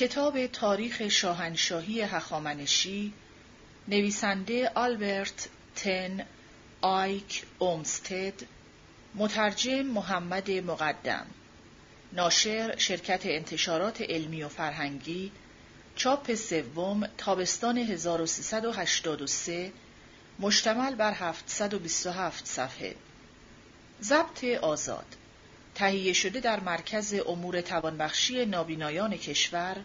کتاب تاریخ شاهنشاهی هخامنشی نویسنده آلبرت تن آیک اومستد مترجم محمد مقدم ناشر شرکت انتشارات علمی و فرهنگی چاپ سوم تابستان 1383 مشتمل بر 727 صفحه. ضبط آزاد تهیه شده در مرکز امور توانبخشی نابینایان کشور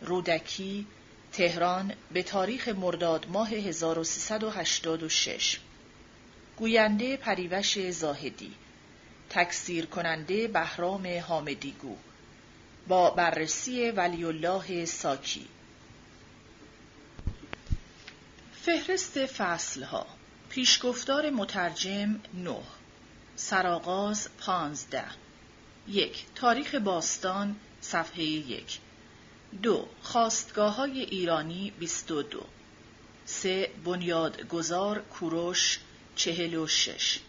رودکی تهران به تاریخ مرداد ماه 1386 گوینده پریوش زاهدی تکثیر کننده بهرام حامدیگو با بررسی ولی الله ساکی. فهرست فصلها پیشگفتار مترجم 9 سرآغاز پانزده. یک تاریخ باستان صفحه یک. دو خواستگاه های ایرانی بیست و دو. سه بنیادگذار کوروش چهل و شش.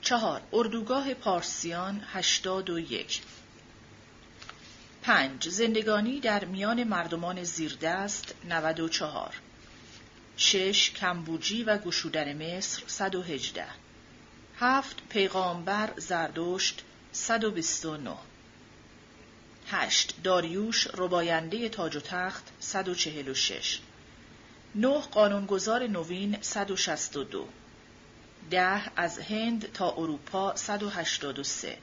چهار اردوگاه پارسیان هشتاد و یک. پنج زندگانی در میان مردمان زیردست نود و چهار. شش کمبوجی و گشودن مصر صد و هجده. هفت پیغامبر زردشت 129 هشت داریوش رباینده تاج و تخت 146 نه قانونگذار نوین 162 ده از هند تا اروپا 183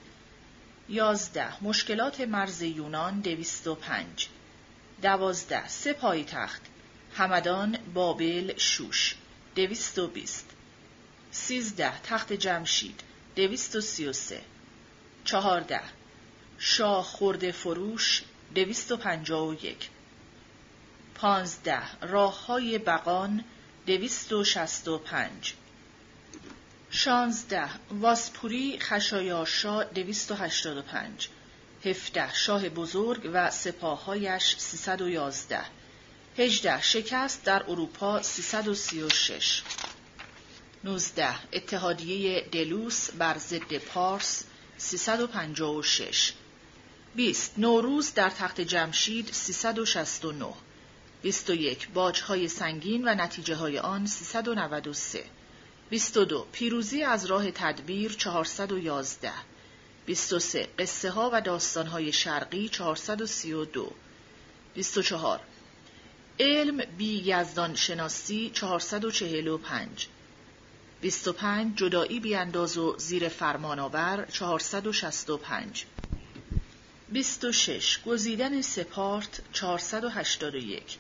یازده مشکلات مرز یونان 205 دوازده سه پایتخت همدان بابل شوش. 220 سیزده تخت جمشید دویست و سی و سه. چهارده شاه خورده فروش دویست و پنجاه و یک. پانزده راه های بقان دویست و شست و پنج. شانزده واسپوری خشایارشا دویست و هشتاد و پنج. هفته شاه بزرگ و و یازده. هجده شکست در اروپا سیصد و سی و شش. 19. اتحادیه دلوس بر ضد پارس 356 20. نوروز در تخت جمشید 369 21. باجهای سنگین و نتیجه های آن 393 22. پیروزی از راه تدبیر 411 23. قصه ها و داستان های شرقی 432 24. علم بی یزدان شناسی 445 25 جدایی بیانداز و زیر فرمانآور 465 26 گزیدن سپارت 481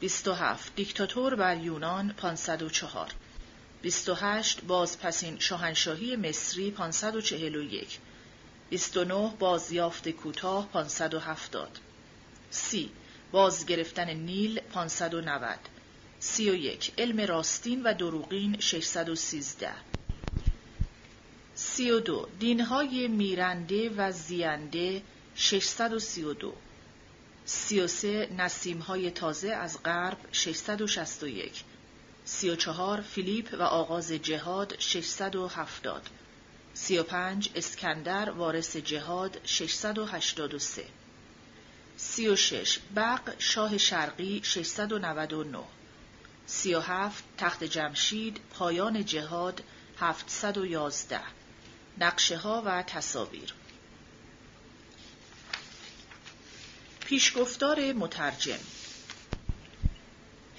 27 دیکتاتور بر یونان 504 28 بازپسین شاهنشاهی مصری 541 29 بازیافت کوتاه 570 سی باز گرفتن نیل 590 سی و یک. علم راستین و دروغین 613 سی و دو. دینهای میرنده و زینده 632 سی و سه. نسیمهای تازه از غرب 661 سی و چهار. فیلیپ و آغاز جهاد 670 سی و پنج. اسکندر وارث جهاد 683 سی و شش. بق شاه شرقی 699 سی و هفت تخت جمشید پایان جهاد هفتصد و یازده. نقشه ها و تصاویر. پیشگفتار مترجم.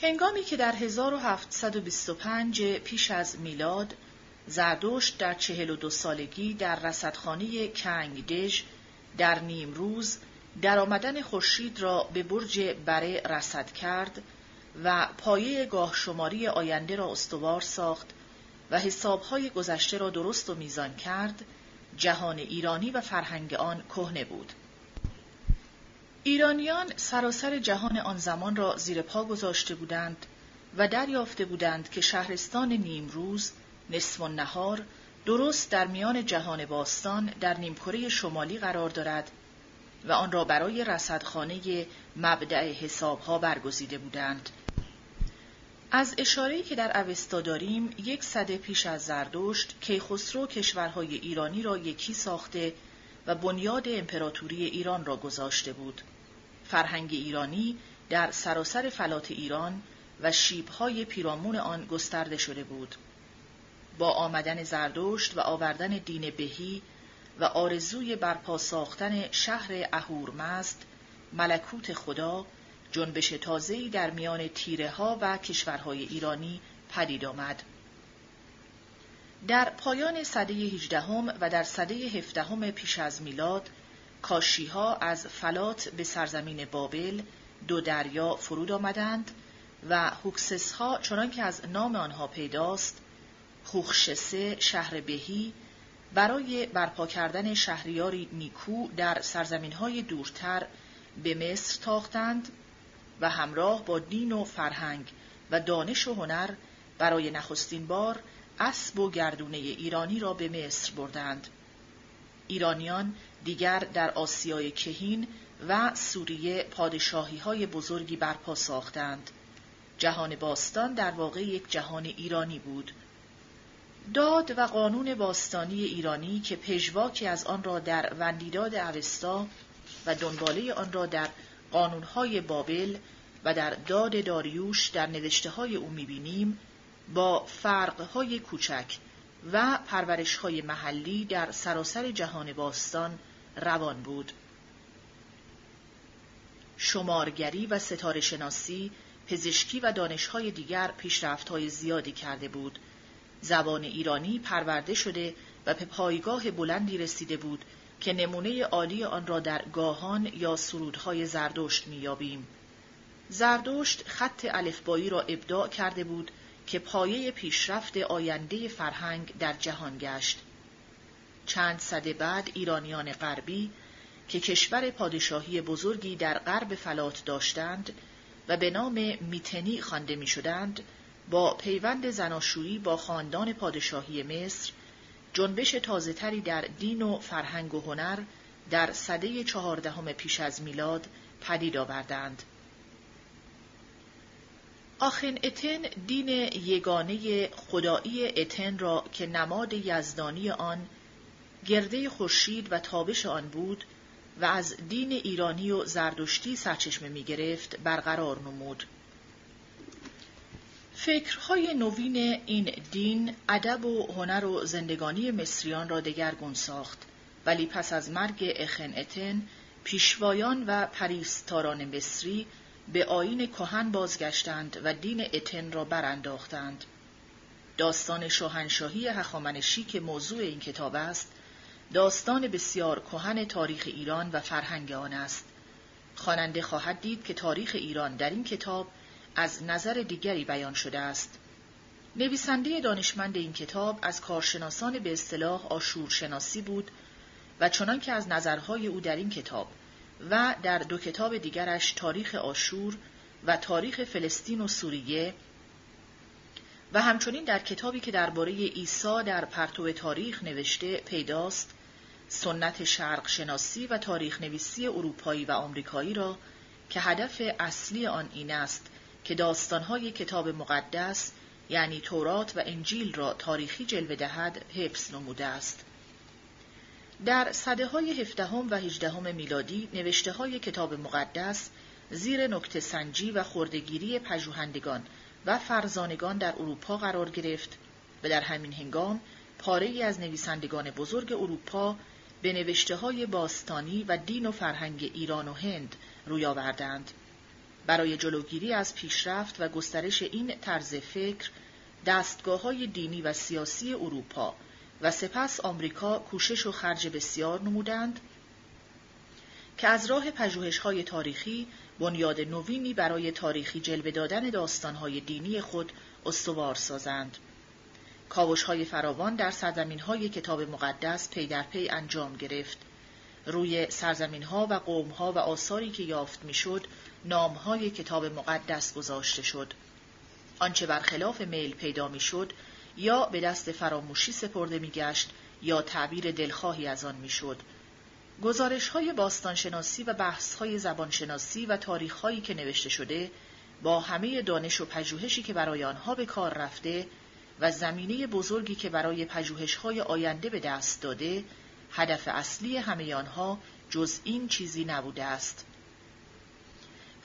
هنگامی که در 1725 پیش از میلاد زردشت در چهل و دو سالگی در رصدخانه کنگدژ در نیمروز در آمدن خورشید را به برج بره رصد کرد و پایه گاه شماری آینده را استوار ساخت و حسابهای گذشته را درست و میزان کرد جهان ایرانی و فرهنگ آن کهنه بود. ایرانیان سراسر جهان آن زمان را زیر پا گذاشته بودند و دریافته بودند که شهرستان نیمروز نصف نهار درست در میان جهان باستان در نیمکره شمالی قرار دارد و آن را برای رصدخانه مبدع حسابها برگزیده بودند. از اشاره‌ای که در اوستا داریم یک صده پیش از زردشت کیخسرو کشورهای ایرانی را یکی ساخته و بنیاد امپراتوری ایران را گذاشته بود فرهنگ ایرانی در سراسر فلات ایران و شیبهای پیرامون آن گسترده شده بود. با آمدن زردشت و آوردن دین بهی و آرزوی برپا ساختن شهر اهورمزد ملکوت خدا جنبش تازه‌ای در میان تیره ها و کشورهای ایرانی پدید آمد. در پایان سده هجدهم و در سده هفدهم پیش از میلاد کاشیها از فلات به سرزمین بابل دو دریا فرود آمدند و هوکسس ها چنان که از نام آنها پیداست خوخشسه شهر بهی برای برپا کردن شهریاری نیکو در سرزمین های دورتر به مصر تاختند و همراه با دین و فرهنگ و دانش و هنر برای نخستین بار اسب و گردونه ایرانی را به مصر بردند. ایرانیان دیگر در آسیای کهین و سوریه پادشاهی های بزرگی برپا ساختند. جهان باستان در واقع یک جهان ایرانی بود. داد و قانون باستانی ایرانی که پژواکی از آن را در وندیداد اوستا و دنباله آن را در قانونهای بابل و در داد داریوش در نوشته های او می‌بینیم با فرقهای کوچک و پرورشهای محلی در سراسر جهان باستان روان بود. شمارگری و ستاره شناسی، پزشکی و دانشهای دیگر پیشرفتهای زیادی کرده بود. زبان ایرانی پرورده شده و به پایگاه بلندی رسیده بود که نمونه عالی آن را در گاهان یا سرودهای زردشت میابیم. زردشت خط الفبایی را ابداع کرده بود که پایه پیشرفت آینده فرهنگ در جهان گشت. چند صده بعد ایرانیان غربی که کشور پادشاهی بزرگی در غرب فلات داشتند و به نام میتنی خوانده می‌شدند با پیوند زناشویی با خاندان پادشاهی مصر جنبش تازهتری در دین و فرهنگ و هنر در سده چهاردهم پیش از میلاد پدید آوردند. آخن اتن دین یگانه خدایی اتن را که نماد یزدانی آن گرده خورشید و تابش آن بود و از دین ایرانی و زردشتی سرچشمه می گرفت برقرار نمود. فکرهای نوین این دین ادب و هنر و زندگانی مصریان را دگرگون ساخت ولی پس از مرگ اخن اتن پیشوایان و پریستاران مصری به آین کهن بازگشتند و دین اتن را برانداختند. داستان شاهنشاهی هخامنشی که موضوع این کتاب است، داستان بسیار کهن تاریخ ایران و فرهنگ آن است. خواننده خواهد دید که تاریخ ایران در این کتاب از نظر دیگری بیان شده است. نویسنده دانشمند این کتاب از کارشناسان به اصطلاح آشورشناسی بود و چنان که از نظرهای او در این کتاب و در دو کتاب دیگرش تاریخ آشور و تاریخ فلسطین و سوریه و همچنین در کتابی که درباره عیسی در پرتو تاریخ نوشته پیداست سنت شرق شناسی و تاریخ نویسی اروپایی و آمریکایی را که هدف اصلی آن این است که داستانهای کتاب مقدس یعنی تورات و انجیل را تاریخی جلوه دهد حفظ نموده است. در صده های هفدهم و هجدهم میلادی نوشته های کتاب مقدس زیر نکته سنجی و خردگیری پژوهندگان و فرزانگان در اروپا قرار گرفت و در همین هنگام پاره ای از نویسندگان بزرگ اروپا به نوشته های باستانی و دین و فرهنگ ایران و هند روی آوردند. برای جلوگیری از پیشرفت و گسترش این طرز فکر دستگاه های دینی و سیاسی اروپا و سپس آمریکا کوشش و خرج بسیار نمودند که از راه های تاریخی بنیاد نوینی برای تاریخی جلوه دادن داستانهای دینی خود استوار سازند. های فراوان در های کتاب مقدس پی در پی انجام گرفت. روی ها و ها و آثاری که یافت می‌شد های کتاب مقدس گذاشته شد. آنچه برخلاف میل پیدا می‌شد یا به دست فراموشی سپرده میگشت یا تعبیر دلخواهی از آن می‌شد. گزارش های باستانشناسی و بحث های زبانشناسی و تاریخ هایی که نوشته شده با همه دانش و پژوهشی که برای آنها به کار رفته و زمینه بزرگی که برای پژوهش های آینده به دست داده هدف اصلی همه آنها جز این چیزی نبوده است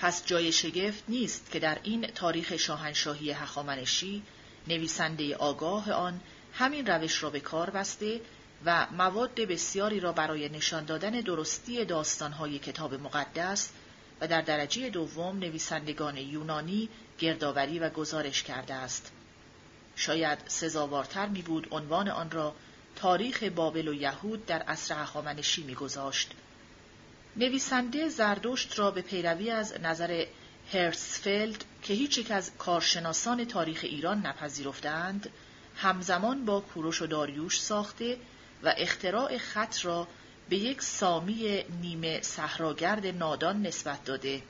پس جای شگفت نیست که در این تاریخ شاهنشاهی هخامنشی نویسنده آگاه آن همین روش را به کار بسته و مواد بسیاری را برای نشان دادن درستی داستانهای کتاب مقدس و در درجه دوم نویسندگان یونانی گردآوری و گزارش کرده است. شاید سزاوارتر می بود عنوان آن را تاریخ بابل و یهود در عصر هخامنشی میگذاشت. نویسنده زردشت را به پیروی از نظر هرسفلد که هیچ یک از کارشناسان تاریخ ایران نپذیرفتند، همزمان با کوروش و داریوش ساخته و اختراع خط را به یک سامی نیمه صحراگرد نادان نسبت داده.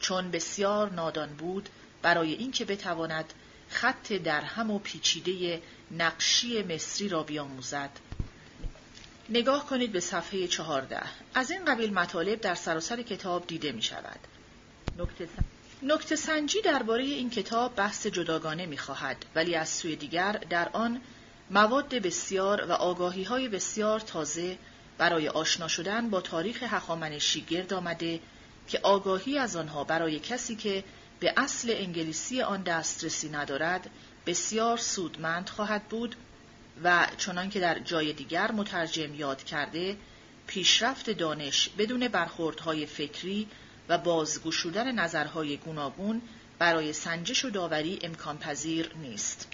چون بسیار نادان بود برای اینکه بتواند خط درهم و پیچیده نقشی مصری را بیاموزد. نگاه کنید به صفحه چهارده. از این قبیل مطالب در سراسر کتاب دیده می شود. نکته سنجی درباره این کتاب بحث جداگانه می خواهد ولی از سوی دیگر در آن مواد بسیار و آگاهی های بسیار تازه برای آشنا شدن با تاریخ هخامنشی گرد آمده که آگاهی از آنها برای کسی که به اصل انگلیسی آن دسترسی ندارد بسیار سودمند خواهد بود و چنان که در جای دیگر مترجم یاد کرده پیشرفت دانش بدون برخوردهای فکری و بازگشودن نظرهای گوناگون برای سنجش و داوری امکان پذیر نیست.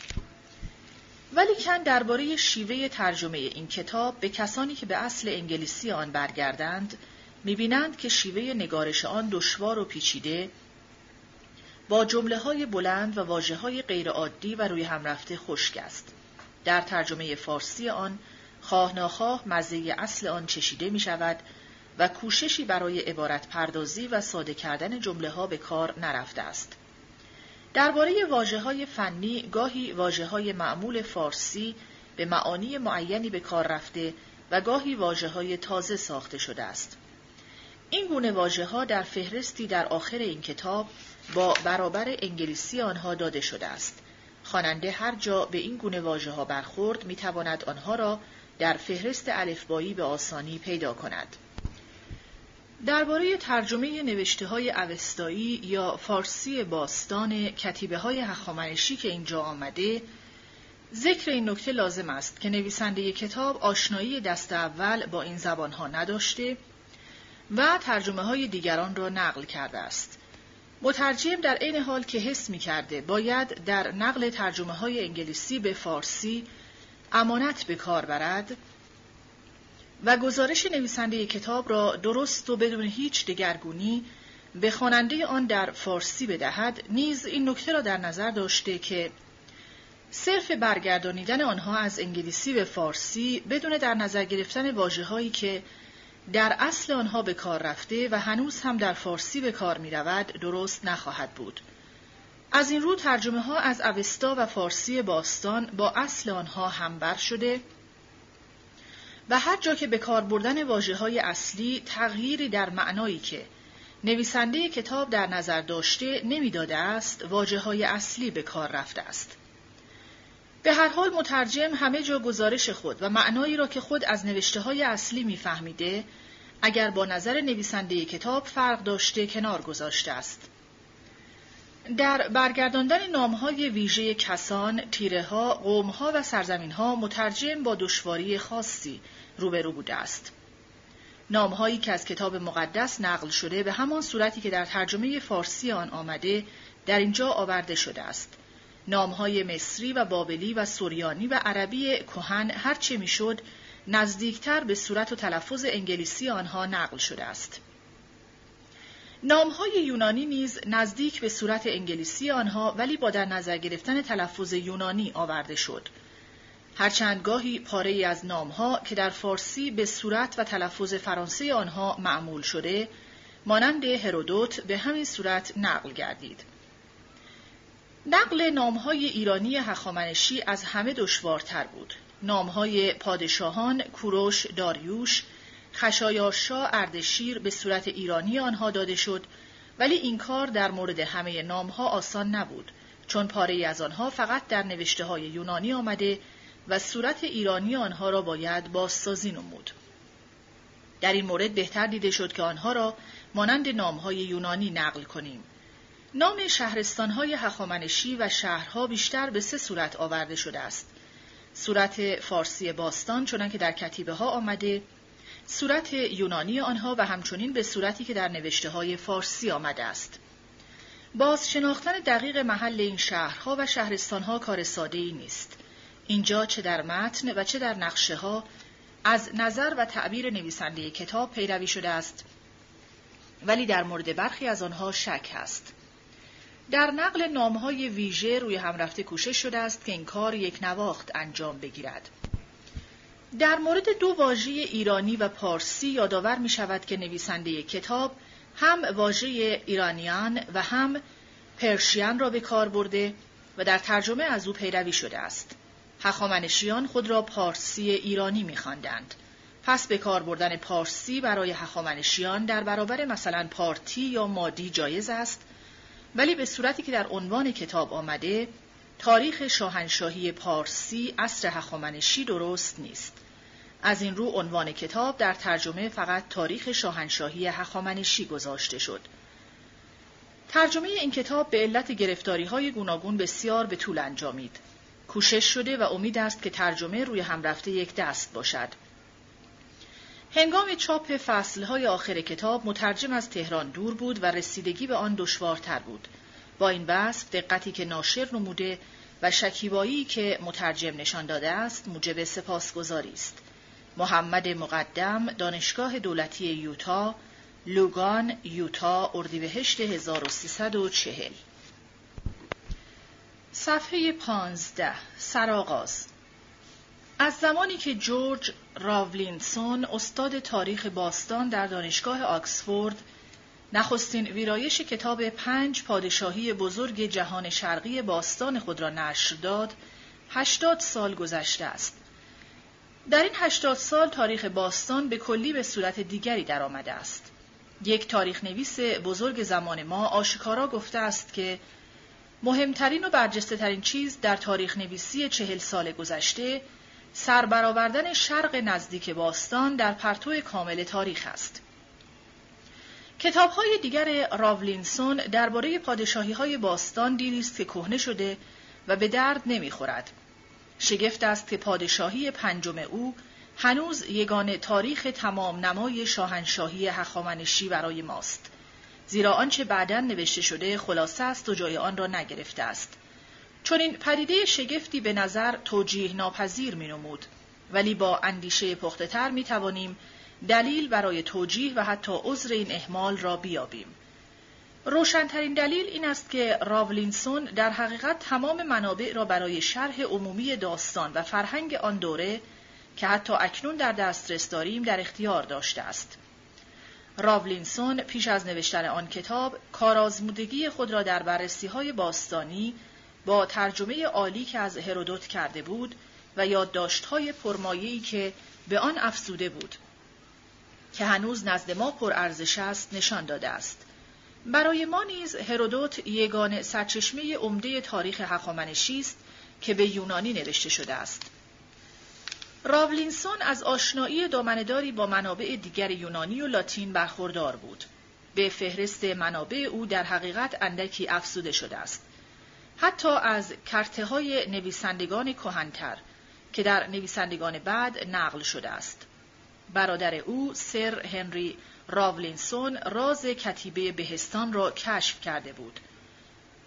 ولی کن درباره شیوه ترجمه این کتاب به کسانی که به اصل انگلیسی آن برگردند می‌بینند که شیوه نگارش آن دشوار و پیچیده با جمله های بلند و واجه غیرعادی و روی هم رفته خشک است. در ترجمه فارسی آن خواه ناخواه مزه اصل آن چشیده می شود و کوششی برای عبارت پردازی و ساده کردن جمله ها به کار نرفته است. درباره واجه های فنی گاهی واجه های معمول فارسی به معانی معینی به کار رفته و گاهی واجه های تازه ساخته شده است. این گونه واجه ها در فهرستی در آخر این کتاب با برابر انگلیسی آنها داده شده است. خواننده هر جا به این گونه واژه ها برخورد می تواند آنها را در فهرست الفبایی به آسانی پیدا کند. درباره ترجمه نوشته های اوستایی یا فارسی باستان کتیبه های هخامنشی که اینجا آمده ذکر این نکته لازم است که نویسنده کتاب آشنایی دست اول با این زبان ها نداشته و ترجمه های دیگران را نقل کرده است. مترجم در عین حال که حس می کرده باید در نقل ترجمه های انگلیسی به فارسی امانت به کار برد و گزارش نویسنده کتاب را درست و بدون هیچ دگرگونی به خواننده آن در فارسی بدهد نیز این نکته را در نظر داشته که صرف برگردانیدن آنها از انگلیسی به فارسی بدون در نظر گرفتن واجه هایی که در اصل آنها به کار رفته و هنوز هم در فارسی به کار می رود درست نخواهد بود. از این رو ترجمه ها از اوستا و فارسی باستان با اصل آنها همبر شده و هر جا که به کار بردن واجه های اصلی تغییری در معنایی که نویسنده کتاب در نظر داشته نمی‌داده است واجه های اصلی به کار رفته است. به هر حال مترجم همه جا گزارش خود و معنایی را که خود از نوشته های اصلی میفهمیده اگر با نظر نویسنده کتاب فرق داشته کنار گذاشته است. در برگرداندن نامهای ویژه کسان، تیره ها، قوم ها و سرزمین ها مترجم با دشواری خاصی روبرو بوده است. نامهایی که از کتاب مقدس نقل شده به همان صورتی که در ترجمه فارسی آن آمده در اینجا آورده شده است. نامهای مصری و بابلی و سوریانی و عربی کهن هرچه می‌شد نزدیکتر به صورت و تلفظ انگلیسی آنها نقل شده است. نامهای یونانی نیز نزدیک به صورت انگلیسی آنها ولی با در نظر گرفتن تلفظ یونانی آورده شد. هرچند گاهی پاره از نامها که در فارسی به صورت و تلفظ فرانسه آنها معمول شده مانند هرودوت به همین صورت نقل گردید. نقل نامهای ایرانی هخامنشی از همه دشوارتر بود. نامهای پادشاهان کوروش، داریوش، خشایارشا، اردشیر به صورت ایرانی آنها داده شد ولی این کار در مورد همه نامها آسان نبود چون پاره از آنها فقط در نوشته های یونانی آمده و صورت ایرانی آنها را باید بازسازی نمود. در این مورد بهتر دیده شد که آنها را مانند نامهای یونانی نقل کنیم. نام شهرستانهای هخامنشی و شهرها بیشتر به سه صورت آورده شده است. صورت فارسی باستان چنانکه که در کتیبه ها آمده، صورت یونانی آنها و همچنین به صورتی که در نوشته های فارسی آمده است. باز شناختن دقیق محل این شهرها و شهرستانها کار ساده ای نیست. اینجا چه در متن و چه در نقشه ها از نظر و تعبیر نویسنده کتاب پیروی شده است ولی در مورد برخی از آنها شک هست. در نقل نامهای ویژه روی هم رفته کوشش شده است که این کار یک نواخت انجام بگیرد. در مورد دو واژه ایرانی و پارسی یادآور می شود که نویسنده کتاب هم واژه ایرانیان و هم پرشیان را به کار برده و در ترجمه از او پیروی شده است. هخامنشیان خود را پارسی ایرانی می‌خواندند. پس به کار بردن پارسی برای هخامنشیان در برابر مثلا پارتی یا مادی جایز است ولی به صورتی که در عنوان کتاب آمده تاریخ شاهنشاهی پارسی اصر هخامنشی درست نیست. از این رو عنوان کتاب در ترجمه فقط تاریخ شاهنشاهی هخامنشی گذاشته شد. ترجمه این کتاب به علت گرفتاری های گوناگون بسیار به طول انجامید. کوشش شده و امید است که ترجمه روی هم رفته یک دست باشد. هنگام چاپ فصلهای آخر کتاب مترجم از تهران دور بود و رسیدگی به آن دشوارتر بود. با این وصف دقتی که ناشر نموده و شکیبایی که مترجم نشان داده است موجب سپاسگزاری است. محمد مقدم دانشگاه دولتی یوتا لوگان یوتا اردیبهشت 1340 صفحه پانزده سرآغاز از زمانی که جورج راولینسون استاد تاریخ باستان در دانشگاه آکسفورد نخستین ویرایش کتاب پنج پادشاهی بزرگ جهان شرقی باستان خود را نشر داد، هشتاد سال گذشته است. در این هشتاد سال تاریخ باستان به کلی به صورت دیگری درآمده است. یک تاریخ نویس بزرگ زمان ما آشکارا گفته است که مهمترین و برجسته ترین چیز در تاریخ نویسی چهل سال گذشته سربرآوردن شرق نزدیک باستان در پرتو کامل تاریخ است. کتاب های دیگر راولینسون درباره پادشاهی های باستان دیری که کهنه شده و به درد نمی‌خورد. شگفت است که پادشاهی پنجم او هنوز یگان تاریخ تمام نمای شاهنشاهی هخامنشی برای ماست. زیرا آنچه بعدا نوشته شده خلاصه است و جای آن را نگرفته است. چون این پدیده شگفتی به نظر توجیه ناپذیر می نمود ولی با اندیشه پخته تر می توانیم دلیل برای توجیه و حتی عذر این احمال را بیابیم. روشنترین دلیل این است که راولینسون در حقیقت تمام منابع را برای شرح عمومی داستان و فرهنگ آن دوره که حتی اکنون در دسترس داریم در اختیار داشته است. راولینسون پیش از نوشتن آن کتاب کارآزمودگی خود را در بررسی های باستانی با ترجمه عالی که از هرودوت کرده بود و یادداشت‌های پرمایه‌ای که به آن افسوده بود که هنوز نزد ما پرارزش است نشان داده است. برای ما نیز هرودوت یگان سرچشمه عمده تاریخ هخامنشی است که به یونانی نوشته شده است. راولینسون از آشنایی دامنداری با منابع دیگر یونانی و لاتین برخوردار بود. به فهرست منابع او در حقیقت اندکی افزوده شده است. حتی از کرته های نویسندگان کهنتر که در نویسندگان بعد نقل شده است. برادر او سر هنری راولینسون راز کتیبه بهستان را کشف کرده بود.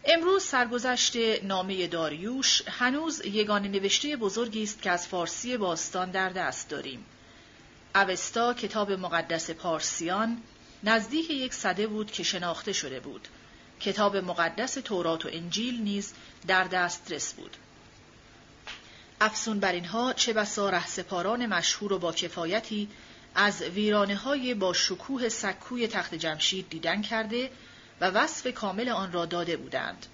امروز سرگذشت نامه داریوش هنوز یگان نوشته بزرگی است که از فارسی باستان در دست داریم. اوستا کتاب مقدس پارسیان نزدیک یک صده بود که شناخته شده بود. کتاب مقدس تورات و انجیل نیز در دسترس بود. افسون بر اینها چه بسا رهسپاران مشهور و با کفایتی از ویرانه های با شکوه سکوی تخت جمشید دیدن کرده و وصف کامل آن را داده بودند.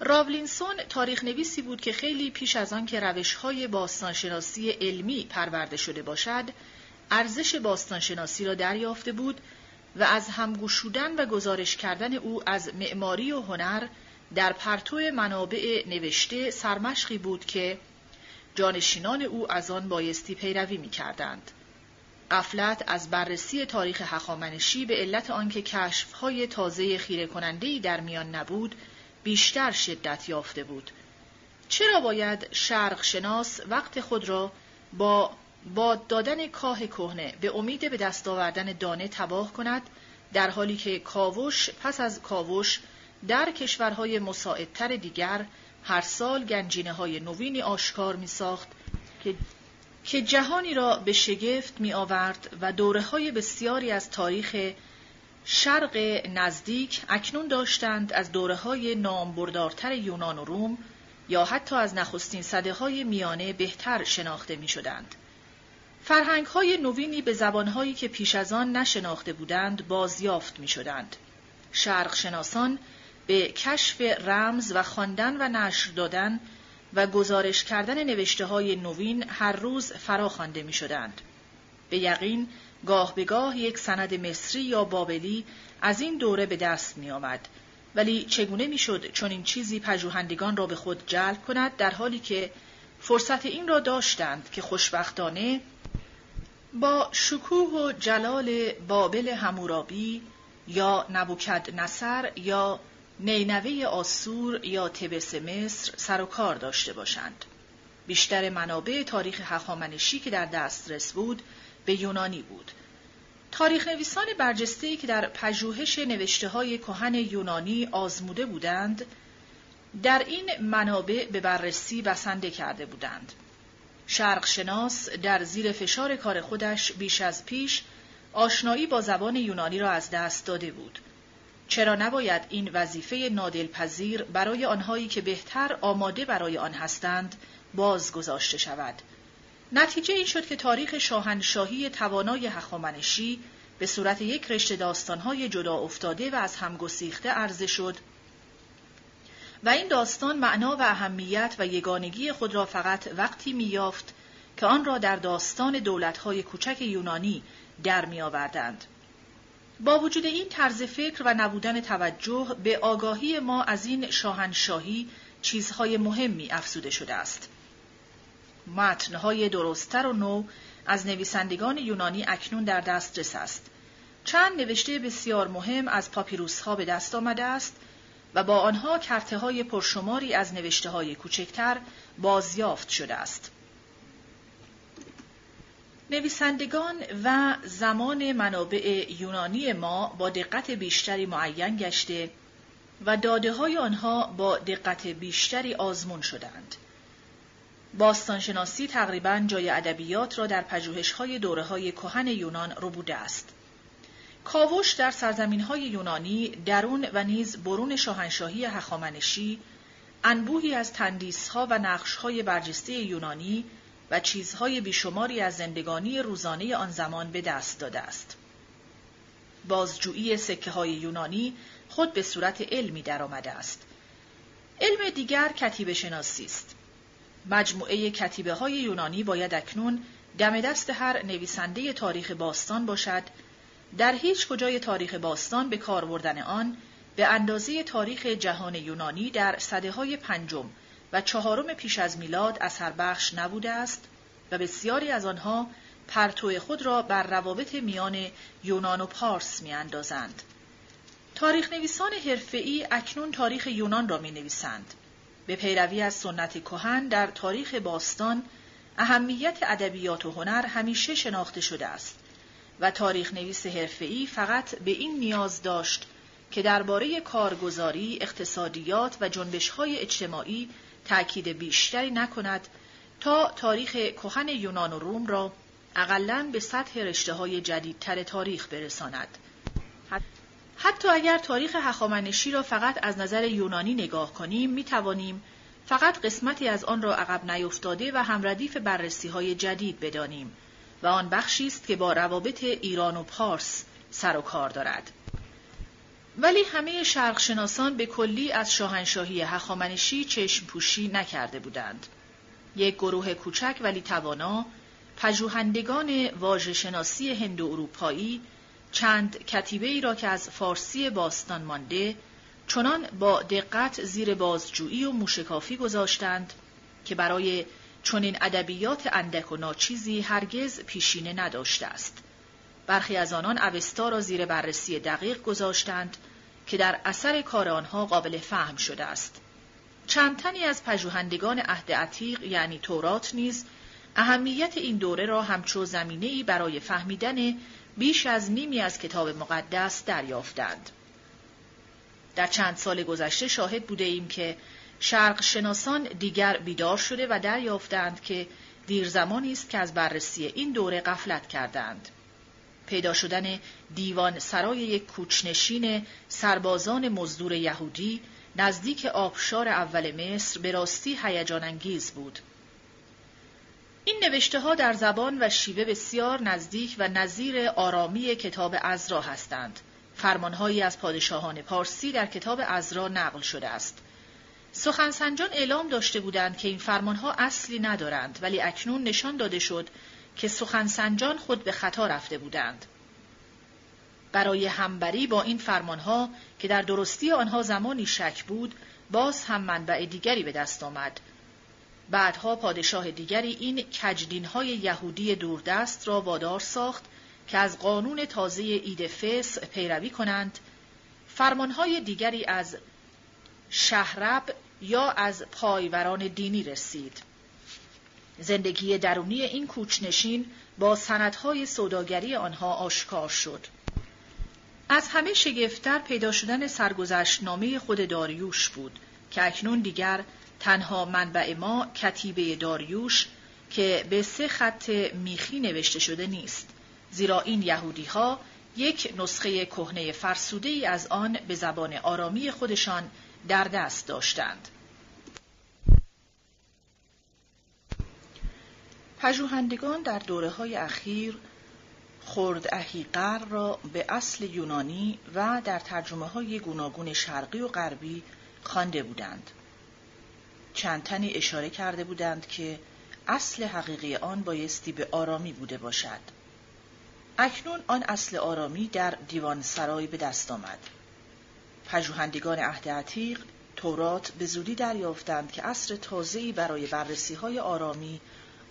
راولینسون تاریخ نویسی بود که خیلی پیش از آن که روش های باستانشناسی علمی پرورده شده باشد، ارزش باستانشناسی را دریافته بود و از همگوشودن و گزارش کردن او از معماری و هنر در پرتو منابع نوشته سرمشقی بود که جانشینان او از آن بایستی پیروی می کردند. قفلت از بررسی تاریخ هخامنشی به علت آنکه کشفهای تازه خیره کننده‌ای در میان نبود بیشتر شدت یافته بود چرا باید شرق شناس وقت خود را با باد دادن کاه کهنه به امید به دست آوردن دانه تباه کند در حالی که کاوش پس از کاوش در کشورهای مساعدتر دیگر هر سال گنجینه های نوینی آشکار می ساخت که که جهانی را به شگفت می آورد و دوره های بسیاری از تاریخ شرق نزدیک اکنون داشتند از دوره های نامبردارتر یونان و روم یا حتی از نخستین صده های میانه بهتر شناخته می شدند. فرهنگ های نوینی به زبان هایی که پیش از آن نشناخته بودند بازیافت می شدند. شرق شناسان به کشف رمز و خواندن و نشر دادن و گزارش کردن نوشته های نوین هر روز فرا خوانده می شدند. به یقین گاه به گاه یک سند مصری یا بابلی از این دوره به دست می آمد. ولی چگونه می شد چون این چیزی پژوهندگان را به خود جلب کند در حالی که فرصت این را داشتند که خوشبختانه با شکوه و جلال بابل همورابی یا نبوکد نصر یا نینوه آسور یا تبس مصر سر و کار داشته باشند. بیشتر منابع تاریخ هخامنشی که در دسترس بود به یونانی بود. تاریخ نویسان برجسته که در پژوهش نوشته های کهن یونانی آزموده بودند، در این منابع به بررسی بسنده کرده بودند. شرق شناس در زیر فشار کار خودش بیش از پیش آشنایی با زبان یونانی را از دست داده بود. چرا نباید این وظیفه نادلپذیر برای آنهایی که بهتر آماده برای آن هستند باز گذاشته شود؟ نتیجه این شد که تاریخ شاهنشاهی توانای هخامنشی به صورت یک رشته داستانهای جدا افتاده و از هم گسیخته عرضه شد و این داستان معنا و اهمیت و یگانگی خود را فقط وقتی میافت که آن را در داستان دولتهای کوچک یونانی در میآوردند. با وجود این طرز فکر و نبودن توجه به آگاهی ما از این شاهنشاهی چیزهای مهمی افزوده شده است. متنهای درستتر و نو از نویسندگان یونانی اکنون در دسترس است. چند نوشته بسیار مهم از پاپیروس ها به دست آمده است و با آنها کرته های پرشماری از نوشته های کوچکتر بازیافت شده است. نویسندگان و زمان منابع یونانی ما با دقت بیشتری معین گشته و داده های آنها با دقت بیشتری آزمون شدند. باستانشناسی تقریبا جای ادبیات را در پژوهش های دوره های کهن یونان بوده است. کاوش در سرزمین های یونانی درون و نیز برون شاهنشاهی هخامنشی انبوهی از تندیس ها و نقش های برجسته یونانی و چیزهای بیشماری از زندگانی روزانه آن زمان به دست داده است. بازجویی سکه های یونانی خود به صورت علمی درآمده است. علم دیگر کتیبه شناسی است. مجموعه کتیبه های یونانی باید اکنون دم دست هر نویسنده تاریخ باستان باشد در هیچ کجای تاریخ باستان به کار بردن آن به اندازه تاریخ جهان یونانی در صده های پنجم و چهارم پیش از میلاد اثر بخش نبوده است و بسیاری از آنها پرتو خود را بر روابط میان یونان و پارس می اندازند. تاریخ نویسان حرفه‌ای اکنون تاریخ یونان را می نویسند. به پیروی از سنت کهن در تاریخ باستان اهمیت ادبیات و هنر همیشه شناخته شده است و تاریخ نویس حرفه‌ای فقط به این نیاز داشت که درباره کارگزاری، اقتصادیات و جنبش‌های اجتماعی تأکید بیشتری نکند تا تاریخ کهن یونان و روم را اقلا به سطح رشته های جدیدتر تاریخ برساند. حتی اگر تاریخ هخامنشی را فقط از نظر یونانی نگاه کنیم می توانیم فقط قسمتی از آن را عقب نیفتاده و همردیف بررسی های جدید بدانیم و آن بخشی است که با روابط ایران و پارس سر و کار دارد. ولی همه شرقشناسان به کلی از شاهنشاهی هخامنشی چشم پوشی نکرده بودند. یک گروه کوچک ولی توانا، پژوهندگان واژه شناسی هندو اروپایی چند کتیبه ای را که از فارسی باستان مانده چنان با دقت زیر بازجویی و موشکافی گذاشتند که برای چنین ادبیات اندک و ناچیزی هرگز پیشینه نداشته است. برخی از آنان اوستا را زیر بررسی دقیق گذاشتند که در اثر کار آنها قابل فهم شده است. چند تنی از پژوهندگان عهد عتیق یعنی تورات نیز اهمیت این دوره را همچو زمینه‌ای برای فهمیدن بیش از نیمی از کتاب مقدس دریافتند. در چند سال گذشته شاهد بوده ایم که شرق شناسان دیگر بیدار شده و دریافتند که دیر زمانی است که از بررسی این دوره غفلت کردند. پیدا شدن دیوان سرای یک کوچنشین سربازان مزدور یهودی نزدیک آبشار اول مصر به راستی هیجان انگیز بود. این نوشته ها در زبان و شیوه بسیار نزدیک و نظیر آرامی کتاب ازرا هستند. فرمانهایی از پادشاهان پارسی در کتاب ازرا نقل شده است. سخنسنجان اعلام داشته بودند که این فرمانها اصلی ندارند ولی اکنون نشان داده شد که سخنسنجان خود به خطا رفته بودند. برای همبری با این فرمانها که در درستی آنها زمانی شک بود، باز هم منبع دیگری به دست آمد. بعدها پادشاه دیگری این کجدینهای یهودی دوردست را وادار ساخت که از قانون تازه اید فس پیروی کنند، فرمانهای دیگری از شهرب یا از پایوران دینی رسید. زندگی درونی این کوچنشین با سندهای سوداگری آنها آشکار شد. از همه شگفتتر پیدا شدن سرگذشت نامه خود داریوش بود که اکنون دیگر تنها منبع ما کتیبه داریوش که به سه خط میخی نوشته شده نیست زیرا این یهودی ها یک نسخه کهنه فرسوده ای از آن به زبان آرامی خودشان در دست داشتند. پژوهندگان در دوره های اخیر خرد اهیقر را به اصل یونانی و در ترجمه های گوناگون شرقی و غربی خوانده بودند. چند تنی اشاره کرده بودند که اصل حقیقی آن بایستی به آرامی بوده باشد. اکنون آن اصل آرامی در دیوان سرای به دست آمد. پژوهندگان عهد عتیق تورات به زودی دریافتند که عصر تازه‌ای برای بررسی های آرامی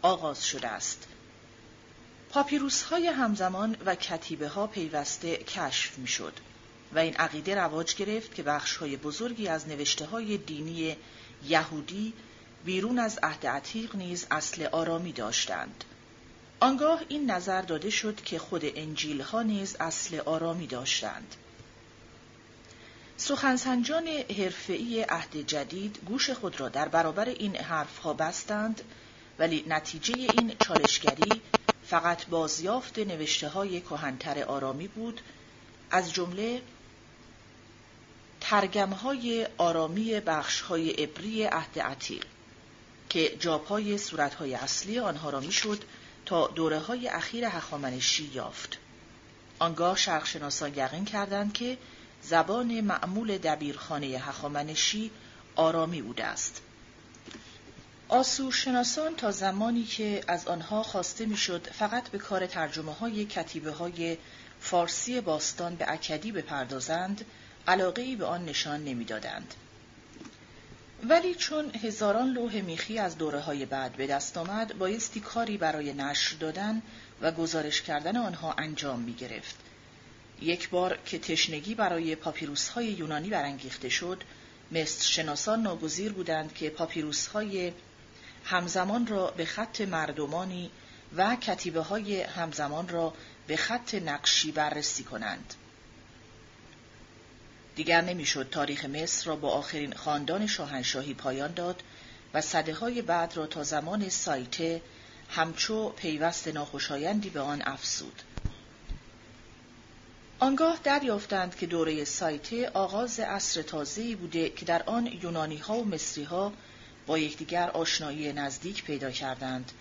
آغاز شده است. پاپیروس های همزمان و کتیبه ها پیوسته کشف می شد و این عقیده رواج گرفت که بخش های بزرگی از نوشته های دینی یهودی بیرون از عهد عتیق نیز اصل آرامی داشتند. آنگاه این نظر داده شد که خود انجیل ها نیز اصل آرامی داشتند. سخنسنجان حرفه‌ای عهد جدید گوش خود را در برابر این حرفها بستند ولی نتیجه این چالشگری فقط بازیافت نوشته های کهنتر آرامی بود از جمله ترگم های آرامی بخش های عبری عهد عتیق که جاپای صورت های اصلی آنها را می‌شد تا دوره های اخیر هخامنشی یافت. آنگاه شرقشناسان یقین کردند که زبان معمول دبیرخانه هخامنشی آرامی بوده است. آسورشناسان تا زمانی که از آنها خواسته می‌شد فقط به کار ترجمه های کتیبه های فارسی باستان به اکدی بپردازند علاقه ای به آن نشان نمی‌دادند. ولی چون هزاران لوح میخی از دوره های بعد به دست آمد بایستی کاری برای نشر دادن و گزارش کردن آنها انجام می گرفت. یک بار که تشنگی برای پاپیروس های یونانی برانگیخته شد مصر شناسان ناگزیر بودند که پاپیروس های همزمان را به خط مردمانی و کتیبه های همزمان را به خط نقشی بررسی کنند. دیگر نمی‌شد تاریخ مصر را با آخرین خاندان شاهنشاهی پایان داد و صده های بعد را تا زمان سایته همچو پیوست ناخوشایندی به آن افسود. آنگاه دریافتند که دوره سایته آغاز عصر تازه‌ای بوده که در آن یونانی ها و مصری ها با یکدیگر آشنایی نزدیک پیدا کردند.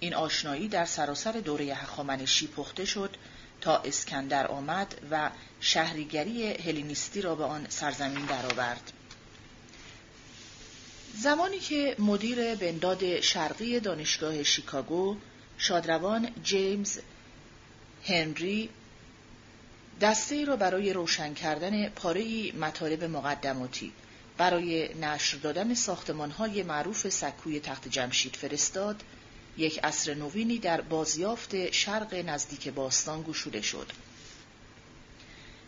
این آشنایی در سراسر دوره هخامنشی پخته شد تا اسکندر آمد و شهریگری هلینیستی را به آن سرزمین درآورد. زمانی که مدیر بنداد شرقی دانشگاه شیکاگو شادروان جیمز هنری دسته را برای روشن کردن پاره مطالب مقدماتی برای نشر دادن های معروف سکوی تخت جمشید فرستاد یک عصر نوینی در بازیافت شرق نزدیک باستان گشوده شد.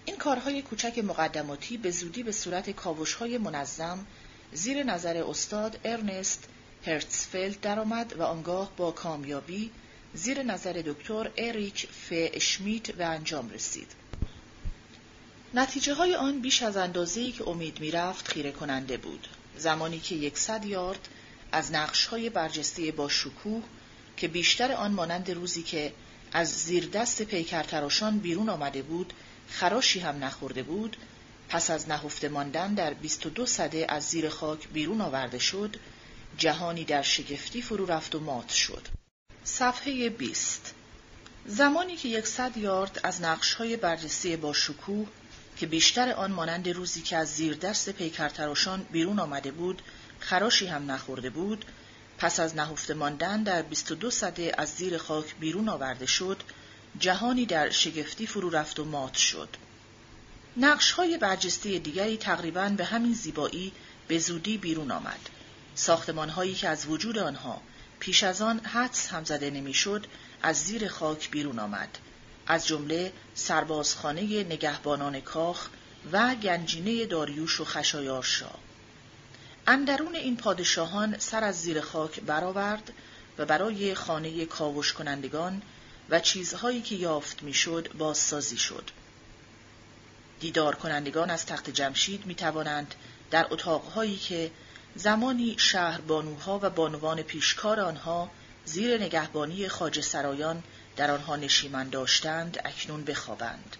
این کارهای کوچک مقدماتی به زودی به صورت کاوشهای منظم زیر نظر استاد ارنست هرتسفلد درآمد و آنگاه با کامیابی زیر نظر دکتر اریک ف اشمیت و انجام رسید. نتیجه های آن بیش از اندازه‌ای که امید می‌رفت خیره کننده بود. زمانی که یکصد یارد از نقش های برجسته با شکوه که بیشتر آن مانند روزی که از زیر دست پیکرتراشان بیرون آمده بود خراشی هم نخورده بود پس از نهفته ماندن در 22 صده از زیر خاک بیرون آورده شد جهانی در شگفتی فرو رفت و مات شد صفحه 20 زمانی که یکصد یارد از نقشهای برجسته با شکوه که بیشتر آن مانند روزی که از زیر دست پیکرتراشان بیرون آمده بود خراشی هم نخورده بود پس از نهفته ماندن در 22 صده از زیر خاک بیرون آورده شد جهانی در شگفتی فرو رفت و مات شد. نقش های برجسته دیگری تقریبا به همین زیبایی به زودی بیرون آمد. ساختمان هایی که از وجود آنها پیش از آن حدس هم زده نمی‌شد از زیر خاک بیرون آمد. از جمله سربازخانه نگهبانان کاخ و گنجینه داریوش و خشایارشا اندرون این پادشاهان سر از زیر خاک برآورد و برای خانه کاوش کنندگان و چیزهایی که یافت می‌شد بازسازی شد. دیدار کنندگان از تخت جمشید می توانند در اتاقهایی که زمانی شهر بانوها و بانوان پیشکار آنها زیر نگهبانی خاج سرایان در آنها نشیمن داشتند اکنون بخوابند.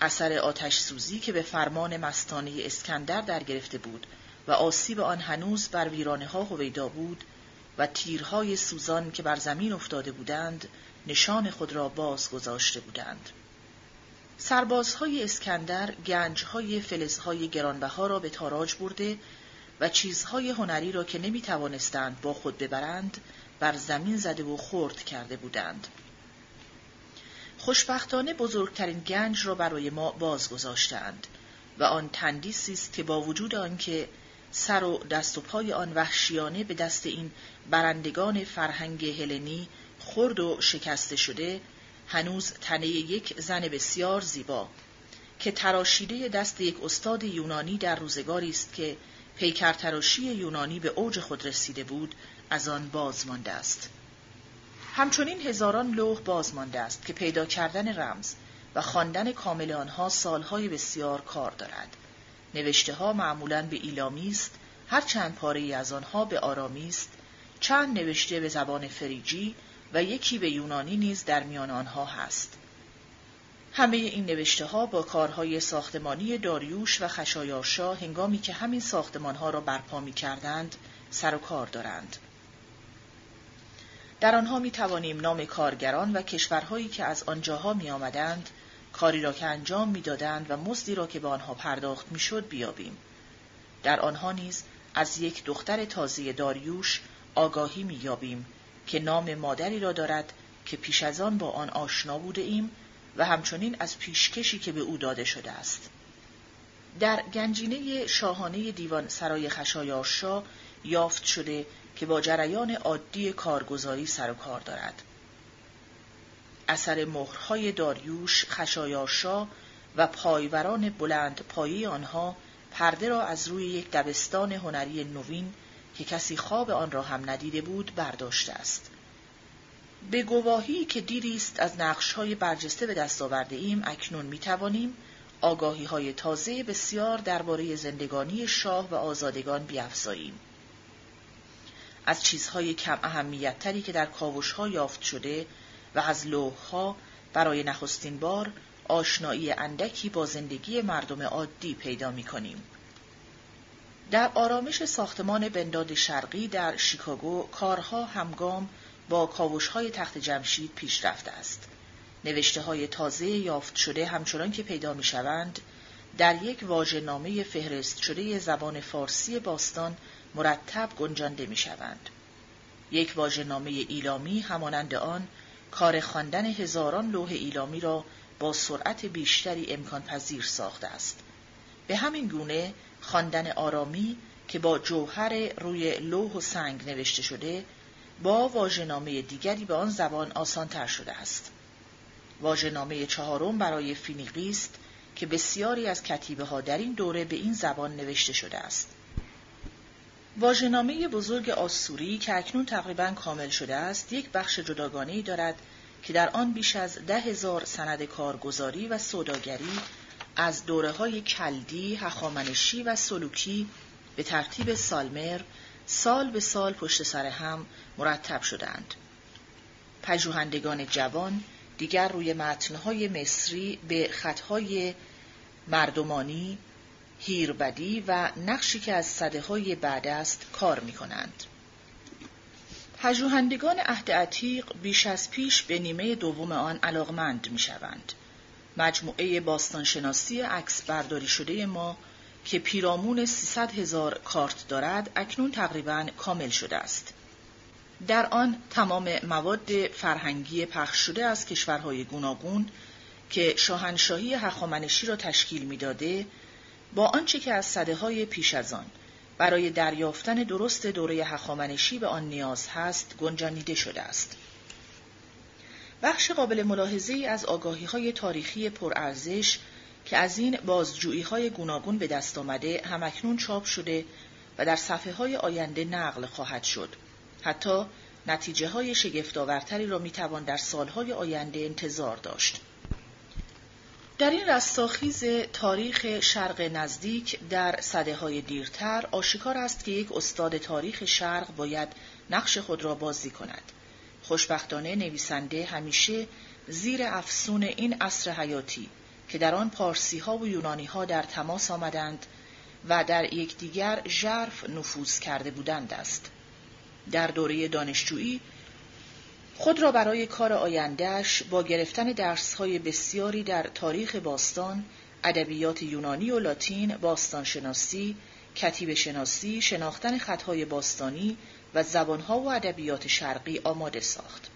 اثر آتش سوزی که به فرمان مستانه اسکندر در گرفته بود و آسیب آن هنوز بر ویرانه ها هویدا بود و تیرهای سوزان که بر زمین افتاده بودند نشان خود را باز گذاشته بودند. سربازهای اسکندر گنجهای فلزهای گرانبها را به تاراج برده و چیزهای هنری را که نمی توانستند با خود ببرند بر زمین زده و خرد کرده بودند. خوشبختانه بزرگترین گنج را برای ما باز گذاشتند و آن تندیسی است که با وجود آنکه سر و دست و پای آن وحشیانه به دست این برندگان فرهنگ هلنی خرد و شکسته شده هنوز تنه یک زن بسیار زیبا که تراشیده دست یک استاد یونانی در روزگاری است که پیکر تراشی یونانی به اوج خود رسیده بود از آن باز مانده است. همچنین هزاران لوح باز مانده است که پیدا کردن رمز و خواندن کامل آنها سالهای بسیار کار دارد. نوشته ها معمولا به ایلامی است هر چند پاره ای از آنها به آرامی است. چند نوشته به زبان فریجی و یکی به یونانی نیز در میان آنها هست. همه این نوشته ها با کارهای ساختمانی داریوش و خشایارشا هنگامی که همین ساختمان ها را برپا می کردند سر و کار دارند. در آنها می توانیم نام کارگران و کشورهایی که از آنجاها می آمدند کاری را که انجام می‌دادند و مزدی را که به آنها پرداخت می‌شد بیابیم در آنها نیز از یک دختر تازه داریوش آگاهی مییابیم که نام مادری را دارد که پیش از آن با آن آشنا بوده ایم و همچنین از پیشکشی که به او داده شده است. در گنجینه شاهانه دیوان سرای خشایارشا یافت شده که با جریان عادی کارگزاری سر و کار دارد. اثر مهرهای داریوش خشایارشا و پایوران بلند پایی آنها پرده را از روی یک دبستان هنری نوین که کسی خواب آن را هم ندیده بود برداشته است. به گواهی که دیری است از نقشهای برجسته به دست آورده ایم اکنون می توانیم آگاهی های تازه بسیار درباره زندگانی شاه و آزادگان بیافزاییم. از چیزهای کم اهمیتتری که در کاوشها یافت شده و از لوحها برای نخستین بار آشنایی اندکی با زندگی مردم عادی پیدا می کنیم. در آرامش ساختمان بنداد شرقی در شیکاگو کارها همگام با کاوش های تخت جمشید پیش رفته است. نوشته های تازه یافت شده همچنان که پیدا می شوند در یک واژه نامه فهرست شده زبان فارسی باستان مرتب گنجانده می شوند. یک واژه نامه ایلامی همانند آن کار خواندن هزاران لوح ایلامی را با سرعت بیشتری امکان پذیر ساخته است. به همین گونه خواندن آرامی که با جوهر روی لوح و سنگ نوشته شده با واژه‌نامه دیگری به آن زبان آسانتر شده است. واژه‌نامه چهارم برای فینیقی است که بسیاری از کتیبه ها در این دوره به این زبان نوشته شده است. واژه‌نامه بزرگ آسوری که اکنون تقریبا کامل شده است یک بخش جداگانه‌ای دارد که در آن بیش از ده هزار سند کارگزاری و سوداگری از دوره های کلدی، هخامنشی و سلوکی به ترتیب سالمر سال به سال پشت سر هم مرتب شدند. پژوهندگان جوان دیگر روی متنهای مصری به خطهای مردمانی، هیربدی و نقشی که از صده های بعد است کار می کنند. پژوهندگان عهد عتیق بیش از پیش به نیمه دوم آن علاقمند می شوند. مجموعه باستانشناسی عکس برداری شده ما که پیرامون 300 هزار کارت دارد اکنون تقریبا کامل شده است. در آن تمام مواد فرهنگی پخش شده از کشورهای گوناگون که شاهنشاهی هخامنشی را تشکیل می‌داده با آنچه که از صده های پیش از آن برای دریافتن درست دوره هخامنشی به آن نیاز هست گنجانیده شده است. بخش قابل ملاحظه از آگاهی های تاریخی پرارزش که از این بازجویی های گوناگون به دست آمده همکنون چاپ شده و در صفحه های آینده نقل خواهد شد. حتی نتیجه های شگفتآورتری را می‌توان در سالهای آینده انتظار داشت. در این رستاخیز تاریخ شرق نزدیک در صده های دیرتر آشکار است که یک استاد تاریخ شرق باید نقش خود را بازی کند. خوشبختانه نویسنده همیشه زیر افسون این عصر حیاتی که در آن پارسی ها و یونانی ها در تماس آمدند و در یکدیگر ژرف نفوذ کرده بودند است. در دوره دانشجویی خود را برای کار آیندهش با گرفتن درسهای بسیاری در تاریخ باستان، ادبیات یونانی و لاتین، باستانشناسی، کتیب شناسی، شناختن خطهای باستانی و زبانها و ادبیات شرقی آماده ساخت.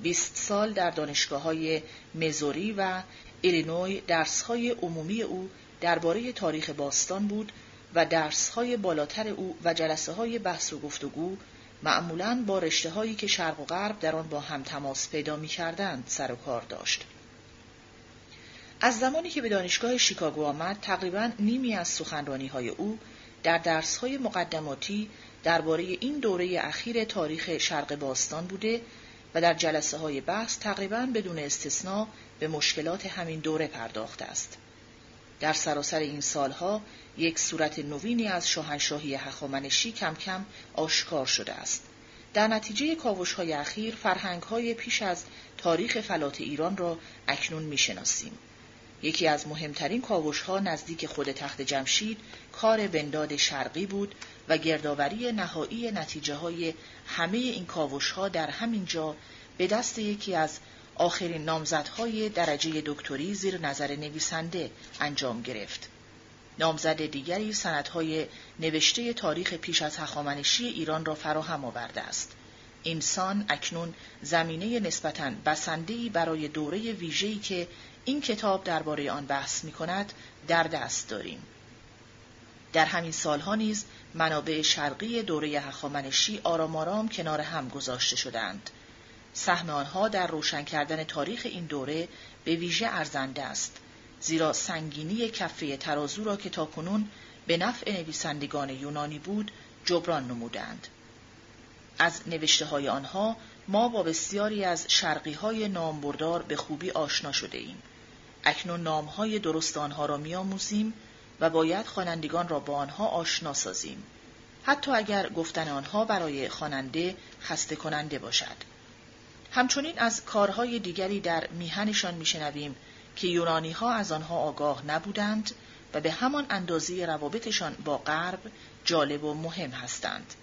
20 سال در دانشگاه های مزوری و ایلینوی درسهای عمومی او درباره تاریخ باستان بود و درسهای بالاتر او و جلسه های بحث و گفتگو معمولا با رشته هایی که شرق و غرب در آن با هم تماس پیدا می کردند سر و کار داشت. از زمانی که به دانشگاه شیکاگو آمد تقریبا نیمی از سخنرانی های او در درس های مقدماتی درباره این دوره اخیر تاریخ شرق باستان بوده و در جلسه های بحث تقریبا بدون استثنا به مشکلات همین دوره پرداخته است. در سراسر این سالها یک صورت نوینی از شاهنشاهی هخامنشی کم کم آشکار شده است. در نتیجه کاوش های اخیر فرهنگ های پیش از تاریخ فلات ایران را اکنون می‌شناسیم. یکی از مهمترین کاوش ها نزدیک خود تخت جمشید کار بنداد شرقی بود و گردآوری نهایی نتیجه های همه این کاوش ها در همین جا به دست یکی از آخرین نامزدهای درجه دکتری زیر نظر نویسنده انجام گرفت. نامزد دیگری سندهای نوشته تاریخ پیش از هخامنشی ایران را فراهم آورده است. انسان اکنون زمینه نسبتاً بسنده‌ای برای دوره ویژه‌ای که این کتاب درباره آن بحث می کند در دست داریم. در همین سالها نیز منابع شرقی دوره هخامنشی آرام آرام کنار هم گذاشته شدند. سهم آنها در روشن کردن تاریخ این دوره به ویژه ارزنده است زیرا سنگینی کفه ترازو را که تاکنون به نفع نویسندگان یونانی بود جبران نمودند از نوشته های آنها ما با بسیاری از شرقی های نامبردار به خوبی آشنا شده ایم. اکنون نام های درست آنها را میآموزیم و باید خوانندگان را با آنها آشنا سازیم. حتی اگر گفتن آنها برای خواننده خسته کننده باشد. همچنین از کارهای دیگری در میهنشان میشنویم که یونانی ها از آنها آگاه نبودند و به همان اندازه روابطشان با غرب جالب و مهم هستند.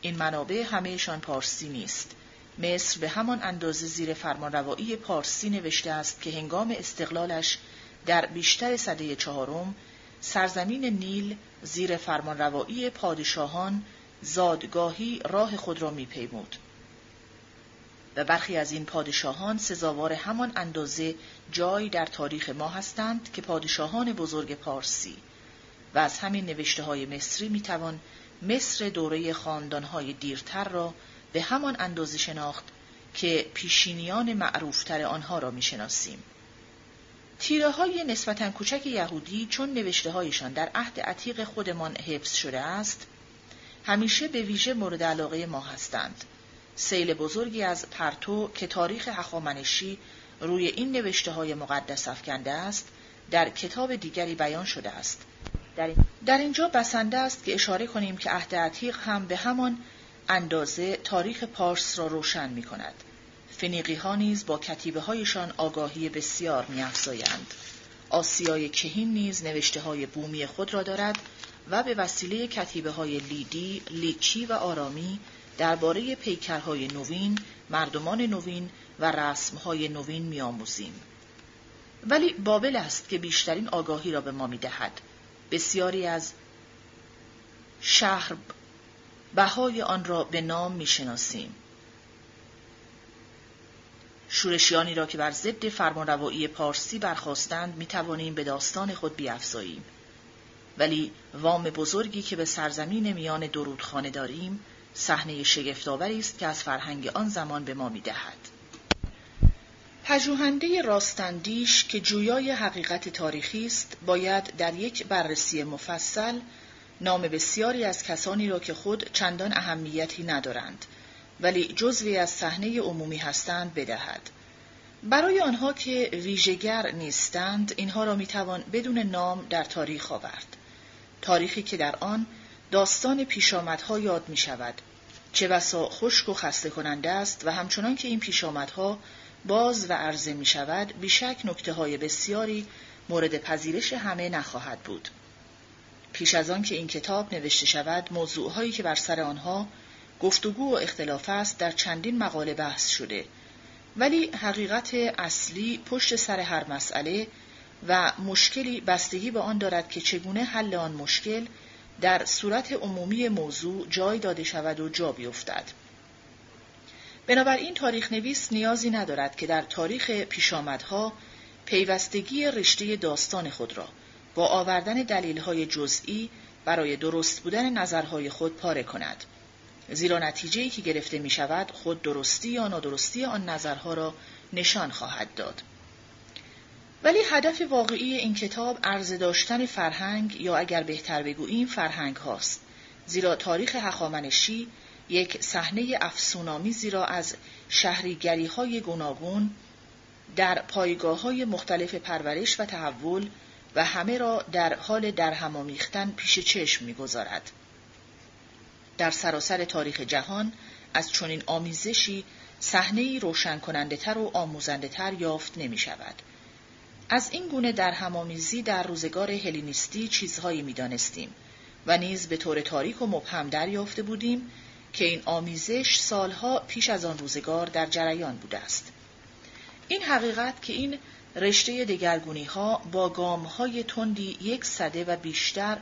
این منابع همهشان پارسی نیست. مصر به همان اندازه زیر فرمانروایی پارسی نوشته است که هنگام استقلالش در بیشتر صده چهارم سرزمین نیل زیر فرمانروایی پادشاهان زادگاهی راه خود را میپیمود. و برخی از این پادشاهان سزاوار همان اندازه جای در تاریخ ما هستند که پادشاهان بزرگ پارسی و از همین نوشته های مصری می‌توان مصر دوره خاندانهای دیرتر را به همان اندازه شناخت که پیشینیان معروفتر آنها را می‌شناسیم. تیره های نسبتا کوچک یهودی چون نوشته هایشان در عهد عتیق خودمان حفظ شده است همیشه به ویژه مورد علاقه ما هستند سیل بزرگی از پرتو که تاریخ هخامنشی روی این نوشته های مقدس افکنده است در کتاب دیگری بیان شده است در اینجا بسنده است که اشاره کنیم که عهد عتیق هم به همان اندازه تاریخ پارس را روشن می کند. فنیقی ها نیز با کتیبه هایشان آگاهی بسیار می افزایند. آسیای کهین نیز نوشته های بومی خود را دارد و به وسیله کتیبه های لیدی، لیکی و آرامی درباره پیکرهای نوین، مردمان نوین و رسمهای نوین میآموزیم. ولی بابل است که بیشترین آگاهی را به ما می‌دهد. بسیاری از شهر بهای آن را به نام می‌شناسیم. شورشیانی را که بر ضد فرمانروایی پارسی برخواستند می توانیم به داستان خود بیافزاییم. ولی وام بزرگی که به سرزمین میان درودخانه داریم صحنه شگفتآوری است که از فرهنگ آن زمان به ما می‌دهد. پژوهنده راستندیش که جویای حقیقت تاریخی است باید در یک بررسی مفصل نام بسیاری از کسانی را که خود چندان اهمیتی ندارند ولی جزوی از صحنه عمومی هستند بدهد. برای آنها که ویژگر نیستند اینها را می‌توان بدون نام در تاریخ آورد. تاریخی که در آن داستان پیشامدها یاد می شود چه بسا خشک و خسته کننده است و همچنان که این پیشامدها باز و عرضه می شود بیشک نکته های بسیاری مورد پذیرش همه نخواهد بود. پیش از آن که این کتاب نوشته شود موضوعهایی که بر سر آنها گفتگو و اختلاف است در چندین مقاله بحث شده ولی حقیقت اصلی پشت سر هر مسئله و مشکلی بستگی به آن دارد که چگونه حل آن مشکل در صورت عمومی موضوع جای داده شود و جا بیفتد. بنابراین تاریخ نویس نیازی ندارد که در تاریخ پیشامدها پیوستگی رشته داستان خود را با آوردن دلیلهای جزئی برای درست بودن نظرهای خود پاره کند. زیرا نتیجه که گرفته می شود خود درستی یا نادرستی آن نظرها را نشان خواهد داد. ولی هدف واقعی این کتاب عرضه داشتن فرهنگ یا اگر بهتر بگوییم فرهنگ هاست. زیرا تاریخ هخامنشی یک صحنه افسونامیزی را از شهریگری های گوناگون در پایگاه های مختلف پرورش و تحول و همه را در حال درهمامیختن پیش چشم می‌گذارد. در سراسر تاریخ جهان از چنین آمیزشی صحنه روشن کننده تر و آموزنده تر یافت نمی شود. از این گونه در همامیزی در روزگار هلینیستی چیزهایی می‌دانستیم و نیز به طور تاریک و مبهم دریافته بودیم که این آمیزش سالها پیش از آن روزگار در جریان بوده است. این حقیقت که این رشته دگرگونی ها با گام های تندی یک صده و بیشتر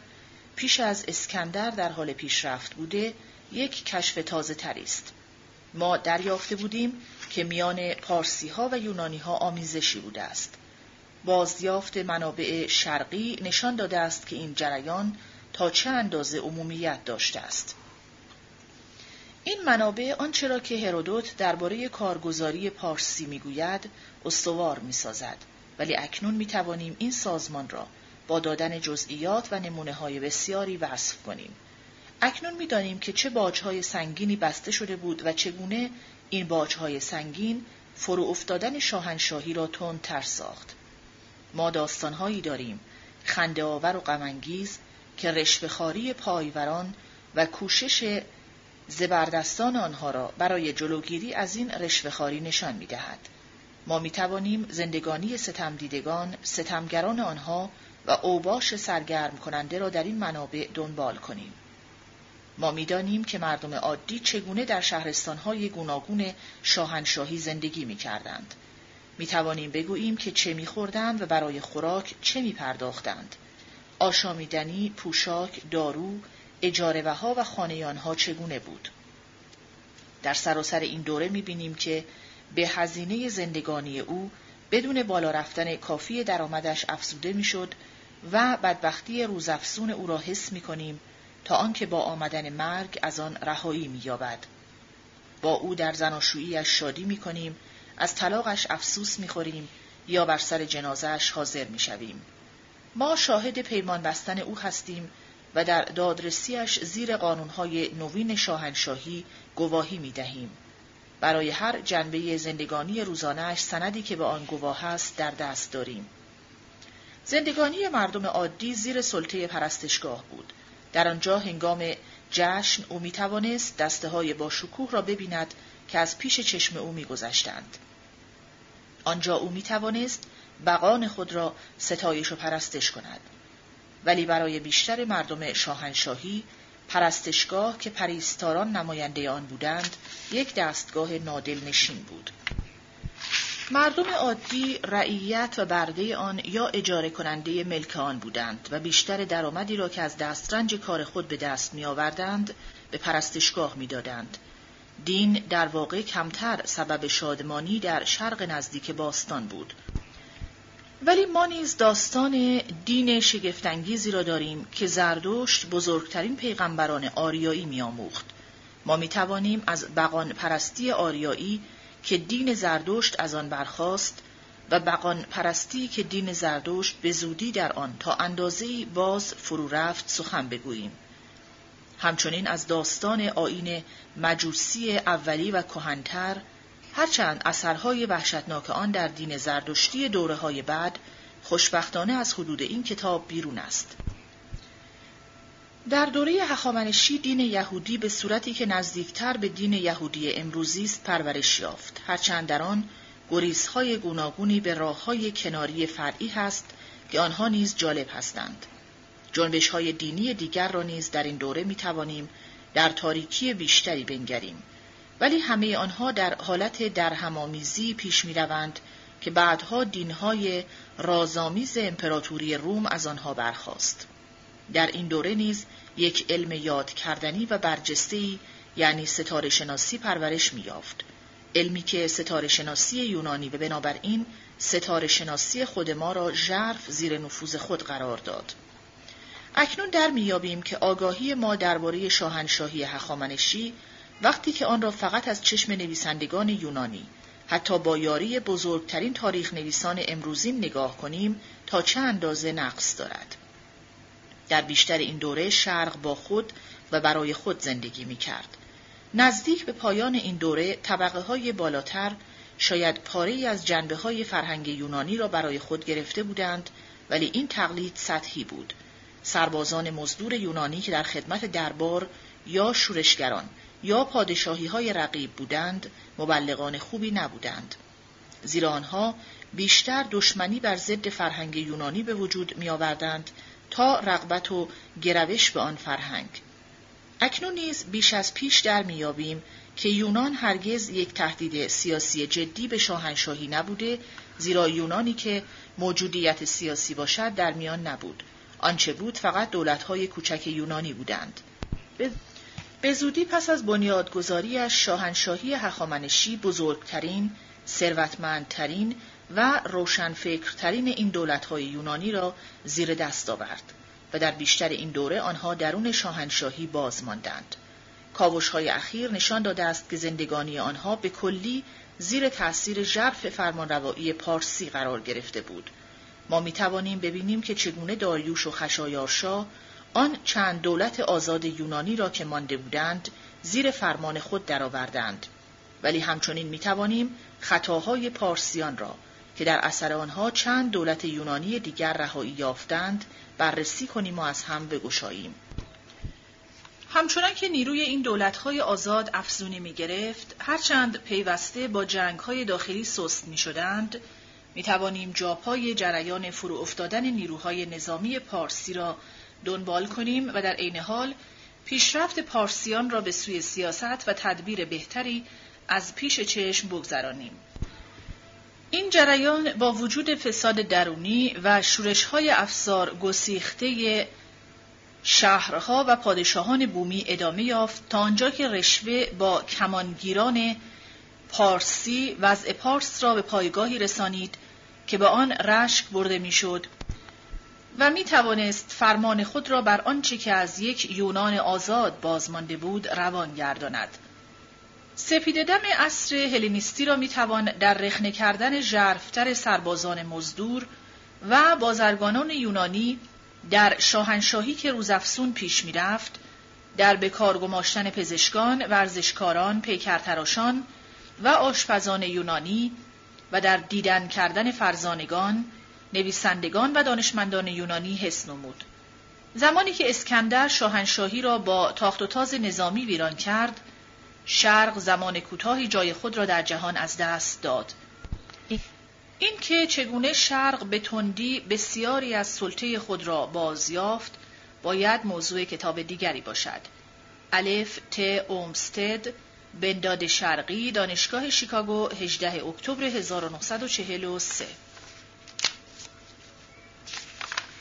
پیش از اسکندر در حال پیشرفت بوده یک کشف تازه تری است. ما دریافته بودیم که میان پارسی ها و یونانی ها آمیزشی بوده است. بازیافت منابع شرقی نشان داده است که این جریان تا چه اندازه عمومیت داشته است. این منابع آنچه را که هرودوت درباره کارگزاری پارسی می‌گوید استوار می‌سازد ولی اکنون می توانیم این سازمان را با دادن جزئیات و نمونه های بسیاری وصف کنیم. اکنون می‌دانیم که چه باجهای سنگینی بسته شده بود و چگونه این باجهای سنگین فرو افتادن شاهنشاهی را تند تر ساخت. ما داستانهایی داریم خنده آور و غمانگیز که رشوهخواری پایوران و کوشش زبردستان آنها را برای جلوگیری از این رشوهخواری نشان می‌دهد ما می توانیم زندگانی ستمدیدگان، ستمگران آنها و اوباش سرگرم کننده را در این منابع دنبال کنیم. ما می‌دانیم که مردم عادی چگونه در شهرستانهای گوناگون شاهنشاهی زندگی می کردند. می توانیم بگوییم که چه می خوردند و برای خوراک چه می پرداختند. آشامیدنی، پوشاک، دارو، اجاره وها و خانه آنها چگونه بود. در سراسر این دوره می بینیم که به هزینه زندگانی او بدون بالا رفتن کافی درآمدش افزوده می‌شد و بدبختی روزافزون او را حس می کنیم تا آنکه با آمدن مرگ از آن رهایی می‌یابد. با او در زناشوییش شادی می کنیم از طلاقش افسوس می خوریم یا بر سر جنازهش حاضر می شویم. ما شاهد پیمان بستن او هستیم و در دادرسیش زیر قانونهای نوین شاهنشاهی گواهی می دهیم. برای هر جنبه زندگانی روزانهش سندی که به آن گواه است در دست داریم. زندگانی مردم عادی زیر سلطه پرستشگاه بود. در آنجا هنگام جشن او می دسته های با شکوه را ببیند که از پیش چشم او می گذشتند. آنجا او می توانست بقان خود را ستایش و پرستش کند. ولی برای بیشتر مردم شاهنشاهی پرستشگاه که پریستاران نماینده آن بودند یک دستگاه نادل نشین بود. مردم عادی رعیت و برده آن یا اجاره کننده ملک آن بودند و بیشتر درآمدی را که از دسترنج کار خود به دست می آوردند به پرستشگاه می دادند. دین در واقع کمتر سبب شادمانی در شرق نزدیک باستان بود. ولی ما نیز داستان دین شگفتانگیزی را داریم که زردشت بزرگترین پیغمبران آریایی میآموخت. ما می توانیم از بقان پرستی آریایی که دین زردشت از آن برخاست و بقان پرستی که دین زردشت به زودی در آن تا اندازه‌ای باز فرو رفت سخن بگوییم. همچنین از داستان آین مجوسی اولی و کهنتر هرچند اثرهای وحشتناک آن در دین زردشتی دوره های بعد خوشبختانه از حدود این کتاب بیرون است. در دوره هخامنشی دین یهودی به صورتی که نزدیکتر به دین یهودی امروزی است پرورش یافت هرچند در آن گریزهای گوناگونی به راههای کناری فرعی هست که آنها نیز جالب هستند جنبش های دینی دیگر را نیز در این دوره می توانیم در تاریکی بیشتری بنگریم ولی همه آنها در حالت درهمامیزی پیش می روند که بعدها دینهای رازآمیز امپراتوری روم از آنها برخاست. در این دوره نیز یک علم یاد کردنی و برجسته‌ای یعنی ستاره شناسی پرورش یافت. علمی که ستاره شناسی یونانی و بنابراین ستاره شناسی خود ما را ژرف زیر نفوذ خود قرار داد. اکنون در میابیم که آگاهی ما درباره شاهنشاهی هخامنشی وقتی که آن را فقط از چشم نویسندگان یونانی حتی با یاری بزرگترین تاریخ نویسان امروزین نگاه کنیم تا چه اندازه نقص دارد. در بیشتر این دوره شرق با خود و برای خود زندگی می کرد. نزدیک به پایان این دوره طبقه های بالاتر شاید پاره از جنبه های فرهنگ یونانی را برای خود گرفته بودند ولی این تقلید سطحی بود. سربازان مزدور یونانی که در خدمت دربار یا شورشگران یا پادشاهی های رقیب بودند مبلغان خوبی نبودند. زیرا آنها بیشتر دشمنی بر ضد فرهنگ یونانی به وجود می آوردند تا رغبت و گروش به آن فرهنگ اکنون نیز بیش از پیش در میابیم که یونان هرگز یک تهدید سیاسی جدی به شاهنشاهی نبوده زیرا یونانی که موجودیت سیاسی باشد در میان نبود آنچه بود فقط دولتهای کوچک یونانی بودند به زودی پس از بنیادگذاریش شاهنشاهی هخامنشی بزرگترین ثروتمندترین و روشنفکرترین این دولتهای یونانی را زیر دست آورد و در بیشتر این دوره آنها درون شاهنشاهی باز ماندند. کاوش های اخیر نشان داده است که زندگانی آنها به کلی زیر تأثیر ژرف فرمانروایی پارسی قرار گرفته بود. ما می توانیم ببینیم که چگونه داریوش و خشایارشا آن چند دولت آزاد یونانی را که مانده بودند زیر فرمان خود درآوردند. ولی همچنین می توانیم خطاهای پارسیان را که در اثر آنها چند دولت یونانی دیگر رهایی یافتند بررسی کنیم و از هم بگشاییم. همچنان که نیروی این دولتهای آزاد افزونی می گرفت، هرچند پیوسته با جنگهای داخلی سست می شدند، می توانیم جاپای جریان فرو افتادن نیروهای نظامی پارسی را دنبال کنیم و در عین حال پیشرفت پارسیان را به سوی سیاست و تدبیر بهتری از پیش چشم بگذرانیم. این جریان با وجود فساد درونی و شورش‌های افسار گسیخته شهرها و پادشاهان بومی ادامه یافت تا آنجا که رشوه با کمانگیران پارسی وضع پارس را به پایگاهی رسانید که به آن رشک برده می‌شد و می توانست فرمان خود را بر آنچه که از یک یونان آزاد بازمانده بود روان گرداند. سپیددم اصر هلینیستی را می‌توان در رخنه کردن ژرفتر سربازان مزدور و بازرگانان یونانی در شاهنشاهی که روزافسون پیش می‌رفت در به گماشتن پزشکان، ورزشکاران، پیکرتراشان و آشپزان یونانی و در دیدن کردن فرزانگان، نویسندگان و دانشمندان یونانی حس نمود. زمانی که اسکندر شاهنشاهی را با تاخت و تاز نظامی ویران کرد، شرق زمان کوتاهی جای خود را در جهان از دست داد. این که چگونه شرق به تندی بسیاری از سلطه خود را بازیافت باید موضوع کتاب دیگری باشد. الف ت اومستد بنداد شرقی دانشگاه شیکاگو 18 اکتبر 1943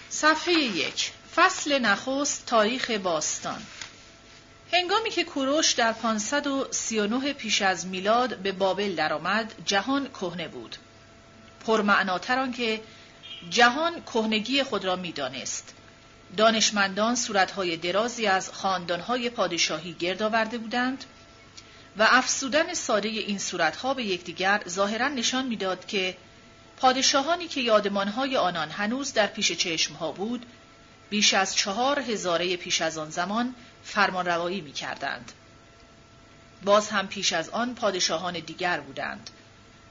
صفحه یک. فصل نخست تاریخ باستان. هنگامی که کوروش در 539 پیش از میلاد به بابل درآمد جهان کهنه بود. پرمعناتر که جهان کهنگی خود را می‌دانست. دانشمندان صورتهای درازی از خاندانهای پادشاهی گرد آورده بودند. و افسودن ساده این صورتها به یکدیگر ظاهرا نشان می‌داد که پادشاهانی که یادمانهای آنان هنوز در پیش چشمها بود بیش از چهار هزاره پیش از آن زمان فرمان روایی می کردند. باز هم پیش از آن پادشاهان دیگر بودند.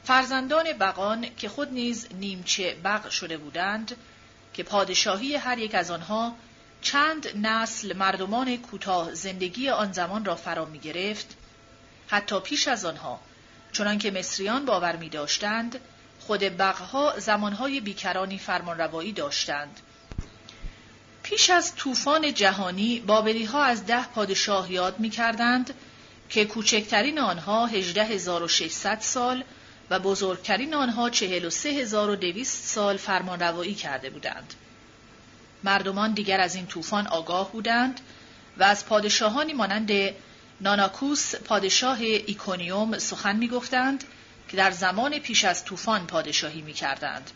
فرزندان بقان که خود نیز نیمچه بق شده بودند که پادشاهی هر یک از آنها چند نسل مردمان کوتاه زندگی آن زمان را فرا می گرفت حتی پیش از آنها چنانکه مصریان باور می داشتند خود بقها زمانهای بیکرانی فرمانروایی داشتند پیش از طوفان جهانی بابلی ها از ده پادشاه یاد می کردند که کوچکترین آنها 18600 سال و بزرگترین آنها 43200 سال فرمانروایی کرده بودند. مردمان دیگر از این طوفان آگاه بودند و از پادشاهانی مانند ناناکوس پادشاه ایکونیوم سخن می گفتند که در زمان پیش از طوفان پادشاهی می کردند.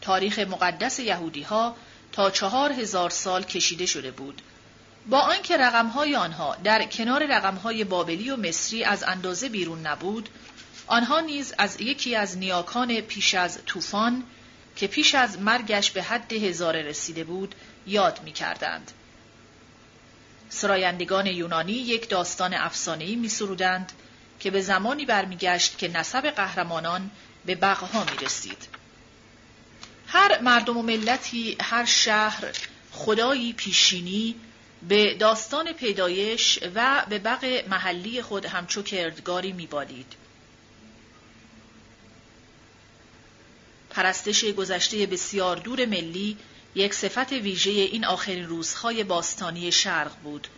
تاریخ مقدس یهودی ها تا چهار هزار سال کشیده شده بود. با آنکه رقمهای آنها در کنار رقمهای بابلی و مصری از اندازه بیرون نبود، آنها نیز از یکی از نیاکان پیش از طوفان که پیش از مرگش به حد هزاره رسیده بود یاد می کردند. سرایندگان یونانی یک داستان افسانه‌ای می سرودند که به زمانی برمیگشت که نسب قهرمانان به بقها می رسید. هر مردم و ملتی، هر شهر، خدایی پیشینی به داستان پیدایش و به بق محلی خود همچو کردگاری میبالید. پرستش گذشته بسیار دور ملی یک صفت ویژه این آخرین روزهای باستانی شرق بود.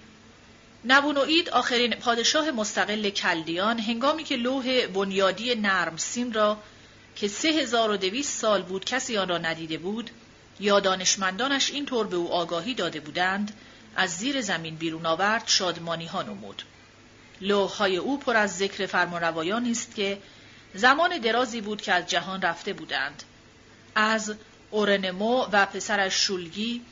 نبونوید آخرین پادشاه مستقل کلدیان هنگامی که لوح بنیادی نرم سیم را که سه هزار و دویست سال بود کسی آن را ندیده بود یا دانشمندانش این طور به او آگاهی داده بودند از زیر زمین بیرون آورد شادمانی ها نمود. لوحهای او پر از ذکر فرمانروایانی است که زمان درازی بود که از جهان رفته بودند. از اورنمو و پسرش شولگی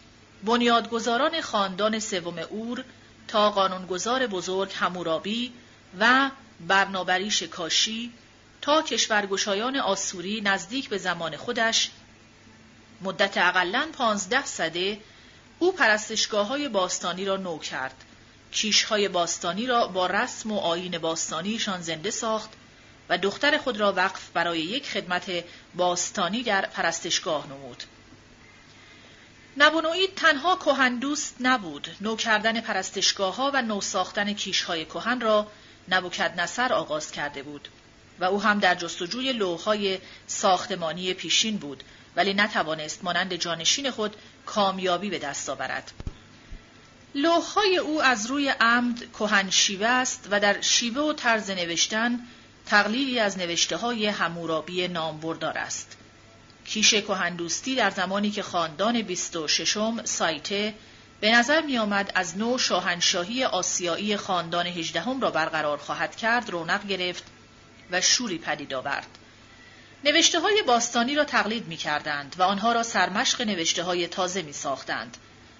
بنیادگذاران خاندان سوم اور تا قانونگذار بزرگ همورابی و برنابریش کاشی تا کشورگشایان آسوری نزدیک به زمان خودش مدت اقلا پانزده صده او پرستشگاه های باستانی را نو کرد. کیش های باستانی را با رسم و آین باستانیشان زنده ساخت و دختر خود را وقف برای یک خدمت باستانی در پرستشگاه نمود. نبونوید تنها کهندوست نبود نو کردن پرستشگاه ها و نو ساختن کیش های کهن را نبوکد نصر آغاز کرده بود و او هم در جستجوی لوحهای ساختمانی پیشین بود ولی نتوانست مانند جانشین خود کامیابی به دست آورد. لوحهای او از روی عمد کهن شیوه است و در شیوه و طرز نوشتن تقلیلی از نوشته های همورابی نامبردار است. کیش کهندوستی در زمانی که خاندان بیست و ششم سایته به نظر می آمد از نو شاهنشاهی آسیایی خاندان هجدهم را برقرار خواهد کرد رونق گرفت و شوری پدید آورد. نوشته های باستانی را تقلید می کردند و آنها را سرمشق نوشته های تازه می ساختند.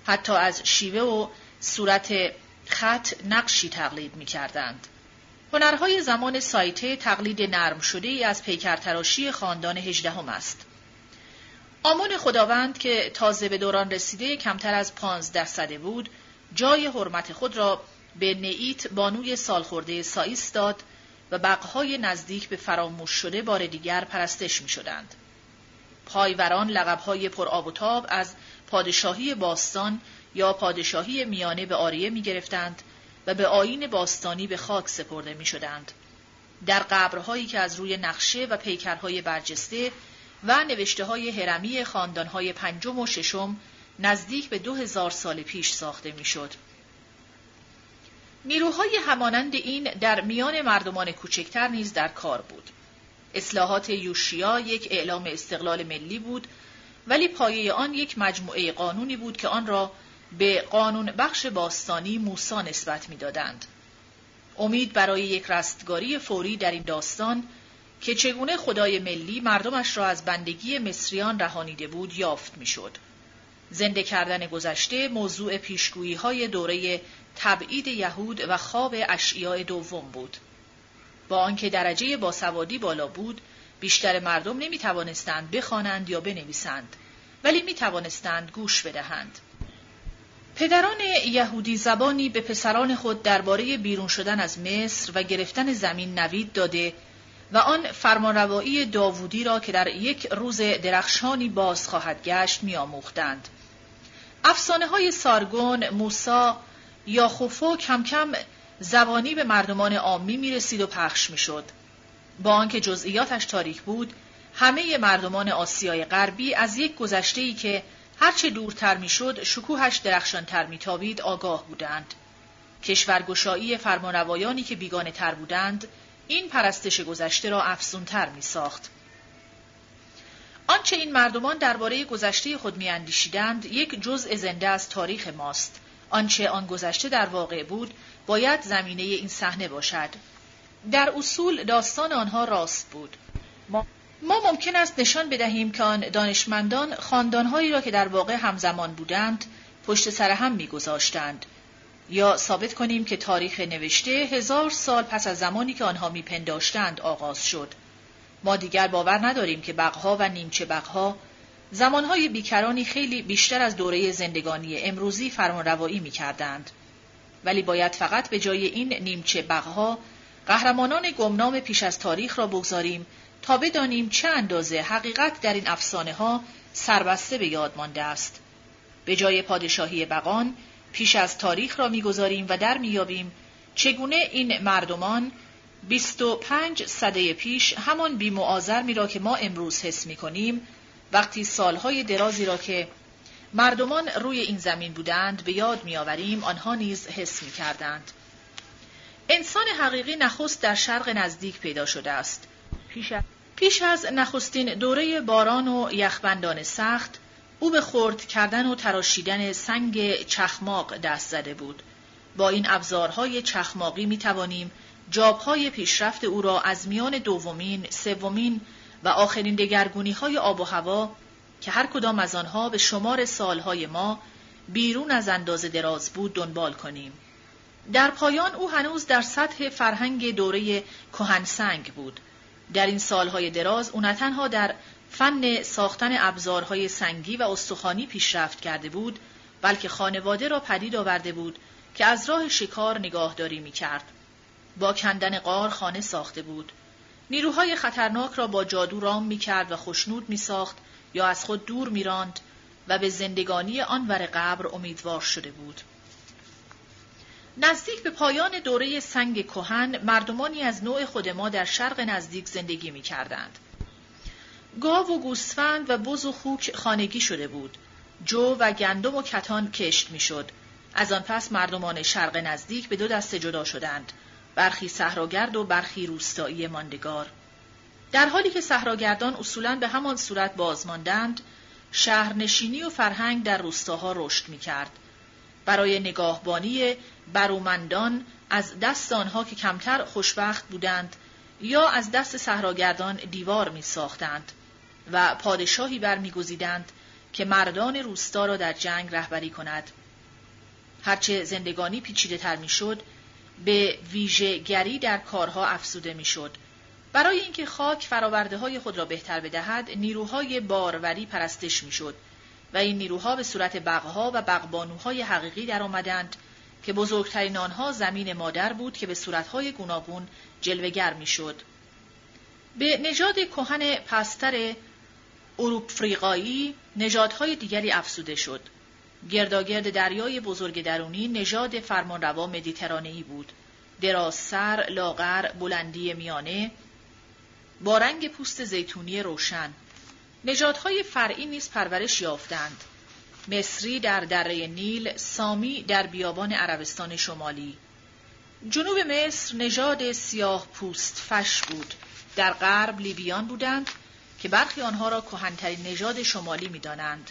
حتی از شیوه و صورت خط نقشی تقلید می کردند. هنرهای زمان سایته تقلید نرم شده ای از پیکرتراشی خاندان هجدهم است. آمون خداوند که تازه به دوران رسیده کمتر از پانزده سده بود، جای حرمت خود را به نیت بانوی سالخورده سایس داد و بقهای نزدیک به فراموش شده بار دیگر پرستش می شدند. پایوران لقبهای پر آب و تاب از پادشاهی باستان یا پادشاهی میانه به آریه می گرفتند و به آین باستانی به خاک سپرده می شدند. در قبرهایی که از روی نقشه و پیکرهای برجسته و نوشته های هرمی خاندانهای پنجم و ششم نزدیک به دو هزار سال پیش ساخته می شد. نیروهای همانند این در میان مردمان کوچکتر نیز در کار بود. اصلاحات یوشیا یک اعلام استقلال ملی بود ولی پایه آن یک مجموعه قانونی بود که آن را به قانون بخش باستانی موسا نسبت می‌دادند. امید برای یک رستگاری فوری در این داستان که چگونه خدای ملی مردمش را از بندگی مصریان رهانیده بود یافت می‌شد. زنده کردن گذشته موضوع پیشگویی های دوره تبعید یهود و خواب اشیاء دوم بود. با آنکه درجه باسوادی بالا بود، بیشتر مردم نمی توانستند بخوانند یا بنویسند، ولی می توانستند گوش بدهند. پدران یهودی زبانی به پسران خود درباره بیرون شدن از مصر و گرفتن زمین نوید داده و آن فرمانروایی داوودی را که در یک روز درخشانی باز خواهد گشت میآموختند. افسانه های سارگون، موسا یا خوفو کم کم زبانی به مردمان عامی می رسید و پخش می شد. با آنکه جزئیاتش تاریک بود، همه مردمان آسیای غربی از یک گذشته که هرچه دورتر می‌شد شکوهش درخشانتر میتابید آگاه بودند. کشورگشایی فرمانروایانی که بیگانه تر بودند، این پرستش گذشته را افزونتر می ساخت. آنچه این مردمان درباره گذشته خود میاندیشیدند یک جزء زنده از تاریخ ماست. آنچه آن گذشته در واقع بود باید زمینه این صحنه باشد. در اصول داستان آنها راست بود. ما, ما ممکن است نشان بدهیم که آن دانشمندان خاندانهایی را که در واقع همزمان بودند پشت سر هم میگذاشتند یا ثابت کنیم که تاریخ نوشته هزار سال پس از زمانی که آنها میپنداشتند آغاز شد. ما دیگر باور نداریم که بقها و نیمچه بقها زمانهای بیکرانی خیلی بیشتر از دوره زندگانی امروزی فرمانروایی می‌کردند. ولی باید فقط به جای این نیمچه بقها قهرمانان گمنام پیش از تاریخ را بگذاریم تا بدانیم چه اندازه حقیقت در این افسانه ها سربسته به یاد مانده است. به جای پادشاهی بقان پیش از تاریخ را می‌گذاریم و در میابیم چگونه این مردمان 25 صده پیش همان بیمعاذر را که ما امروز حس می کنیم وقتی سالهای درازی را که مردمان روی این زمین بودند به یاد میآوریم آنها نیز حس می کردند. انسان حقیقی نخست در شرق نزدیک پیدا شده است. پیش از نخستین دوره باران و یخبندان سخت او به خرد کردن و تراشیدن سنگ چخماق دست زده بود. با این ابزارهای چخماقی می توانیم جابهای پیشرفت او را از میان دومین، سومین و آخرین دگرگونی های آب و هوا که هر کدام از آنها به شمار سالهای ما بیرون از اندازه دراز بود دنبال کنیم. در پایان او هنوز در سطح فرهنگ دوره کهنسنگ بود. در این سالهای دراز او نه تنها در فن ساختن ابزارهای سنگی و استخوانی پیشرفت کرده بود بلکه خانواده را پدید آورده بود که از راه شکار نگاهداری می کرد. با کندن قار خانه ساخته بود. نیروهای خطرناک را با جادو رام می کرد و خشنود می ساخت یا از خود دور می راند و به زندگانی آن ور قبر امیدوار شده بود. نزدیک به پایان دوره سنگ کهن مردمانی از نوع خود ما در شرق نزدیک زندگی می کردند. گاو و گوسفند و بز و خوک خانگی شده بود. جو و گندم و کتان کشت می‌شد. از آن پس مردمان شرق نزدیک به دو دسته جدا شدند. برخی صحراگرد و برخی روستایی ماندگار. در حالی که صحراگردان اصولا به همان صورت بازماندند، شهرنشینی و فرهنگ در روستاها رشد می کرد. برای نگاهبانی برومندان از دست آنها که کمتر خوشبخت بودند یا از دست صحراگردان دیوار می ساختند. و پادشاهی برمیگزیدند که مردان روستا را در جنگ رهبری کند. هرچه زندگانی پیچیده تر می شد، به ویژهگری در کارها افسوده می‌شد. برای اینکه خاک فراورده های خود را بهتر بدهد نیروهای باروری پرستش می‌شد و این نیروها به صورت بقها و بقبانوهای حقیقی در آمدند که بزرگترین آنها زمین مادر بود که به صورتهای گوناگون جلوگر می‌شد. به نژاد کهن پستر اروپفریقایی نژادهای دیگری افسوده شد. گرداگرد دریای بزرگ درونی نژاد فرمانروا مدیترانه‌ای بود. دراز سر، لاغر، بلندی میانه، با رنگ پوست زیتونی روشن. نژادهای فرعی نیز پرورش یافتند. مصری در دره نیل، سامی در بیابان عربستان شمالی. جنوب مصر نژاد سیاه پوست فش بود. در غرب لیبیان بودند که برخی آنها را کهنترین نژاد شمالی می‌دانند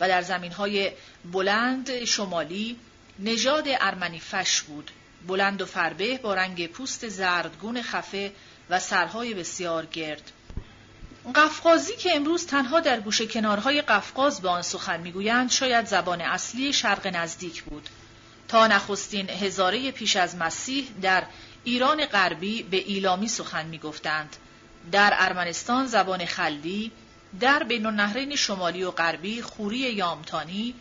و در زمینهای بلند شمالی نژاد ارمنی فش بود. بلند و فربه با رنگ پوست زردگون خفه و سرهای بسیار گرد. قفقازی که امروز تنها در گوشه کنارهای قفقاز به آن سخن می‌گویند شاید زبان اصلی شرق نزدیک بود. تا نخستین هزاره پیش از مسیح در ایران غربی به ایلامی سخن می‌گفتند. در ارمنستان زبان خلدی در بین النهرین شمالی و غربی خوری یامتانی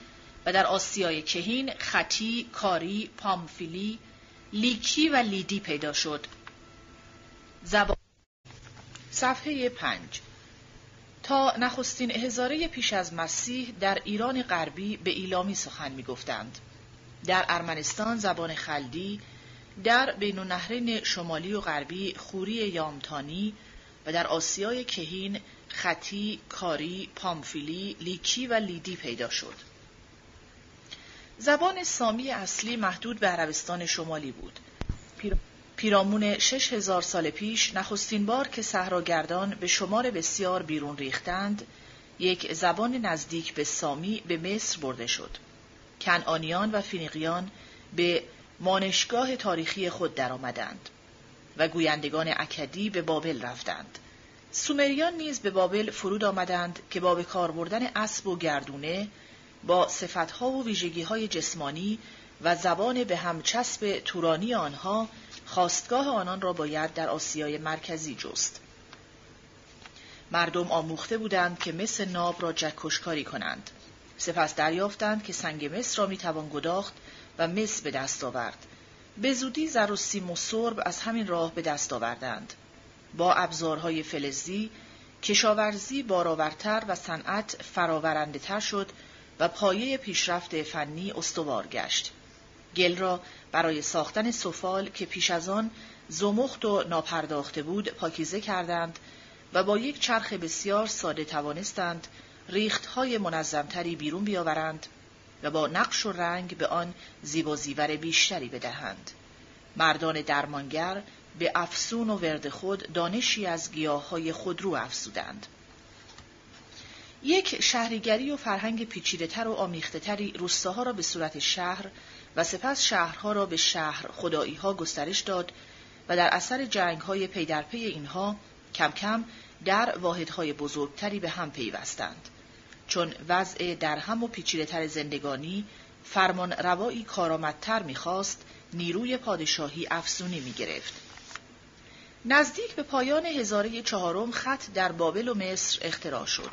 و در آسیای کهین خطی، کاری، پامفیلی، لیکی و لیدی پیدا شد. زبان صفحه پنج. تا نخستین هزاره پیش از مسیح در ایران غربی به ایلامی سخن می گفتند. در ارمنستان زبان خلدی، در بین النهرین شمالی و غربی خوری یامتانی و در آسیای کهین خطی، کاری، پامفیلی، لیکی و لیدی پیدا شد. زبان سامی اصلی محدود به عربستان شمالی بود. پیرامون شش هزار سال پیش نخستین بار که صحراگردان به شمار بسیار بیرون ریختند یک زبان نزدیک به سامی به مصر برده شد. کنعانیان و فینیقیان به مانشگاه تاریخی خود درآمدند و گویندگان اکدی به بابل رفتند. سومریان نیز به بابل فرود آمدند که با به کار بردن اسب و گردونه با صفتها و ویژگیهای جسمانی و زبان به همچسب تورانی آنها خواستگاه آنان را باید در آسیای مرکزی جست. مردم آموخته بودند که مس ناب را جکشکاری کنند. سپس دریافتند که سنگ مس را می‌توان گداخت و مس به دست آورد. به زودی زر و سیم و سرب از همین راه به دست آوردند. با ابزارهای فلزی، کشاورزی بارآورتر و صنعت فراورنده تر شد و پایه پیشرفت فنی استوار گشت. گل را برای ساختن سفال که پیش از آن زمخت و ناپرداخته بود پاکیزه کردند و با یک چرخ بسیار ساده توانستند ریختهای منظمتری بیرون بیاورند و با نقش و رنگ به آن زیب و زیور بیشتری بدهند. مردان درمانگر به افسون و ورد خود دانشی از گیاههای خودرو افزودند. یک شهریگری و فرهنگ پیچیدهتر و آمیختهتری روستاها را به صورت شهر و سپس شهرها را به شهر خدایی ها گسترش داد و در اثر جنگ های پی در پی اینها کم کم در واحدهای بزرگتری به هم پیوستند. چون وضع در هم و پیچیده تر زندگانی فرمان روایی کارآمدتر می‌خواست نیروی پادشاهی افزونی می گرفت. نزدیک به پایان هزاره چهارم خط در بابل و مصر اختراع شد.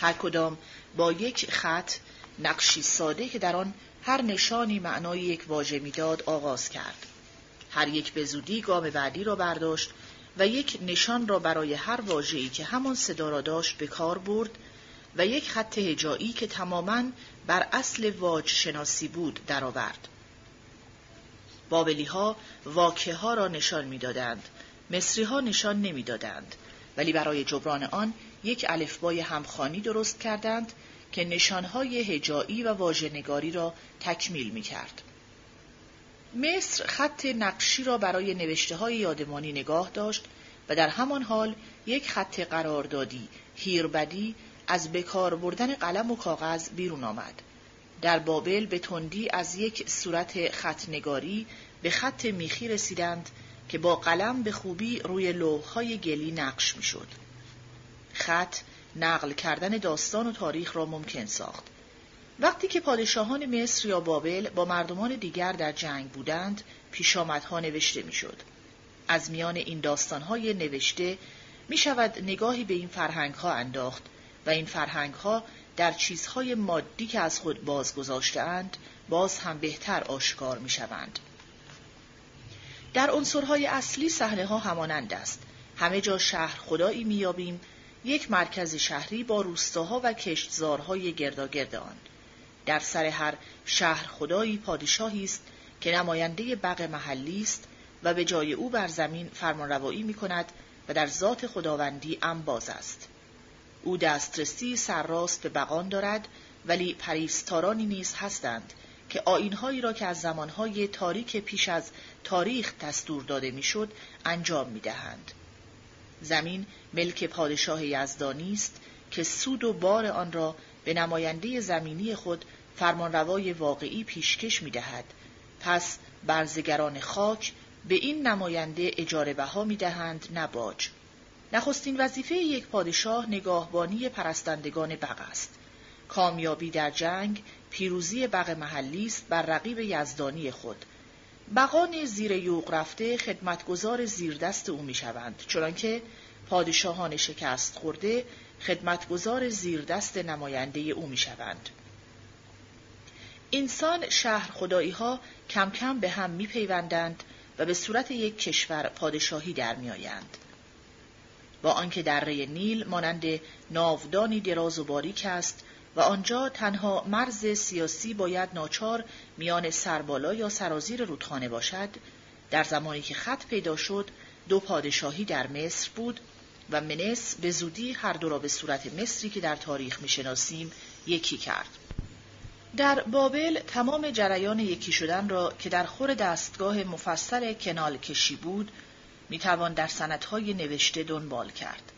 هر کدام با یک خط نقشی ساده که در آن هر نشانی معنای یک واژه می‌داد آغاز کرد. هر یک به زودی گام بعدی را برداشت و یک نشان را برای هر واژه‌ای که همان صدا را داشت به کار برد و یک خط هجایی که تماما بر اصل واج شناسی بود درآورد. بابلی ها واکه ها را نشان می‌دادند، مصری ها نشان نمی‌دادند، ولی برای جبران آن یک الفبای همخانی درست کردند که نشانهای هجایی و واژه‌نگاری را تکمیل می کرد. مصر خط نقشی را برای نوشته های یادمانی نگاه داشت و در همان حال یک خط قراردادی هیربدی از بکار بردن قلم و کاغذ بیرون آمد. در بابل به تندی از یک صورت خطنگاری به خط میخی رسیدند که با قلم به خوبی روی لوحهای گلی نقش می‌شد. خط نقل کردن داستان و تاریخ را ممکن ساخت. وقتی که پادشاهان مصر یا بابل با مردمان دیگر در جنگ بودند پیشامدها نوشته می‌شد. از میان این داستانهای نوشته می شود نگاهی به این فرهنگ ها انداخت و این فرهنگ ها در چیزهای مادی که از خود بازگذاشتهاند باز هم بهتر آشکار می شوند. در عنصرهای اصلی صحنه ها همانند است. همه جا شهر خدایی میابیم یک مرکز شهری با روستاها و کشتزارهای گرداگرد آن. در سر هر شهر خدایی پادشاهی است که نماینده بق محلی است و به جای او بر زمین فرمانروایی می کند و در ذات خداوندی انباز است. او دسترسی سرراست به بقان دارد ولی پریستارانی نیز هستند که آینهایی را که از زمانهای تاریک پیش از تاریخ دستور داده می‌شد انجام می‌دهند. زمین ملک پادشاه یزدانی است که سود و بار آن را به نماینده زمینی خود فرمانروای واقعی پیشکش می دهد. پس برزگران خاک به این نماینده اجاره بها می دهند نباج. نخستین وظیفه یک پادشاه نگاهبانی پرستندگان بغ است. کامیابی در جنگ پیروزی بغ محلی است بر رقیب یزدانی خود. بقان زیر یوق رفته خدمتگزار زیردست او می شوند چنانکه پادشاهان شکست خورده خدمتگزار زیردست نماینده او می شوند. انسان شهر خدایی ها کم کم به هم می پیوندند و به صورت یک کشور پادشاهی در می آیند. با آنکه دره نیل مانند ناودانی دراز و باریک است و آنجا تنها مرز سیاسی باید ناچار میان سربالا یا سرازیر رودخانه باشد. در زمانی که خط پیدا شد دو پادشاهی در مصر بود و منس به زودی هر دو را به صورت مصری که در تاریخ می‌شناسیم یکی کرد. در بابل تمام جریان یکی شدن را که در خور دستگاه مفصل کنال کشی بود می‌توان در سنتهای نوشته دنبال کرد.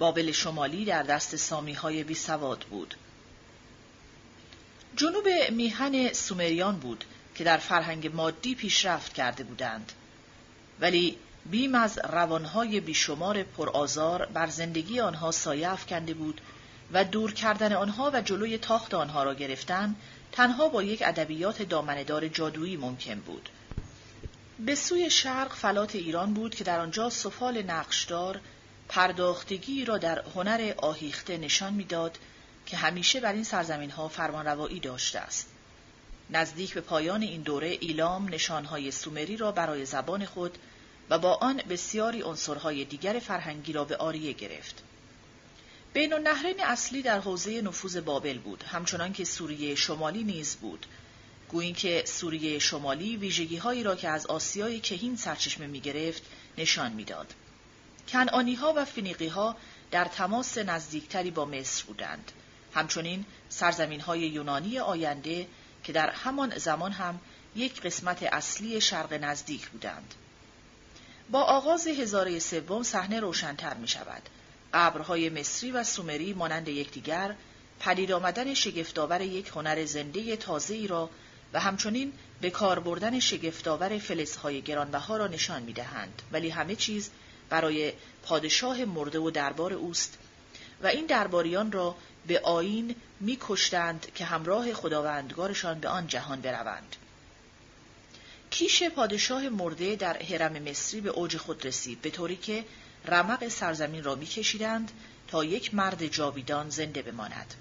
بابل شمالی در دست سامی های بی سواد بود. جنوب میهن سومریان بود که در فرهنگ مادی پیشرفت کرده بودند. ولی بیم از روانهای بیشمار پرآزار بر زندگی آنها سایه افکنده بود و دور کردن آنها و جلوی تاخت آنها را گرفتن تنها با یک ادبیات دامندار جادویی ممکن بود. به سوی شرق فلات ایران بود که در آنجا سفال نقشدار پرداختگی را در هنر آهیخته نشان می‌داد که همیشه بر این سرزمین ها فرمانروایی داشته است. نزدیک به پایان این دوره ایلام نشانهای سومری را برای زبان خود و با آن بسیاری عنصرهای دیگر فرهنگی را به آریه گرفت. بین النهرین اصلی در حوزه نفوذ بابل بود، همچنان که سوریه شمالی نیز بود. گویی که سوریه شمالی ویژگی هایی را که از آسیای کهین سرچشمه می گرفت نشان می‌داد. کنعانی ها و فنیقی ها در تماس نزدیکتری با مصر بودند. همچنین سرزمین های یونانی آینده که در همان زمان هم یک قسمت اصلی شرق نزدیک بودند. با آغاز هزاره سوم صحنه روشنتر می شود. قبرهای مصری و سومری مانند یکدیگر پدید آمدن شگفتآور یک هنر زنده تازه‌ای را و همچنین به کار بردن شگفتآور فلزهای گرانبها را نشان می‌دهند ولی همه چیز برای پادشاه مرده و دربار اوست و این درباریان را به آین میکشتند که همراه خداوندگارشان به آن جهان بروند. کیش پادشاه مرده در حرم مصری به اوج خود رسید به طوری که رمق سرزمین را میکشیدند تا یک مرد جاویدان زنده بماند.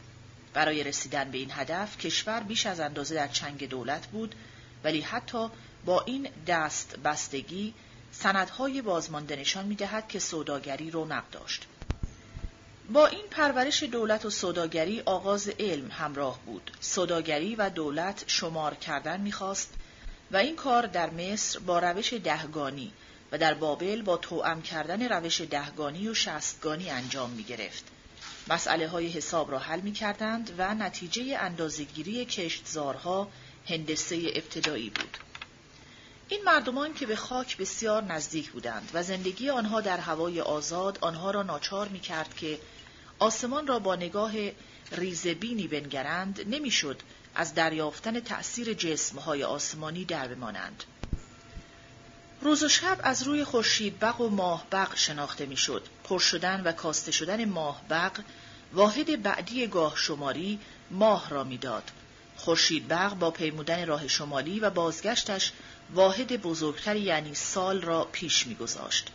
برای رسیدن به این هدف کشور بیش از اندازه در چنگ دولت بود ولی حتی با این دست بستگی سندهای بازمانده نشان می‌دهد که سوداگری رونق داشت. با این پرورش دولت و سوداگری آغاز علم همراه بود. سوداگری و دولت شمار کردن می‌خواست و این کار در مصر با روش دهگانی و در بابل با توأم کردن روش دهگانی و شستگانی انجام می گرفت. مسئله های حساب را حل می کردند و نتیجه اندازگیری کشتزارها هندسه ابتدایی بود. این مردمان که به خاک بسیار نزدیک بودند و زندگی آنها در هوای آزاد آنها را ناچار می کرد که آسمان را با نگاه ریزبینی بنگرند نمی‌شد از دریافتن تأثیر جسمهای آسمانی در بمانند. روز و شب از روی خورشید بق و ماه بق شناخته می‌شد. پر شدن و کاسته شدن ماه بق واحد بعدی گاه شماری ماه را می‌داد. خورشید بغ با پیمودن راه شمالی و بازگشتش واحد بزرگتر یعنی سال را پیش میگذاشت.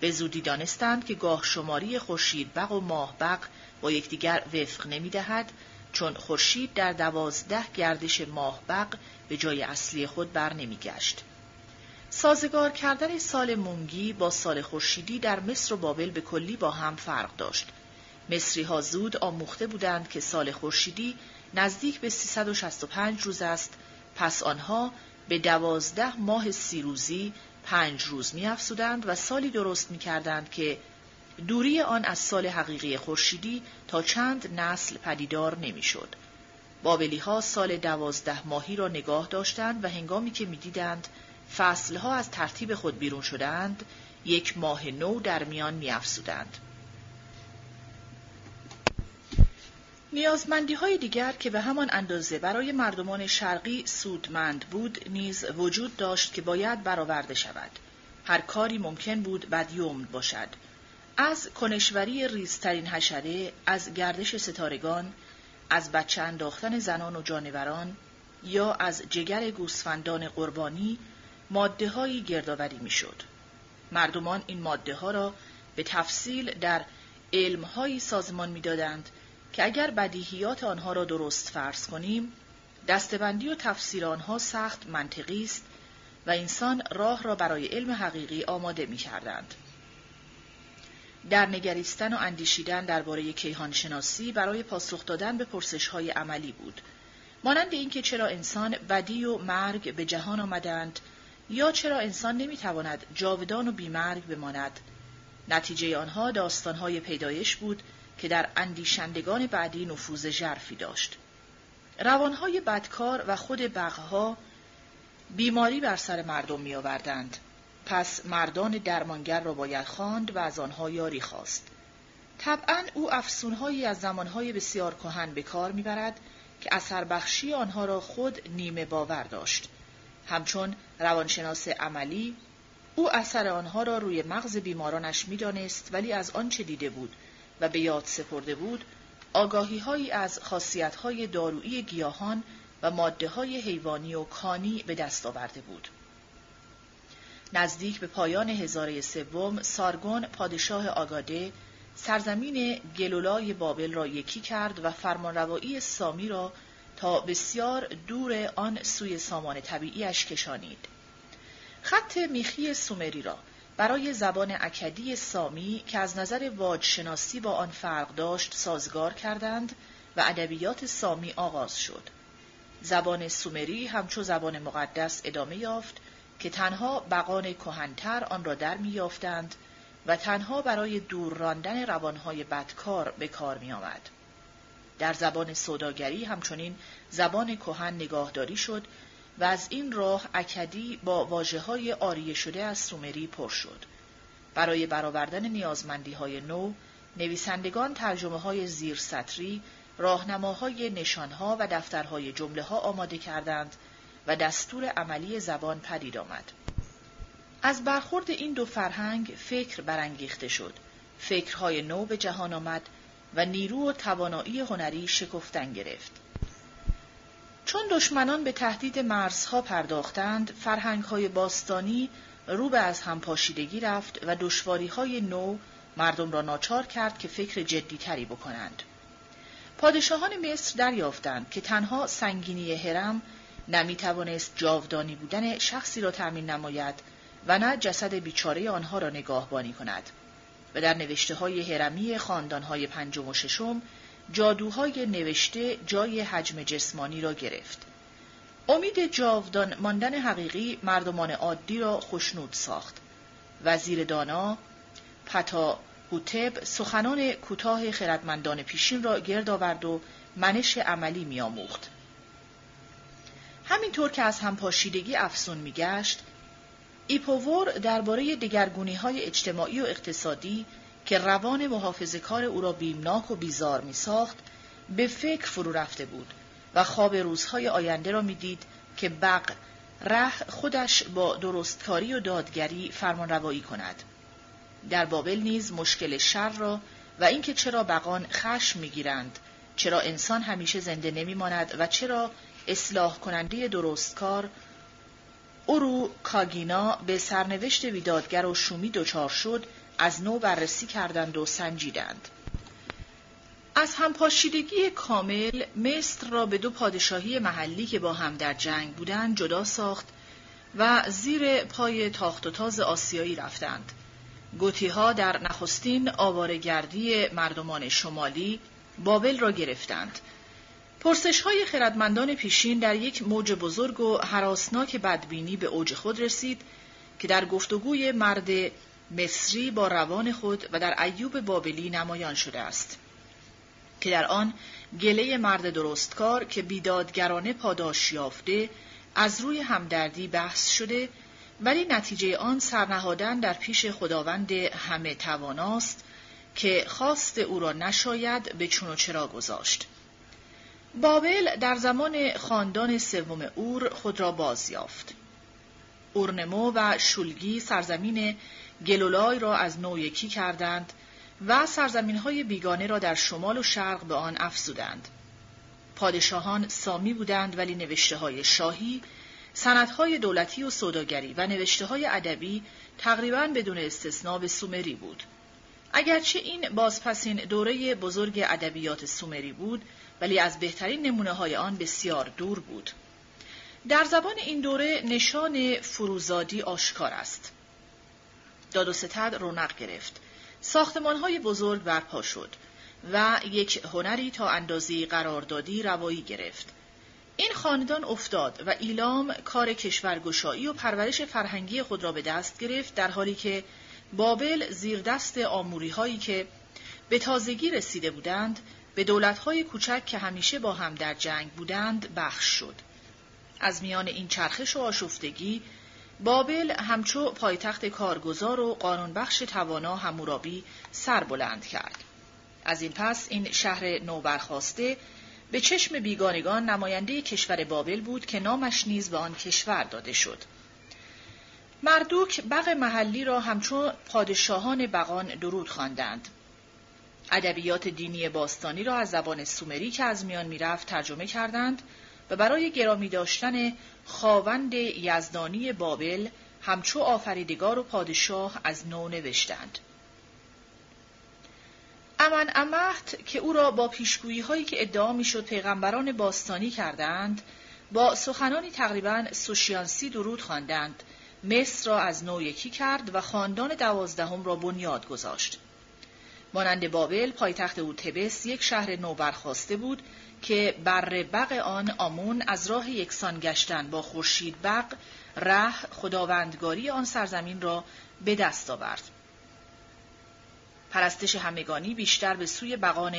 به زودی دانستند که گاه شماری خورشید بغ و ماه بغ با یکدیگر وفق نمی‌دهد چون خورشید در دوازده گردش ماه بغ به جای اصلی خود بر نمیگشت. سازگار کردن سال مونگی با سال خورشیدی در مصر و بابل به کلی با هم فرق داشت. مصری ها زود آموخته بودند که سال خورشیدی نزدیک به 365 روز است پس آنها به دوازده ماه سی روزی پنج روز می و سالی درست می کردند که دوری آن از سال حقیقی خورشیدی تا چند نسل پدیدار نمی‌شد. بابلی ها سال دوازده ماهی را نگاه داشتند و هنگامی که می‌دیدند فصلها از ترتیب خود بیرون شدند یک ماه نو در میان میافزودند. نیازمندی های دیگر که به همان اندازه برای مردمان شرقی سودمند بود نیز وجود داشت که باید برآورده شود. هر کاری ممکن بود بدیوم باشد. از کنشوری ریزترین حشره، از گردش ستارگان، از بچه انداختن زنان و جانوران یا از جگر گوسفندان قربانی ماده هایی گردآوری می‌شد. مردمان این ماده ها را به تفصیل در علم هایی سازمان می‌دادند که اگر بدیهیات آنها را درست فرض کنیم دستبندی و تفسیر آنها سخت منطقی است و انسان راه را برای علم حقیقی آماده می کردند. در نگریستن و اندیشیدن درباره کیهان شناسی برای پاسخ دادن به پرسش های عملی بود. مانند اینکه چرا انسان بدی و مرگ به جهان آمدند یا چرا انسان نمی‌تواند جاودان و بیمرگ بماند نتیجه آنها داستانهای پیدایش بود که در اندیشندگان بعدی نفوذ ژرفی داشت روانهای بدکار و خود بغها بیماری بر سر مردم می آوردند. پس مردان درمانگر را باید خواند و از آنها یاری خواست. طبعا او افسونهایی از زمانهای بسیار کهن به کار می‌برد که اثر بخشی آنها را خود نیمه باور داشت. همچون روانشناس عملی او اثر آنها را روی مغز بیمارانش می‌دانست ولی از آنچه دیده بود و به یاد سپرده بود آگاهی هایی از خاصیت های دارویی گیاهان و ماده های حیوانی و کانی به دست آورده بود. نزدیک به پایان هزاره سوم سارگون پادشاه آگاده سرزمین گلولای بابل را یکی کرد و فرمانروایی سامی را تا بسیار دور آن سوی سامان طبیعیش کشانید. خط میخی سومری را برای زبان اکدی سامی که از نظر واجشناسی با آن فرق داشت سازگار کردند و ادبیات سامی آغاز شد. زبان سومری همچو زبان مقدس ادامه یافت که تنها بقان کهنتر آن را در میافتند و تنها برای دور راندن روانهای بدکار به کار می آمد. در زبان سوداگری همچنین زبان کهن نگاهداری شد و از این راه اکدی با واجه های آریه شده از سومری پر شد. برای برآوردن نیازمندی های نو، نویسندگان ترجمه های زیر سطری، راهنماهای نشانها و دفترهای جمله ها آماده کردند و دستور عملی زبان پدید آمد. از برخورد این دو فرهنگ فکر برانگیخته شد. فکرهای نو به جهان آمد و نیرو و توانایی هنری شکفتن گرفت. چون دشمنان به تهدید مرزها پرداختند، فرهنگهای باستانی رو به از هم پاشیدگی رفت و دشواریهای نو مردم را ناچار کرد که فکر جدیتری بکنند. پادشاهان مصر دریافتند که تنها سنگینی هرم نمی توانست جاودانی بودن شخصی را تأمین نماید و نه جسد بیچاره آنها را نگاهبانی کند و در نوشته های هرمی خاندان های پنجم و ششم جادوهای نوشته جای حجم جسمانی را گرفت. امید جاودان ماندن حقیقی مردمان عادی را خشنود ساخت. وزیر دانا پتا هوتب سخنان کوتاه خردمندان پیشین را گرد آورد و منش عملی میآموخت. همینطور که از همپاشیدگی افسون میگشت ایپوور درباره دگرگونی های اجتماعی و اقتصادی که روان محافظ کار او را بیمناک و بیزار می ساخت به فکر فرو رفته بود و خواب روزهای آینده را می‌دید که بق ره خودش با درستکاری و دادگری فرمان روایی کند. در بابل نیز مشکل شر را و اینکه چرا بقان خشم می‌گیرند چرا انسان همیشه زنده نمیماند و چرا اصلاح کننده درستکار اورو کاگینا به سرنوشت ویدادگر و شومی دچار شد از نو بررسی کردند و سنجیدند از همپاشیدگی کامل مصر را به دو پادشاهی محلی که با هم در جنگ بودند جدا ساخت و زیر پای تاخت و تاز آسیایی رفتند. گوتی ها در نخستین آوارگردی مردمان شمالی بابل را گرفتند. پرسش های خردمندان پیشین در یک موج بزرگ و حراسناک بدبینی به اوج خود رسید که در گفتگوی مرد مصری با روان خود و در ایوب بابلی نمایان شده است. که در آن گله مرد درستکار که بیدادگرانه پاداش یافته از روی همدردی بحث شده ولی نتیجه آن سرنهادن در پیش خداوند همه تواناست که خواست او را نشاید به چون و چرا گذاشت. بابل در زمان خاندان سوم اور خود را باز یافت. اورنمو و شولگی سرزمین گلولای را از نو یکی کردند و سرزمین های بیگانه را در شمال و شرق به آن افزودند. پادشاهان سامی بودند ولی نوشته های شاهی، سندهای دولتی و سوداگری و نوشته های ادبی تقریبا بدون استثنا به سومری بود. اگرچه این بازپسین دوره بزرگ ادبیات سومری بود، ولی از بهترین نمونه های آن بسیار دور بود. در زبان این دوره نشان فروزادی آشکار است. داد و ستد رونق گرفت. ساختمان های بزرگ برپا شد و یک هنری تا اندازی قراردادی روایی گرفت. این خاندان افتاد و ایلام کار کشورگشایی و پرورش فرهنگی خود را به دست گرفت در حالی که بابل زیر دست آموری هایی که به تازگی رسیده بودند به دولت های کوچک که همیشه با هم در جنگ بودند بخش شد. از میان این چرخش و آشفتگی بابل همچو پایتخت کارگزار و قانونبخش توانا همورابی سر بلند کرد. از این پس این شهر نوبرخواسته به چشم بیگانگان نماینده کشور بابل بود که نامش نیز به آن کشور داده شد. مردوک بغ محلی را همچون پادشاهان بغان درود خواندند. ادبیات دینی باستانی را از زبان سومری که از میان می‌رفت ترجمه کردند و برای گرامی داشتن خاوند یزدانی بابل همچو آفریدگار و پادشاه از نو نوشتند. امن امهت که او را با پیشگویی هایی که ادعا می‌شد پیغمبران باستانی کردند با سخنانی تقریبا سوشیانسی درود خواندند مصر را از نو یکی کرد و خاندان دوازدهم را بنیاد گذاشت مانند بابل پایتخت او تبس یک شهر نو برخواسته بود که بر بغ آن آمون از راه یکسان گشتن با خورشید بق ره خداوندگاری آن سرزمین را به دست آورد. پرستش همگانی بیشتر به سوی بغان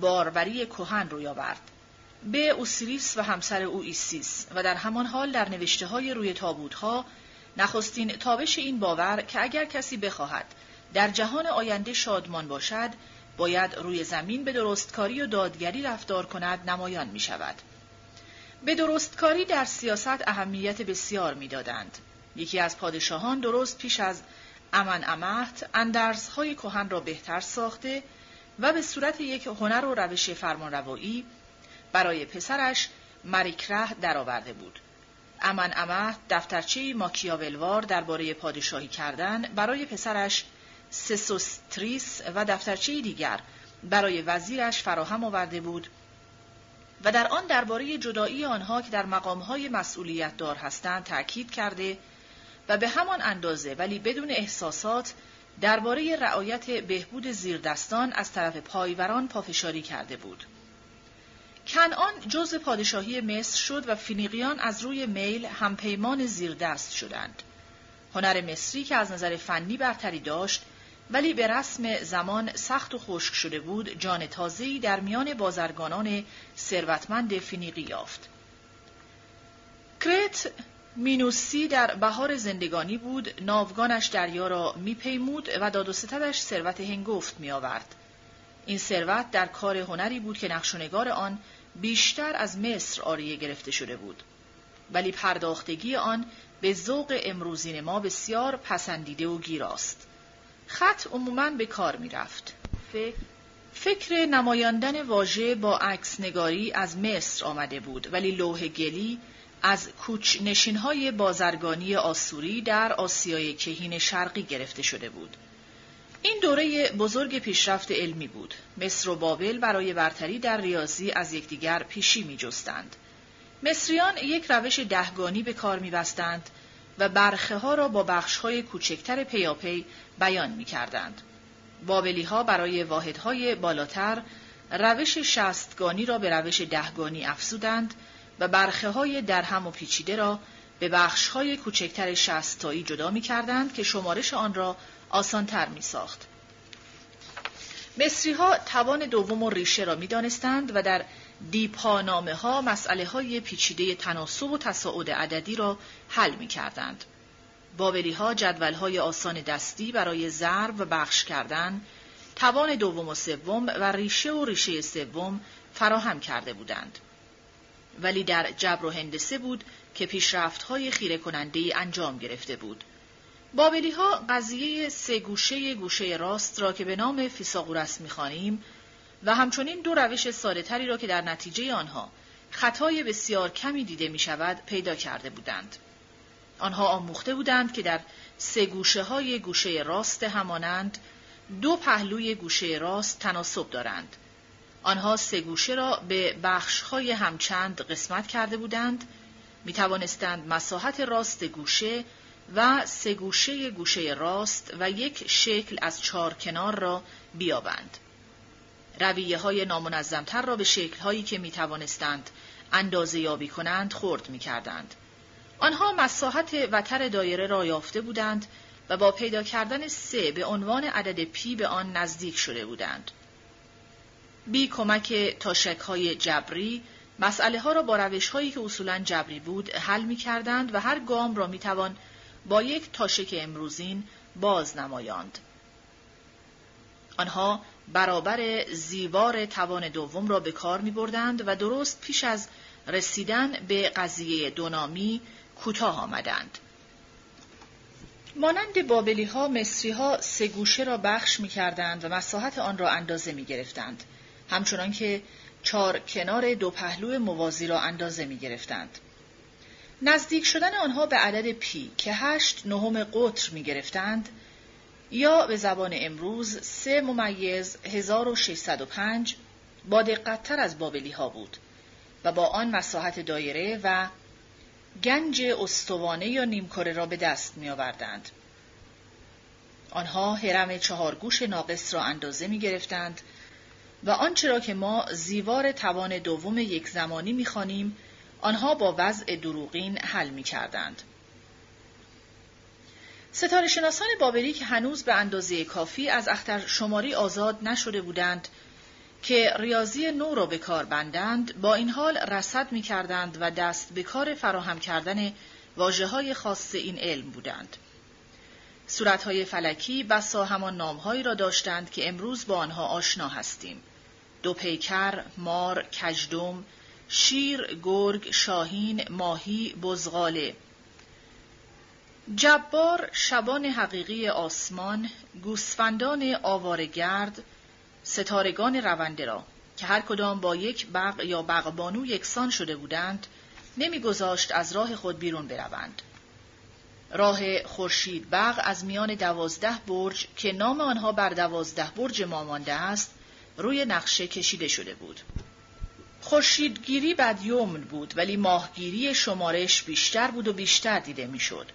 باروری کهن روی آورد. به اوسیریس و همسر او ایسیس و در همان حال در نوشته های روی تابوتها نخستین تابش این باور که اگر کسی بخواهد در جهان آینده شادمان باشد باید روی زمین به درستکاری و دادگری رفتار کند نمایان می شود. به درستکاری در سیاست اهمیت بسیار می‌دادند. یکی از پادشاهان درست پیش از امن امهت اندرزهای کهن را بهتر ساخته و به صورت یک هنر و روش فرمانروایی برای پسرش مریکره درآورده بود. امن امهت دفترچه ماکیاولوار درباره پادشاهی کردن برای پسرش سسوستریس و دفترچه دیگر برای وزیرش فراهم آورده بود و در آن درباره جدایی آنها که در مقامهای مسئولیت دار هستند تأکید کرده و به همان اندازه ولی بدون احساسات درباره رعایت بهبود زیردستان از طرف پایوران پافشاری کرده بود. کنعان جز پادشاهی مصر شد و فینیقیان از روی میل همپیمان زیردست شدند. هنر مصری که از نظر فنی برتری داشت ولی به رسم زمان سخت و خشک شده بود جان تازه‌ای در میان بازرگانان ثروتمند فینیقی یافت. کرت مینوسی در بهار زندگانی بود ناوگانش دریا را میپیمود و داد و ستدش ثروت هنگفت میآورد. این ثروت در کار هنری بود که نقشونگار آن بیشتر از مصر آریه گرفته شده بود. ولی پرداختگی آن به ذوق امروزین ما بسیار پسندیده و گیراست. خط عموماً به کار می رفت. فکر نمایاندن واژه با عکس نگاری از مصر آمده بود ولی لوح گلی از کوچ نشینهای بازرگانی آسوری در آسیای کهین شرقی گرفته شده بود. این دوره بزرگ پیشرفت علمی بود. مصر و بابل برای برتری در ریاضی از یکدیگر پیشی می جستند. مصریان یک روش دهگانی به کار می بستند و برخه ها را با بخش های کوچکتر پیاپی بیان می کردند. بابلی ها برای واحدهای بالاتر روش شستگانی را به روش دهگانی افزودند و برخه های درهم و پیچیده را به بخش های کوچکتر شستایی جدا می کردند که شمارش آن را آسانتر می ساخت. مصری ها توان دوم و ریشه را می دانستند و در دیپانامه ها مسئله های پیچیده تناسب و تصاعد عددی را حل می کردند. بابلی ها جدول های آسان دستی برای ضرب و بخش کردن، توان دوم و سوم و ریشه و ریشه سوم فراهم کرده بودند. ولی در جبر و هندسه بود که پیشرفت های خیره کننده انجام گرفته بود. بابلی ها قضیه سه گوشه گوشه راست را که به نام فیساغورس می‌خوانیم و همچنین دو روش ساده را که در نتیجه آنها خطای بسیار کمی دیده می شود پیدا کرده بودند. آنها آموخته بودند که در سه گوشه های گوشه راست همانند دو پهلوی گوشه راست تناسب دارند. آنها سه گوشه را به بخش های همچند قسمت کرده بودند. می توانستند مساحت راست گوشه و سه گوشه گوشه راست و یک شکل از چهار کنار را بیابند. رویه های نامنظمتر را به شکل هایی که می توانستند اندازه یابی کنند خورد می کردند. آنها مساحت وتر دایره را یافته بودند و با پیدا کردن سه به عنوان عدد پی به آن نزدیک شده بودند. بی کمک تاشک های جبری مسئله ها را با روش هایی که اصولا جبری بود حل می کردند و هر گام را می توان با یک تاشک امروزین باز نمایاند. آنها برابر زیوار توان دوم را به کار می بردند و درست پیش از رسیدن به قضیه دونامی کوتاه آمدند. مانند بابلی ها مصری ها سه گوشه را بخش می کردند و مساحت آن را اندازه می گرفتند. همچنان که چار کنار دو پهلو موازی را اندازه می گرفتند. نزدیک شدن آنها به عدد پی که هشت نهم قطر می گرفتند یا به زبان امروز سه ممیز 1605 با دقتتر از بابلی ها بود و با آن مساحت دایره و گنج استوانه یا نیمکره را به دست می آوردند. آنها حرم چهارگوش ناقص را اندازه می گرفتند و آنچه را که ما زیوار توان دوم یک زمانی می خانیم، آنها با وضع دروغین حل می کردند. ستاره شناسان بابلی که هنوز به اندازه کافی از اختر شماری آزاد نشده بودند که ریاضی نو را به کار بندند با این حال رصد می کردند و دست به کار فراهم کردن واجه های خاص این علم بودند. صورتهای فلکی بسا همان نامهایی را داشتند که امروز با آنها آشنا هستیم. دو پیکر، مار، کجدم، شیر، گرگ، شاهین، ماهی، بزغاله. جبار شبان حقیقی آسمان، گوسفندان آوارگرد، ستارگان رونده را که هر کدام با یک بغ یا بغبانو یکسان شده بودند نمیگذاشت از راه خود بیرون بروند. راه خورشید بغ از میان دوازده برج که نام آنها بر دوازده برج ما مانده است روی نقشه کشیده شده بود. خورشیدگیری بد یومن بود ولی ماهگیری شمارش بیشتر بود و بیشتر دیده می‌شد.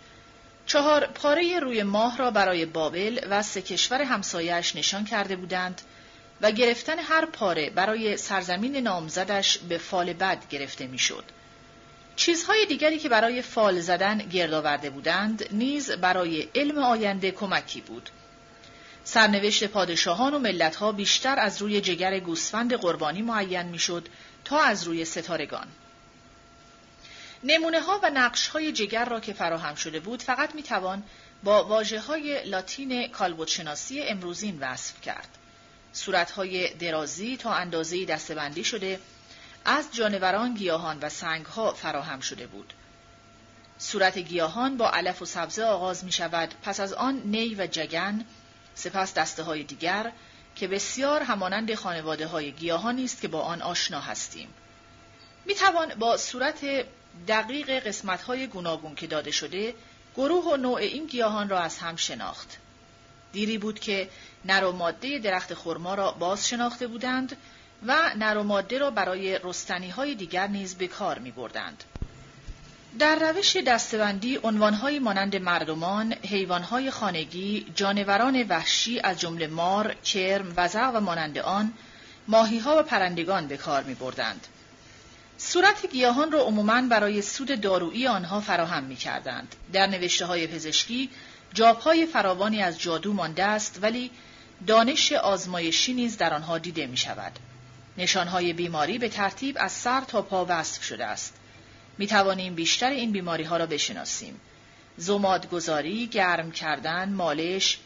چهار پاره روی ماه را برای بابل و سه کشور همسایش نشان کرده بودند و گرفتن هر پاره برای سرزمین نامزدش به فال بد گرفته می‌شد. چیزهای دیگری که برای فال زدن گرد آورده بودند نیز برای علم آینده کمکی بود. سرنوشت پادشاهان و ملتها بیشتر از روی جگر گوسفند قربانی معین می‌شد تا از روی ستارگان. نمونه ها و نقش های جگر را که فراهم شده بود فقط می توان با واجه های لاتین کالبوتشناسی امروزین وصف کرد. صورت های درازی تا اندازه دستبندی شده از جانوران، گیاهان و سنگ ها فراهم شده بود. صورت گیاهان با علف و سبزه آغاز می شود پس از آن نی و جگن سپس دسته های دیگر که بسیار همانند خانواده های گیاهانی است که با آن آشنا هستیم. می توان با صورت دقیق قسمت های گوناگون که داده شده گروه و نوع این گیاهان را از هم شناخت. دیری بود که نر و ماده درخت خرما را باز شناخته بودند و نر و ماده را برای رستنی های دیگر نیز به کار می بردند. در روش دستبندی عنوانهایی مانند مردمان، حیوانهای خانگی، جانوران وحشی از جمله مار، کرم، وزغ و مانند آن، ماهیها و پرندگان به کار می بردند. صورت گیاهان را عموماً برای سود دارویی آنها فراهم می کردند. در نوشته های پزشکی جابهای فراوانی از جادو مانده است ولی دانش آزمایشی نیز در آنها دیده می شود. نشانهای بیماری به ترتیب از سر تا پا وصف شده است. می توانیم بیشتر این بیماری ها را بشناسیم. زمادگذاری، گرم کردن، مالش،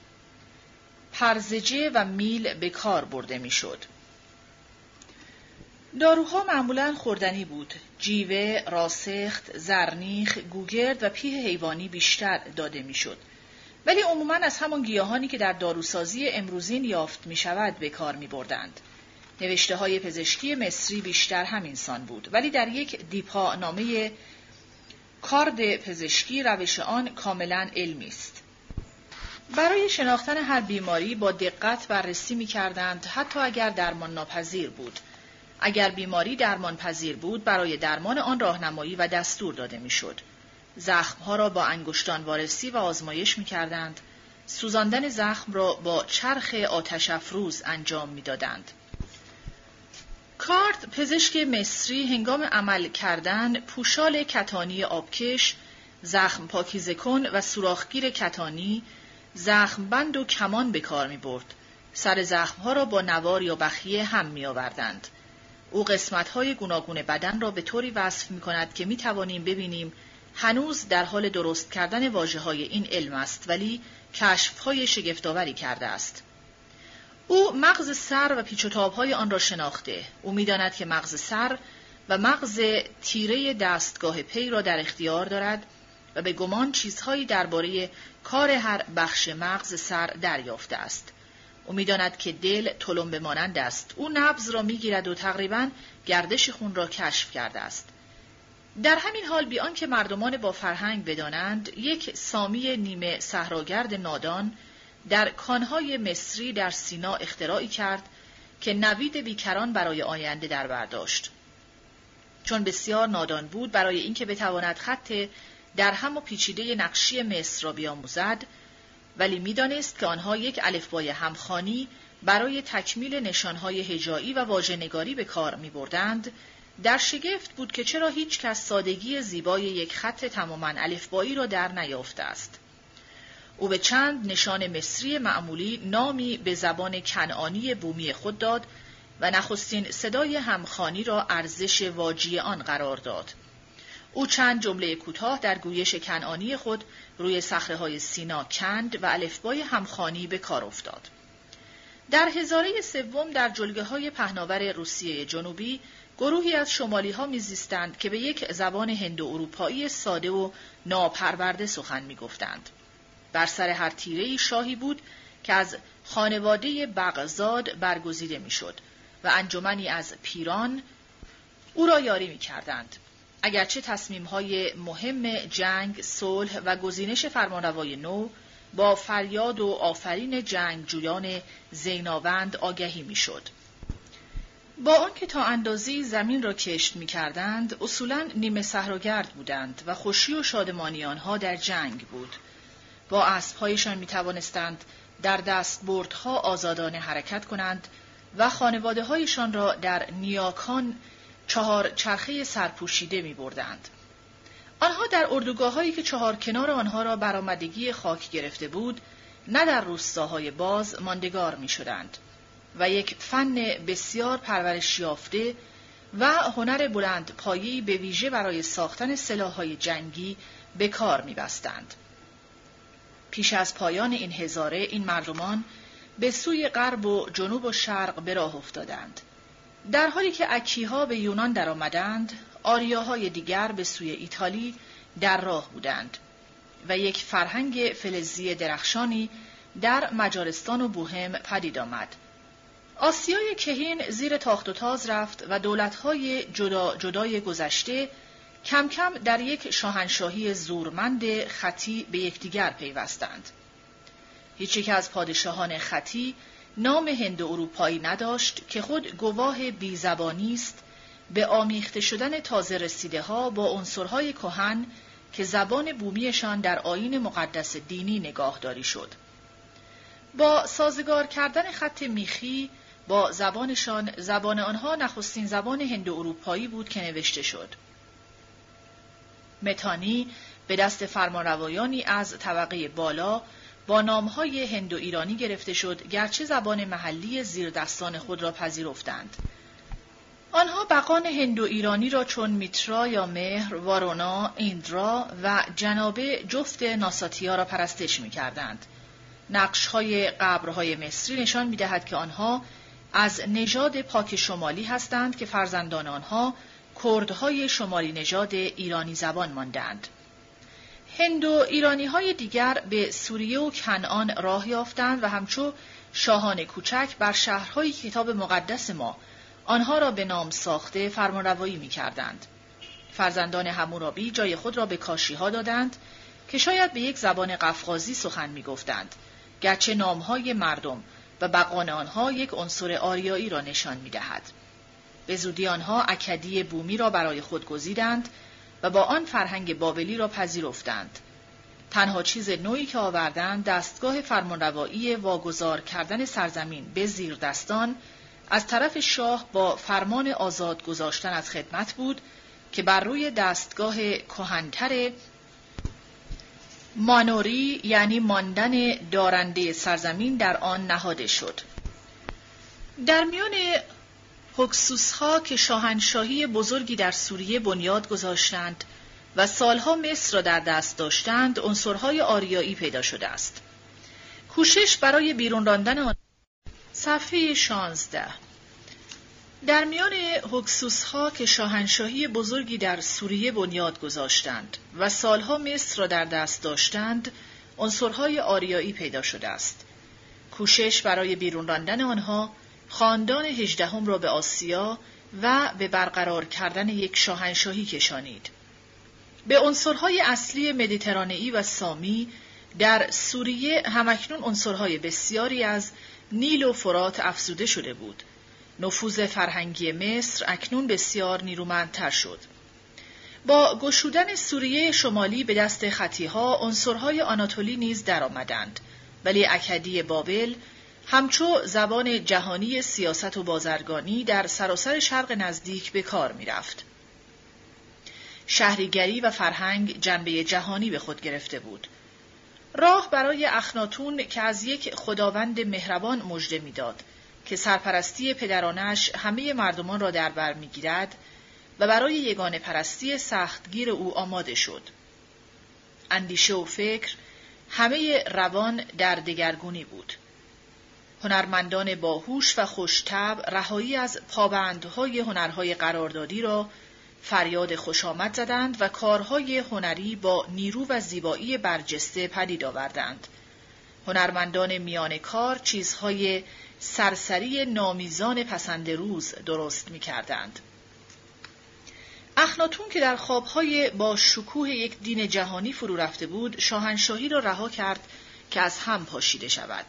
پرزجه و میل به کار برده می شد. داروها معمولا خوردنی بود. جیوه، راسخت، زرنیخ، گوگرد و پیه حیوانی بیشتر داده می‌شد. ولی عموما از همان گیاهانی که در داروسازی امروزین یافت می شود به کار می بردند. نوشته های پزشکی مصری بیشتر همین سان بود ولی در یک دیپا نامه کارد پزشکی روش آن کاملا علمی است. برای شناختن هر بیماری با دقت بررسی می کردند حتی اگر درمان ناپذیر بود. اگر بیماری درمان پذیر بود برای درمان آن راهنمایی و دستور داده می‌شد. زخمها را با انگشتان وارسی و آزمایش می کردند. سوزاندن زخم را با چرخ آتش افروز انجام می‌دادند. کارت پزشک مصری هنگام عمل کردن پوشال کتانی آبکش، زخم پاکیزه کن و سوراخگیر کتانی، زخم بند و کمان به کار می برد. سر زخمها را با نوار یا بخیه هم می آوردند. او قسمت های گوناگون بدن را به طوری وصف می کند که می توانیم ببینیم هنوز در حال درست کردن واجه های این علم است ولی کشف های شگفتآوری کرده است. او مغز سر و پیچ و های آن را شناخته. او می‌داند که مغز سر و مغز تیره دستگاه پی را در اختیار دارد و به گمان چیزهایی درباره کار هر بخش مغز سر دریافته است. او می‌داند که دل تلمب مانند است. او نبز را می‌گیرد و تقریبا گردش خون را کشف کرده است. در همین حال بیان که مردمان با فرهنگ بدانند یک سامی نیمه صحراگرد نادان در کانهای مصری در سینا اختراعی کرد که نوید بیکران برای آینده در برداشت. چون بسیار نادان بود برای اینکه بتواند خط در هم و پیچیده نقشی مصر را بیاموزد ولی می‌دانست که آنها یک الفبای همخانی برای تکمیل نشانهای هجایی و واژه‌نگاری به کار می بردند، در شگفت بود که چرا هیچ کس سادگی زیبای یک خط تماما الفبایی را در نیافته است. او به چند نشان مصری معمولی نامی به زبان کنعانی بومی خود داد و نخستین صدای همخانی را ارزش واجی آن قرار داد. او چند جمله کوتاه در گویش کنعانی خود روی های سینا کند و الفبای همخانی به کار افتاد. در هزاره سوم در جلگه های پهناور روسیه جنوبی گروهی از شمالی ها میزیستند که به یک زبان هندو اروپایی ساده و ناپرورده سخن می‌گفتند. بر سر هر تیره شاهی بود که از خانواده بغزاد برگزیده می‌شد و انجمنی از پیران او را یاری می کردند. اگرچه تصمیم های مهم جنگ، صلح و گزینش فرمانروای نو با فریاد و آفرین جنگجویان زیناوند آگهی می‌شد. با آنکه تا اندازی زمین را کشت می کردند، اصولا نیمه صحراگرد بودند و خوشی و شادمانی آنها در جنگ بود. با اسبهایشان می توانستند در دستبردها آزادانه حرکت کنند و خانواده هایشان را در نیاکان چهار چرخه سرپوشیده می بردند. آنها در اردوگاه هایی که چهار کنار آنها را برآمدگی خاک گرفته بود، نه در روستاهای باز ماندگار می شدند و یک فن بسیار پرورش یافته و هنر بلند پایی به ویژه برای ساختن سلاحهای جنگی به کار می بستند. پیش از پایان این هزاره این مردمان به سوی غرب و جنوب و شرق به راه افتادند. در حالی که اکیها به یونان درآمدند، آریاهای دیگر به سوی ایتالی در راه بودند و یک فرهنگ فلزی درخشانی در مجارستان و بوهم پدید آمد. آسیای کهین زیر تاخت و تاز رفت و دولتهای جدا جدای گذشته کم کم در یک شاهنشاهی زورمند خطی به یکدیگر پیوستند. هیچ یک از پادشاهان خطی نام هند اروپایی نداشت که خود گواه بیزبانی است به آمیخته شدن تازه رسیده ها با عنصرهای کهن که زبان بومیشان در آین مقدس دینی نگاهداری شد. با سازگار کردن خط میخی با زبانشان زبان آنها نخستین زبان هند اروپایی بود که نوشته شد. متانی به دست فرمانروایانی از طبقه بالا با نامهای هندو ایرانی گرفته شد گرچه زبان محلی زیر دستان خود را پذیرفتند. آنها بقان هندو ایرانی را چون میترا یا مهر، وارونا، ایندرا و جنابه جفت ناساتیا را پرستش می کردند. نقش های قبرهای مصری نشان می دهد که آنها از نژاد پاک شمالی هستند که فرزندان آنها کردهای شمالی نژاد ایرانی زبان ماندند. هندو ایرانی های دیگر به سوریه و کنعان راه یافتند و همچو شاهان کوچک بر شهرهای کتاب مقدس ما آنها را به نام ساخته فرمانروایی می کردند. فرزندان همورابی جای خود را به کاشی ها دادند که شاید به یک زبان قفقازی سخن می گفتند. گرچه نامهای مردم و بقان آنها یک عنصر آریایی را نشان می دهد. به زودی آنها اکدی بومی را برای خود گزیدند و با آن فرهنگ بابلی را پذیرفتند. تنها چیز نوعی که آوردند دستگاه فرمانروایی واگذار کردن سرزمین به زیر دستان از طرف شاه با فرمان آزاد گذاشتن از خدمت بود که بر روی دستگاه کهنتر مانوری یعنی ماندن دارنده سرزمین در آن نهاده شد. در میان ها که شاهنشاهی بزرگی در سوریه بنیاد گذاشتند و سالها مصر را در دست داشتند عنصرهای آریایی پیدا شده است. کوشش برای بیرون راندن آن صفحه 16 در میان هکسوس ها که شاهنشاهی بزرگی در سوریه بنیاد گذاشتند و سالها مصر را در دست داشتند عنصرهای آریایی پیدا شده است کوشش برای بیرون راندن آنها خاندان هجدهم را به آسیا و به برقرار کردن یک شاهنشاهی کشانید به عنصرهای اصلی مدیترانه‌ای و سامی در سوریه همکنون عنصرهای بسیاری از نیل و فرات افزوده شده بود نفوذ فرهنگی مصر اکنون بسیار نیرومندتر شد. با گشودن سوریه شمالی به دست خطیها عنصرهای آناتولی نیز درآمدند ولی اکدی بابل همچو زبان جهانی سیاست و بازرگانی در سراسر شرق نزدیک به کار می‌رفت. شهریگری و فرهنگ جنبه جهانی به خود گرفته بود. راه برای اخناتون که از یک خداوند مهربان مژده می‌داد که سرپرستی پدرانش همه مردمان را در بر می‌گیرد و برای یگان پرستی سختگیر او آماده شد. اندیشه و فکر همه روان در دگرگونی بود. هنرمندان باهوش و خوشتب رهایی از پابندهای هنرهای قراردادی را فریاد خوشامد زدند و کارهای هنری با نیرو و زیبایی برجسته پدید آوردند. هنرمندان میان کار چیزهای سرسری نامیزان پسند روز درست می کردند. اخناتون که در خوابهای با شکوه یک دین جهانی فرو رفته بود شاهنشاهی را رها کرد که از هم پاشیده شود.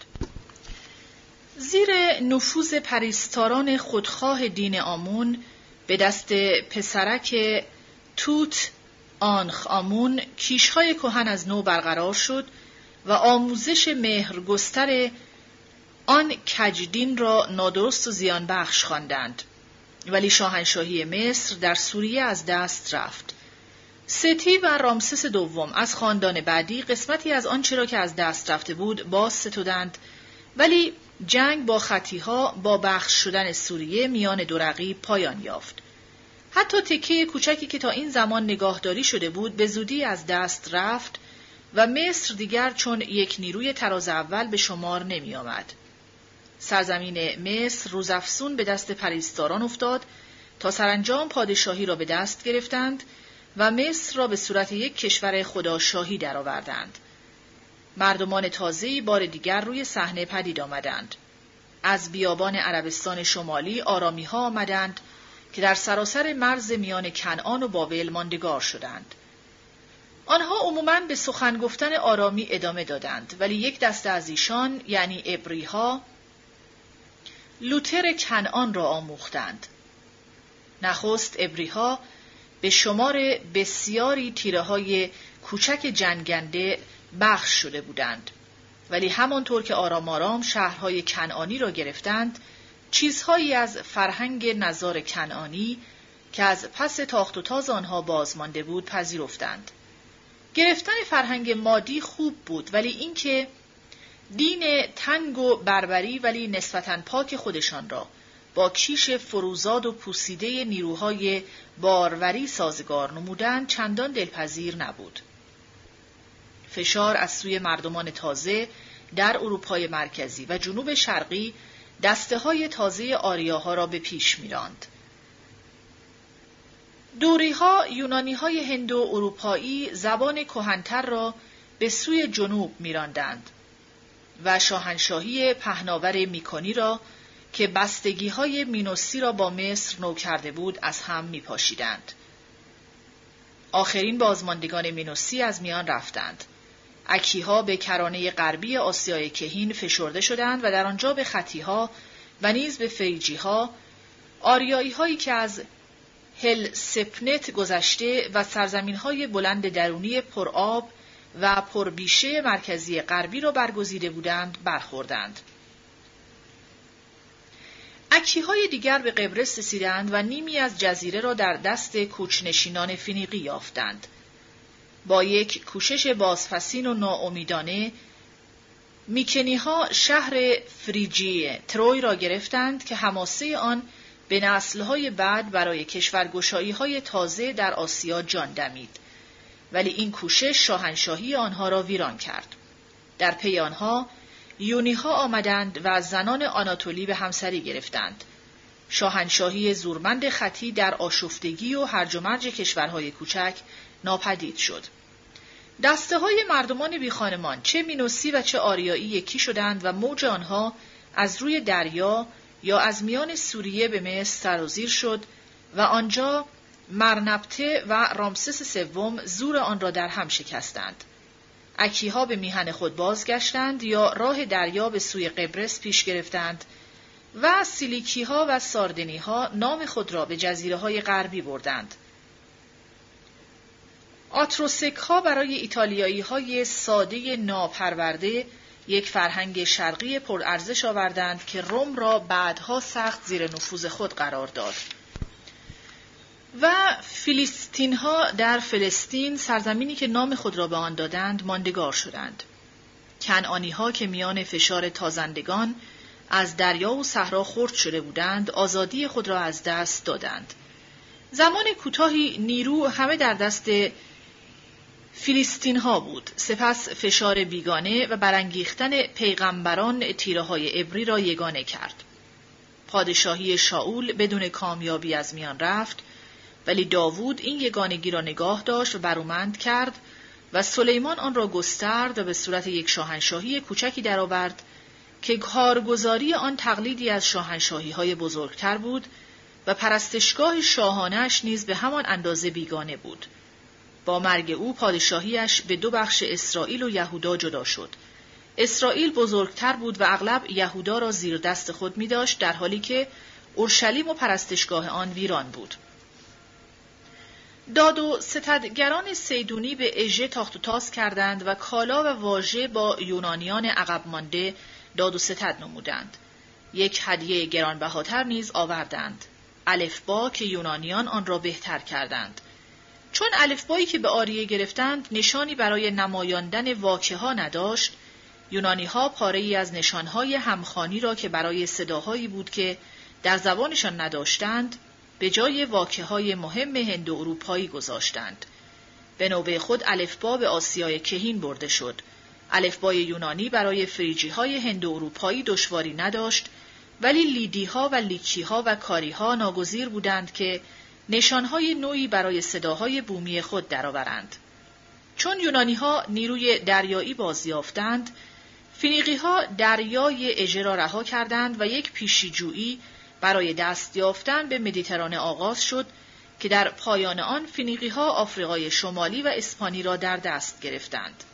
زیر نفوذ پریستاران خودخواه دین آمون به دست پسرک توت آنخ آمون کیشهای کهن از نو برقرار شد و آموزش مهرگستر آن کجدین را نادرست و زیان بخش خواندند. ولی شاهنشاهی مصر در سوریه از دست رفت. ستی و رامسس دوم از خاندان بعدی قسمتی از آنچه را که از دست رفته بود باز ستودند. ولی جنگ با خطیها با بخش شدن سوریه میان دو رقیب پایان یافت حتی تکه کوچکی که تا این زمان نگاهداری شده بود به زودی از دست رفت و مصر دیگر چون یک نیروی تراز اول به شمار نمی آمد. سرزمین مصر روزافسون به دست پریستاران افتاد تا سرانجام پادشاهی را به دست گرفتند و مصر را به صورت یک کشور خداشاهی درآوردند. مردمان تازه‌ای بار دیگر روی صحنه پدید آمدند. از بیابان عربستان شمالی آرامی ها آمدند که در سراسر مرز میان کنعان و بابل ماندگار شدند. آنها عموماً به سخن گفتن آرامی ادامه دادند ولی یک دسته از ایشان یعنی ابریها لوتر کنعان را آموختند. نخست ابریها به شمار بسیاری تیره های کوچک جنگنده بخش شده بودند. ولی همانطور که آرام آرام شهرهای کنعانی را گرفتند، چیزهایی از فرهنگ نظار کنعانی که از پس تاخت و تاز آنها بازمانده بود پذیرفتند. گرفتن فرهنگ مادی خوب بود ولی اینکه دین تنگ و بربری ولی نسبتا پاک خودشان را با کیش فروزاد و پوسیده نیروهای باروری سازگار نمودن چندان دلپذیر نبود. فشار از سوی مردمان تازه در اروپای مرکزی و جنوب شرقی دسته های تازه آریاها را به پیش میراند. دوری ها یونانی های هندو اروپایی زبان کهنتر را به سوی جنوب میراندند و شاهنشاهی پهناور می‌کنی را که بستگی های مینوسی را با مصر نو کرده بود از هم می پاشیدند. آخرین بازماندگان مینوسی از میان رفتند. اکیها به کرانه غربی آسیای کهین فشرده شدند و در آنجا به خطیها و نیز به فریجی ها آریایی هایی که از هل سپنت گذشته و سرزمین های بلند درونی پرآب و پربیشه مرکزی غربی را برگزیده بودند برخوردند. های دیگر به قبرس رسیدند و نیمی از جزیره را در دست کوچنشینان فینیقی یافتند. با یک کوشش بازفسین و ناامیدانه می‌کنی ها شهر فریجی تروی را گرفتند که حماسه آن به نسلهای بعد برای کشورگشایی های تازه در آسیا جان دمید. ولی این کوشش شاهنشاهی آنها را ویران کرد. در پی آنها یونی ها آمدند و زنان آناتولی به همسری گرفتند. شاهنشاهی زورمند خطی در آشفتگی و هرج و مرج کشورهای کوچک ناپدید شد. دسته های مردمان بی خانمان چه مینوسی و چه آریایی یکی شدند و موج آنها از روی دریا یا از میان سوریه به مصر سرازیر شد و آنجا مرنبته و رامسس سوم زور آن را در هم شکستند. اکیها به میهن خود بازگشتند یا راه دریا به سوی قبرس پیش گرفتند و سیلیکی ها و ساردنی ها نام خود را به جزیره های غربی بردند. آتروسک ها برای ایتالیایی های ساده ناپرورده یک فرهنگ شرقی پرارزش آوردند که روم را بعدها سخت زیر نفوذ خود قرار داد. و فیلیستین ها در فلسطین سرزمینی که نام خود را به آن دادند ماندگار شدند. کنعانی ها که میان فشار تازندگان از دریا و صحرا خرد شده بودند آزادی خود را از دست دادند. زمان کوتاهی نیرو همه در دست فیلیستین ها بود. سپس فشار بیگانه و برانگیختن پیغمبران تیره های ابری را یگانه کرد. پادشاهی شاول بدون کامیابی از میان رفت ولی داوود این یگانگی را نگاه داشت و برومند کرد و سلیمان آن را گسترد و به صورت یک شاهنشاهی کوچکی درآورد که کارگزاری آن تقلیدی از شاهنشاهی های بزرگتر بود و پرستشگاه شاهانش نیز به همان اندازه بیگانه بود. با مرگ او پادشاهیش به دو بخش اسرائیل و یهودا جدا شد. اسرائیل بزرگتر بود و اغلب یهودا را زیر دست خود می داشت در حالی که اورشلیم و پرستشگاه آن ویران بود. داد و ستدگران سیدونی به اژه تاخت و تاز کردند و کالا و واژه با یونانیان عقب مانده داد و ستد نمودند. یک هدیه گرانبهاتر نیز آوردند. الفبا که یونانیان آن را بهتر کردند. چون الفبایی که به آریه گرفتند نشانی برای نمایاندن واکه ها نداشت یونانی ها پاره ای از نشانهای همخانی را که برای صداهایی بود که در زبانشان نداشتند به جای واکه های مهم هند اروپایی گذاشتند. به نوبه خود الفبا به آسیای کهین برده شد. الفبای یونانی برای فریجی های هند اروپایی دشواری نداشت ولی لیدی ها و لیکی ها و کاری ها ناگزیر بودند که نشانهای نوعی برای صداهای بومی خود درآورند. چون یونانی ها نیروی دریایی بازیافتند، فینیقی ها دریای اژه را رها کردند و یک پیشیجویی برای دست یافتن به مدیترانه آغاز شد که در پایان آن فینیقی ها آفریقای شمالی و اسپانی را در دست گرفتند.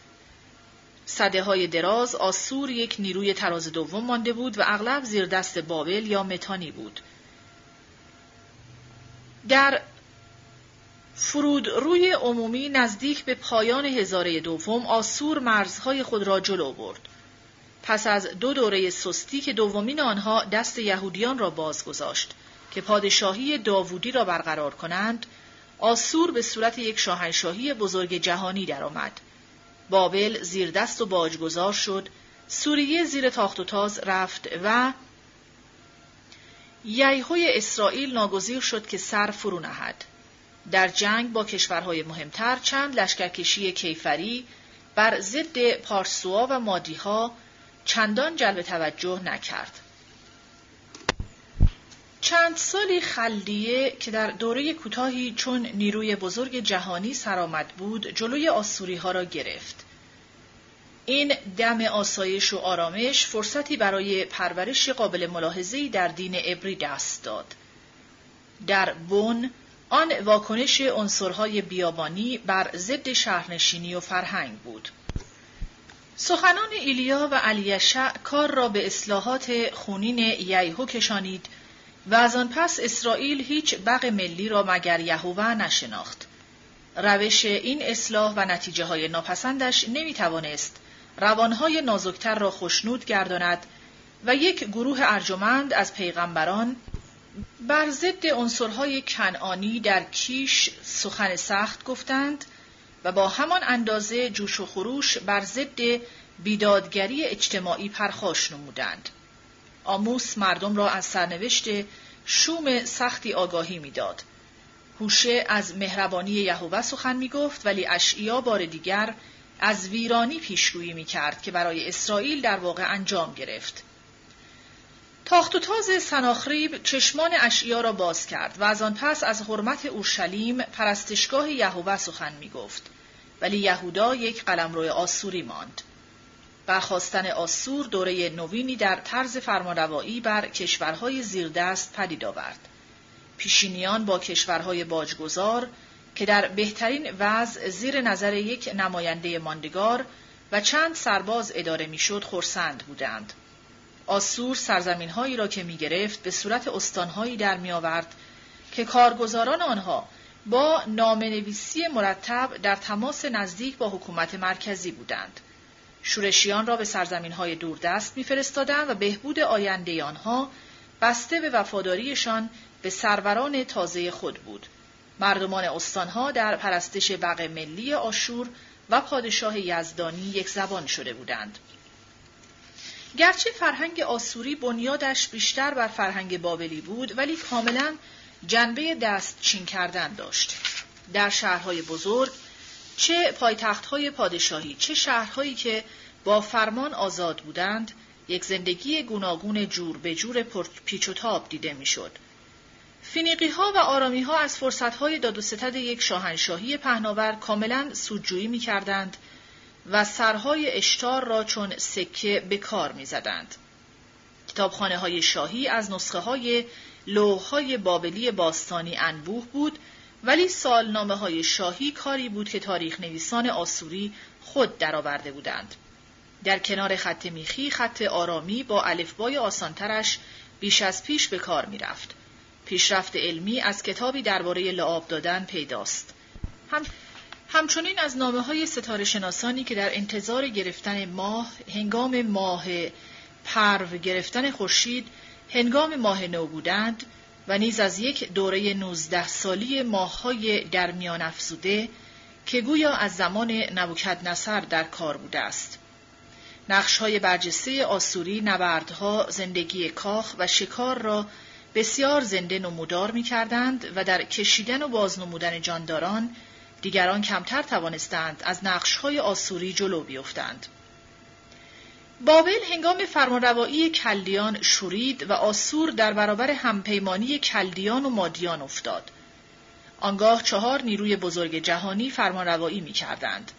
صده های دراز آسور یک نیروی تراز دوم مانده بود و اغلب زیر دست بابل یا متانی بود. در فرود روی عمومی نزدیک به پایان هزاره دوم آسور مرزهای خود را جلو برد. پس از دو دوره سستی که دومین آنها دست یهودیان را بازگذاشت که پادشاهی داوودی را برقرار کنند، آسور به صورت یک شاهنشاهی بزرگ جهانی درآمد. بابل زیر دست و باجگذار شد، سوریه زیر تاخت و تاز رفت و ییهوی اسرائیل ناگزیر شد که سر فرو نهد. در جنگ با کشورهای مهمتر چند لشکرکشی کیفری بر ضد پارسوا و مادیها چندان جلب توجه نکرد. چند سالی خلدیه که در دوره کوتاهی چون نیروی بزرگ جهانی سرآمد بود جلوی آسوری ها را گرفت. این دم آسایش و آرامش فرصتی برای پرورش قابل ملاحظه‌ای در دین عبری دست داد. در بن آن واکنش عنصرهای بیابانی بر ضد شهرنشینی و فرهنگ بود. سخنان ایلیا و علیشع کار را به اصلاحات خونین ییهو کشانید و از آن پس اسرائیل هیچ بق ملی را مگر یهوه نشناخت. روش این اصلاح و نتیجه های ناپسندش نمی توانست روانهای نازکتر را خشنود گرداند و یک گروه ارجمند از پیغمبران بر ضد عنصرهای کنعانی در کیش سخن سخت گفتند و با همان اندازه جوش و خروش بر ضد بیدادگری اجتماعی پرخاش نمودند. آموس مردم را از سرنوشت شوم سختی آگاهی می‌داد. هوشه از مهربانی یهوه سخن می گفت ولی اشعیا بار دیگر از ویرانی پیشگویی می کرد که برای اسرائیل در واقع انجام گرفت. تاخت و تاز سناخریب چشمان اشعیا را باز کرد و از آن پس از حرمت اورشلیم پرستشگاه یهوه سخن می گفت. ولی یهودا یک قلمرو آسوری ماند. برخواستن آسور دوره نوینی در طرز فرمانروایی بر کشورهای زیردست پدید آورد. پیشینیان با کشورهای باجگذار که در بهترین وضع زیر نظر یک نماینده ماندگار و چند سرباز اداره می‌شد خرسند بودند. آسور سرزمینهایی را که می گرفت به صورت استانهایی در می آورد که کارگزاران آنها با نامنویسی مرتب در تماس نزدیک با حکومت مرکزی بودند. شورشیان را به سرزمین های دوردست میفرستادند و بهبود آینده آنها بسته به وفاداریشان به سروران تازه خود بود. مردمان استانها در پرستش بق ملی آشور و پادشاه یزدانی یک زبان شده بودند. گرچه فرهنگ آسوری بنیادش بیشتر بر فرهنگ بابلی بود ولی کاملا جنبه دست چین کردن داشت. در شهرهای بزرگ چه پایتختهای پادشاهی چه شهرهایی که با فرمان آزاد بودند یک زندگی گوناگون جور به جور پیچ و تاب دیده می‌شد. فینیقی ها و آرامی ها از فرصت های داد و ستد یک شاهنشاهی پهناور کاملا سودجویی می کردند و سرهای اشتار را چون سکه به کار می زدند. کتابخانه های شاهی از نسخه های لوح بابلی باستانی انبوه بود ولی سالنامه های شاهی کاری بود که تاریخ نویسان آسوری خود درآورده بودند. در کنار خط میخی خط آرامی با الفبای آسانترش بیش از پیش به کار می رفت. پیشرفت علمی از کتابی درباره لعاب دادن پیداست. هم همچنین از نامه های ستاره شناسانی که در انتظار گرفتن ماه هنگام ماه پرو گرفتن خورشید هنگام ماه نو بودند و نیز از یک دوره 19 سالی ماههای در میان افزوده که گویا از زمان نبوکد نصر در کار بوده است. نقش های برجسته آسوری نبردها زندگی کاخ و شکار را بسیار زنده نمودار می کردند و در کشیدن و بازنمودن جانداران دیگران کمتر توانستند از نقش های آسوری جلو بیفتند. بابل هنگام فرمانروایی کلدیان شورید و آسور در برابر همپیمانی کلدیان و مادیان افتاد. آنگاه چهار نیروی بزرگ جهانی فرمانروایی می کردند.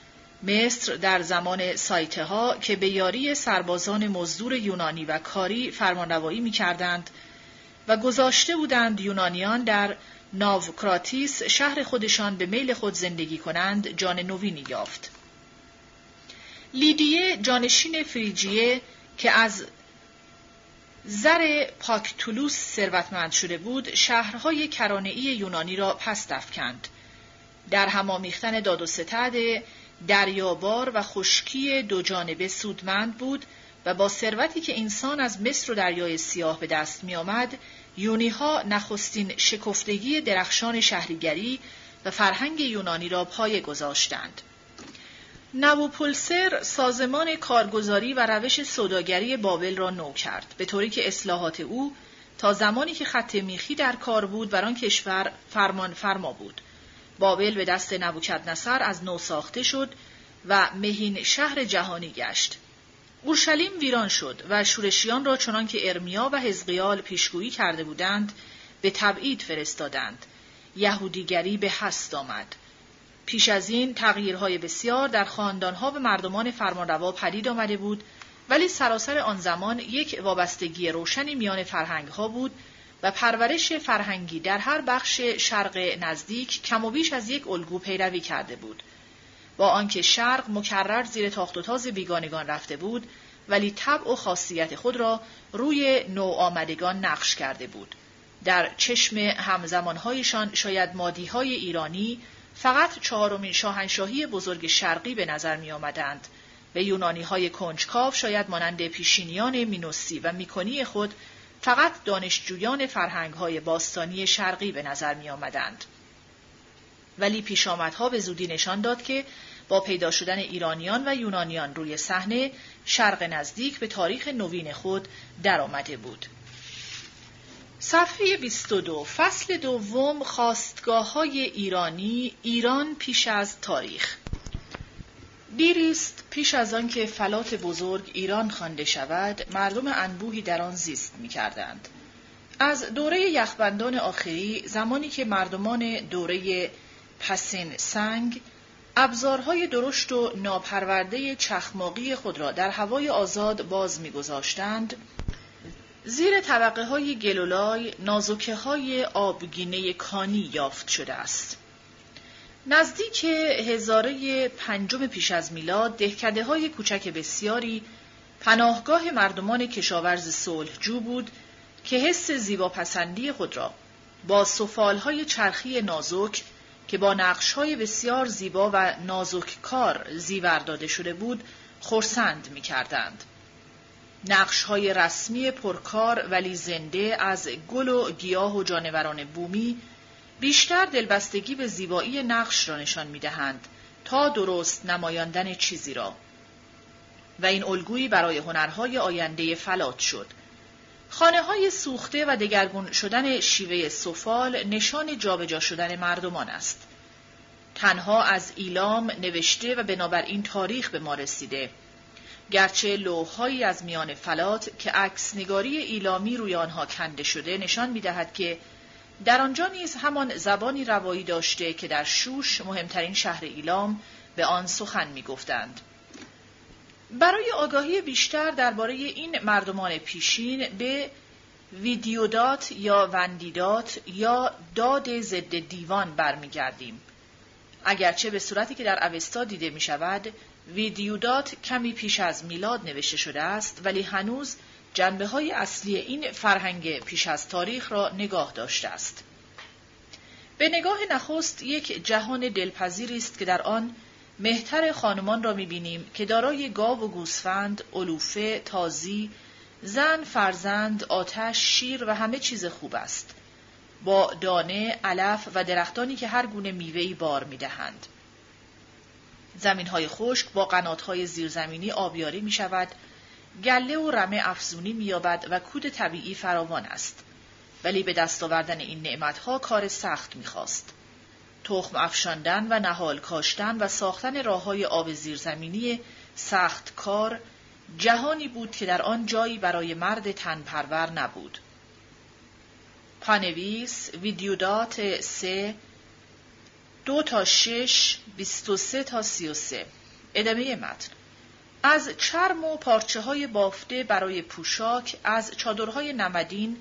مصر در زمان سایته ها که به یاری سربازان مزدور یونانی و کاری فرمانروایی می کردند و گذاشته بودند یونانیان در ناوکراتیس شهر خودشان به میل خود زندگی کنند جان نوینی یافت. لیدیه جانشین فریجیه که از زر پاکتولوس ثروتمند شده بود شهرهای کرانهای یونانی را پس افکند در همامیختن داد و ستد دریابار و خشکی دو جانبه سودمند بود و با ثروتی که انسان از مصر و دریای سیاه به دست می آمد یونیها نخستین شکفتگی درخشان شهریگری و فرهنگ یونانی را پایه گذاشتند. نووپولسر سازمان کارگزاری و روش سوداگری بابل را نو کرد به طوری که اصلاحات او تا زمانی که خط میخی در کار بود بر آن کشور فرمان فرما بود بابل به دست نبوکدنصر از نو ساخته شد و مهین شهر جهانی گشت اورشلیم ویران شد و شورشیان را چنان که ارمیا و حزقیال پیشگویی کرده بودند به تبعید فرستادند. یهودیگری به هست آمد. پیش از این تغییرهای بسیار در خاندانها و مردمان فرمانروا پدید آمده بود ولی سراسر آن زمان یک وابستگی روشنی میان فرهنگها بود و پرورش فرهنگی در هر بخش شرق نزدیک کم و بیش از یک الگو پیروی کرده بود. با آنکه شرق مکرر زیر تاخت و تاز بیگانگان رفته بود ولی طبع و خاصیت خود را روی آمدگان نقش کرده بود در چشم همزمانهایشان شاید مادیهای ایرانی فقط چهارمین شاهنشاهی بزرگ شرقی به نظر می آمدند و یونانی های شاید مانند پیشینیان مینوسی و می‌کنی خود فقط دانشجویان فرهنگ های باستانی شرقی به نظر می آمدند. ولی پیشامدها به زودی نشان داد که با پیدا شدن ایرانیان و یونانیان روی صحنه شرق نزدیک به تاریخ نوین خود درآمده بود. صفحه 22 فصل دوم خواستگاه های ایرانی ایران پیش از تاریخ دیریست پیش از آنکه فلات بزرگ ایران خوانده شود مردم انبوهی در آن زیست می کردند. از دوره یخبندان آخری زمانی که مردمان دوره پسین سنگ ابزارهای درشت و ناپرورده چخماقی خود را در هوای آزاد باز میگذاشتند زیر طبقه های گلولای نازوکه های آبگینه کانی یافت شده است. نزدیک هزاره پنجم پیش از میلاد دهکده های کوچک بسیاری پناهگاه مردمان کشاورز صلحجو بود که حس زیباپسندی خود را با های چرخی نازک که با های بسیار زیبا و نازک کار زیور داده شده بود خورسند می کردند. نقش های رسمی پرکار ولی زنده از گل و گیاه و جانوران بومی بیشتر دلبستگی به زیبایی نقش را نشان می دهند تا درست نمایاندن چیزی را و این الگویی برای هنرهای آینده فلات شد. خانه های سوخته و دگرگون شدن شیوه سفال نشان جابجا شدن مردمان است. تنها از ایلام نوشته و بنابراین تاریخ به ما رسیده گرچه لوحهایی از میان فلات که عکس نگاری ایلامی روی آنها کنده شده نشان می‌دهد که در آنجا نیز همان زبانی روایی داشته که در شوش مهمترین شهر ایلام به آن سخن می‌گفتند. برای آگاهی بیشتر درباره این مردمان پیشین به ویدیودات یا وندیدات یا داد ضد دیوان برمیگردیم. اگرچه به صورتی که در اوستا دیده می شود ویدیودات کمی پیش از میلاد نوشته شده است ولی هنوز جنبه های اصلی این فرهنگ پیش از تاریخ را نگاه داشته است. به نگاه نخست یک جهان دلپذیری است که در آن مهتر خانمان را می‌بینیم که دارای گاو و گوسفند، علوفه، تازی، زن، فرزند، آتش، شیر و همه چیز خوب است. با دانه، علف و درختانی که هر گونه میوهی بار می‌دهند. زمین های خشک با قنات های زیرزمینی آبیاری می شود، گله و رمه افزونی می یابد و کود طبیعی فراوان است. ولی به دست آوردن این نعمت ها کار سخت می خواست. تخم افشاندن و نهال کاشتن و ساختن راه های آب زیرزمینی سخت کار جهانی بود که در آن جایی برای مرد تنپرور نبود. پانویس ویدیودات سه دو تا شش بیست و سه تا سی و سه ادامه متن از چرم و پارچه های بافته برای پوشاک از چادرهای نمدین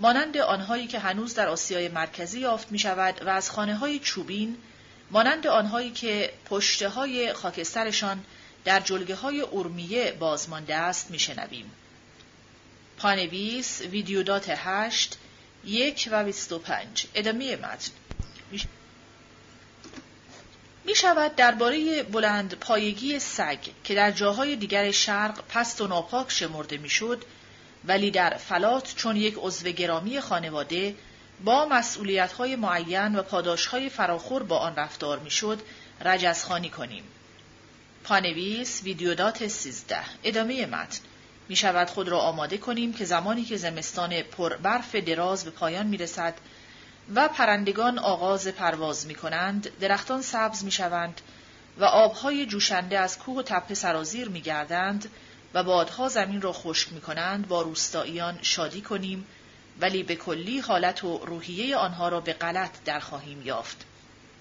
مانند آنهایی که هنوز در آسیای مرکزی یافت می شود و از خانه های چوبین مانند آنهایی که پشته های خاکسترشان در جلگه های ارمیه بازمانده است میشنویم. پانویس ویدیودات هشت یک و بیست و پنج ادامه متن می شود درباره بلند پایگی سگ که در جاهای دیگر شرق پست و ناپاک شمرده می‌شد ولی در فلات چون یک عضو گرامی خانواده با مسئولیت های معین و پاداش های فراخور با آن رفتار می‌شد رجزخانی کنیم. پانویس ویدیودات 13 ادامه متن می شود خود را آماده کنیم که زمانی که زمستان پر برف دراز به پایان می رسد و پرندگان آغاز پرواز می کنند، درختان سبز می شوند و آبهای جوشنده از کوه و تپه سرازیر می گردند و بادها زمین را خشک می کنند با روستاییان شادی کنیم ولی به کلی حالت و روحیه آنها را به غلط در خواهیم یافت.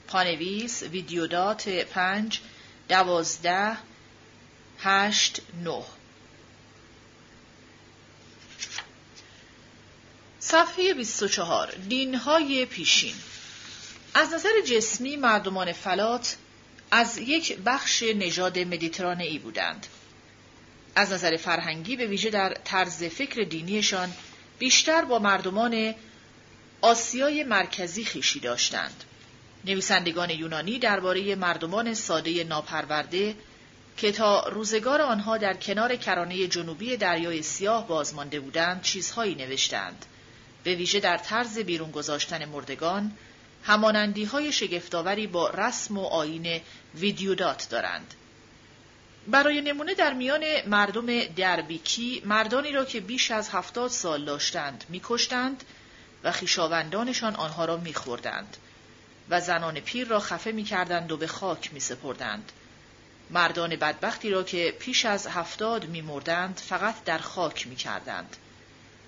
پانویس ویدیودات پنج دوازده هشت نه صفحه 24 دینهای پیشین از نظر جسمی مردمان فلات از یک بخش نژاد مدیترانه ای بودند. از نظر فرهنگی به ویژه در طرز فکر دینیشان بیشتر با مردمان آسیای مرکزی خیشی داشتند. نویسندگان یونانی درباره مردمان ساده ناپرورده که تا روزگار آنها در کنار کرانه جنوبی دریای سیاه بازمانده بودند چیزهایی نوشتند. به ویژه در طرز بیرون گذاشتن مردگان همانندی های شگفتاوری با رسم و آین ویدیودات دارند. برای نمونه در میان مردم دربیکی مردانی را که بیش از هفتاد سال داشتند میکشتند و خیشاوندانشان آنها را میخوردند و زنان پیر را خفه می‌کردند و به خاک میسپردند. مردان بدبختی را که پیش از هفتاد میمردند فقط در خاک می‌کردند.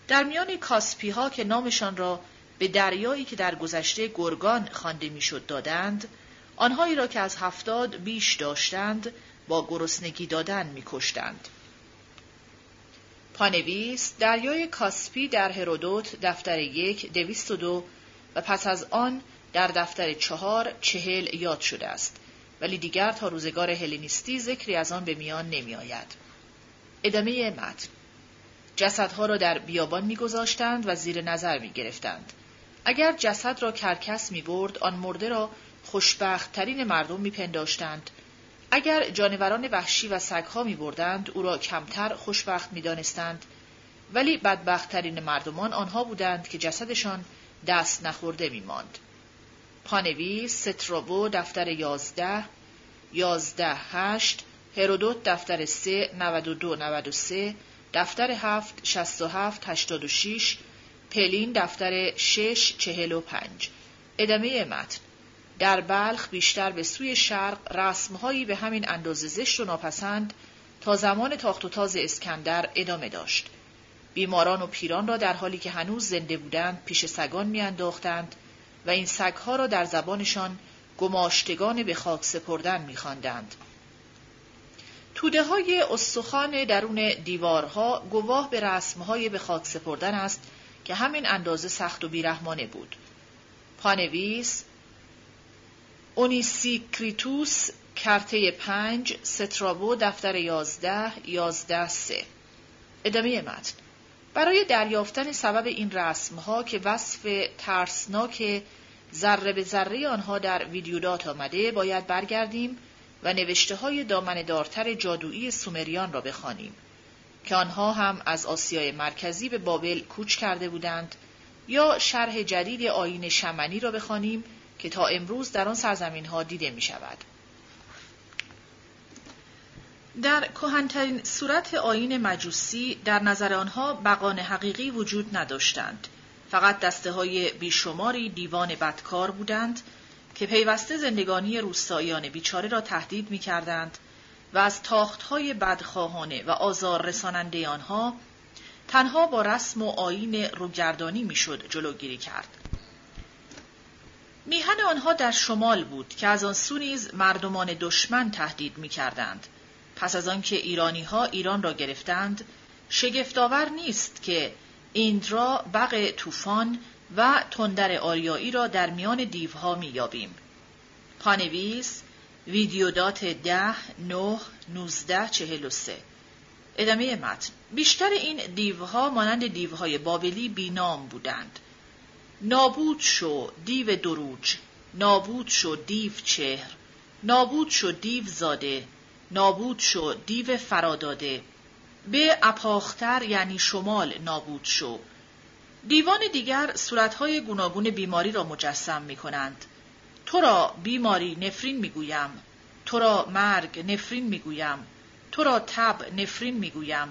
در میان کاسپی ها که نامشان را به دریایی که در گذشته گرگان خوانده می‌شد دادند آنهایی را که از هفتاد بیش داشتند با گرسنگی دادن میکشتند پانویس دریای کاسپی در هرودوت دفتر یک دویست و دو و پس از آن در دفتر چهار چهل یاد شده است ولی دیگر تا روزگار هلنیستی ذکری از آن به میان نمی آید. ادامه متن جسدها را در بیابان میگذاشتند و زیر نظر می گرفتند. اگر جسد را کرکس می برد، آن مرده را خوشبخت ترین مردم می پنداشتند. اگر جانوران وحشی و سگها می بردند، او را کمتر خوشبخت می دانستند. ولی بدبختترین مردمان آنها بودند که جسدشان دست نخورده می ماند. پانویس سترابو دفتر یازده، یازده هشت، هرودوت دفتر سه، نود و دو، نود و سه، دفتر هفت شست و هفت هشتاد و شیش پلین دفتر شش چهل و پنج ادامه متن در بلخ بیشتر به سوی شرق رسمهایی به همین اندازه زشت و ناپسند تا زمان تاخت و تاز اسکندر ادامه داشت. بیماران و پیران را در حالی که هنوز زنده بودند پیش سگان میانداختند و این سگها را در زبانشان گماشتگان به خاک سپردن میخواندند. توده های استخوان درون دیوارها گواه به رسمهای به خاک سپردن است که همین اندازه سخت و بیرحمانه بود. پانویس اونیسیکریتوس کرته پنج سترابو دفتر یازده یازده سه ادامه متن برای دریافتن سبب این رسمها که وصف ترسناک ذره به ذره آنها در ویدیودات آمده باید برگردیم و نوشته های دامن دارتر جادویی سومریان را بخوانیم که آنها هم از آسیای مرکزی به بابل کوچ کرده بودند یا شرح جدید آین شمنی را بخوانیم که تا امروز در آن سرزمین ها دیده می شود. در کهنترین صورت آین مجوسی در نظر آنها بقان حقیقی وجود نداشتند. فقط دسته های بیشماری دیوان بدکار بودند که پیوسته زندگانی روستاییان بیچاره را تهدید می کردند و از تاختهای بدخواهانه و آزار رساننده آنها تنها با رسم و آین روگردانی می‌شد جلوگیری کرد. میهن آنها در شمال بود که از آن سو نیز مردمان دشمن تهدید می‌کردند. پس از آنکه ایرانی ها ایران را گرفتند شگفتآور نیست که ایندرا بغ طوفان و تندر آریایی را در میان دیوها مییابیم. پانویس ویدیودات ده، نه، نوزده، چهل و سه. ادامه متن. بیشتر این دیوها مانند دیوهای بابلی بینام بودند. نابود شو دیو دروج نابود شو دیو چهر نابود شو دیو زاده نابود شو دیو فراداده. به اپاختر یعنی شمال نابود شو. دیوان دیگر صورتهای گوناگون بیماری را مجسم می کنند. تو را بیماری نفرین می‌گویم. تو را مرگ نفرین می‌گویم. تو را تب نفرین می‌گویم.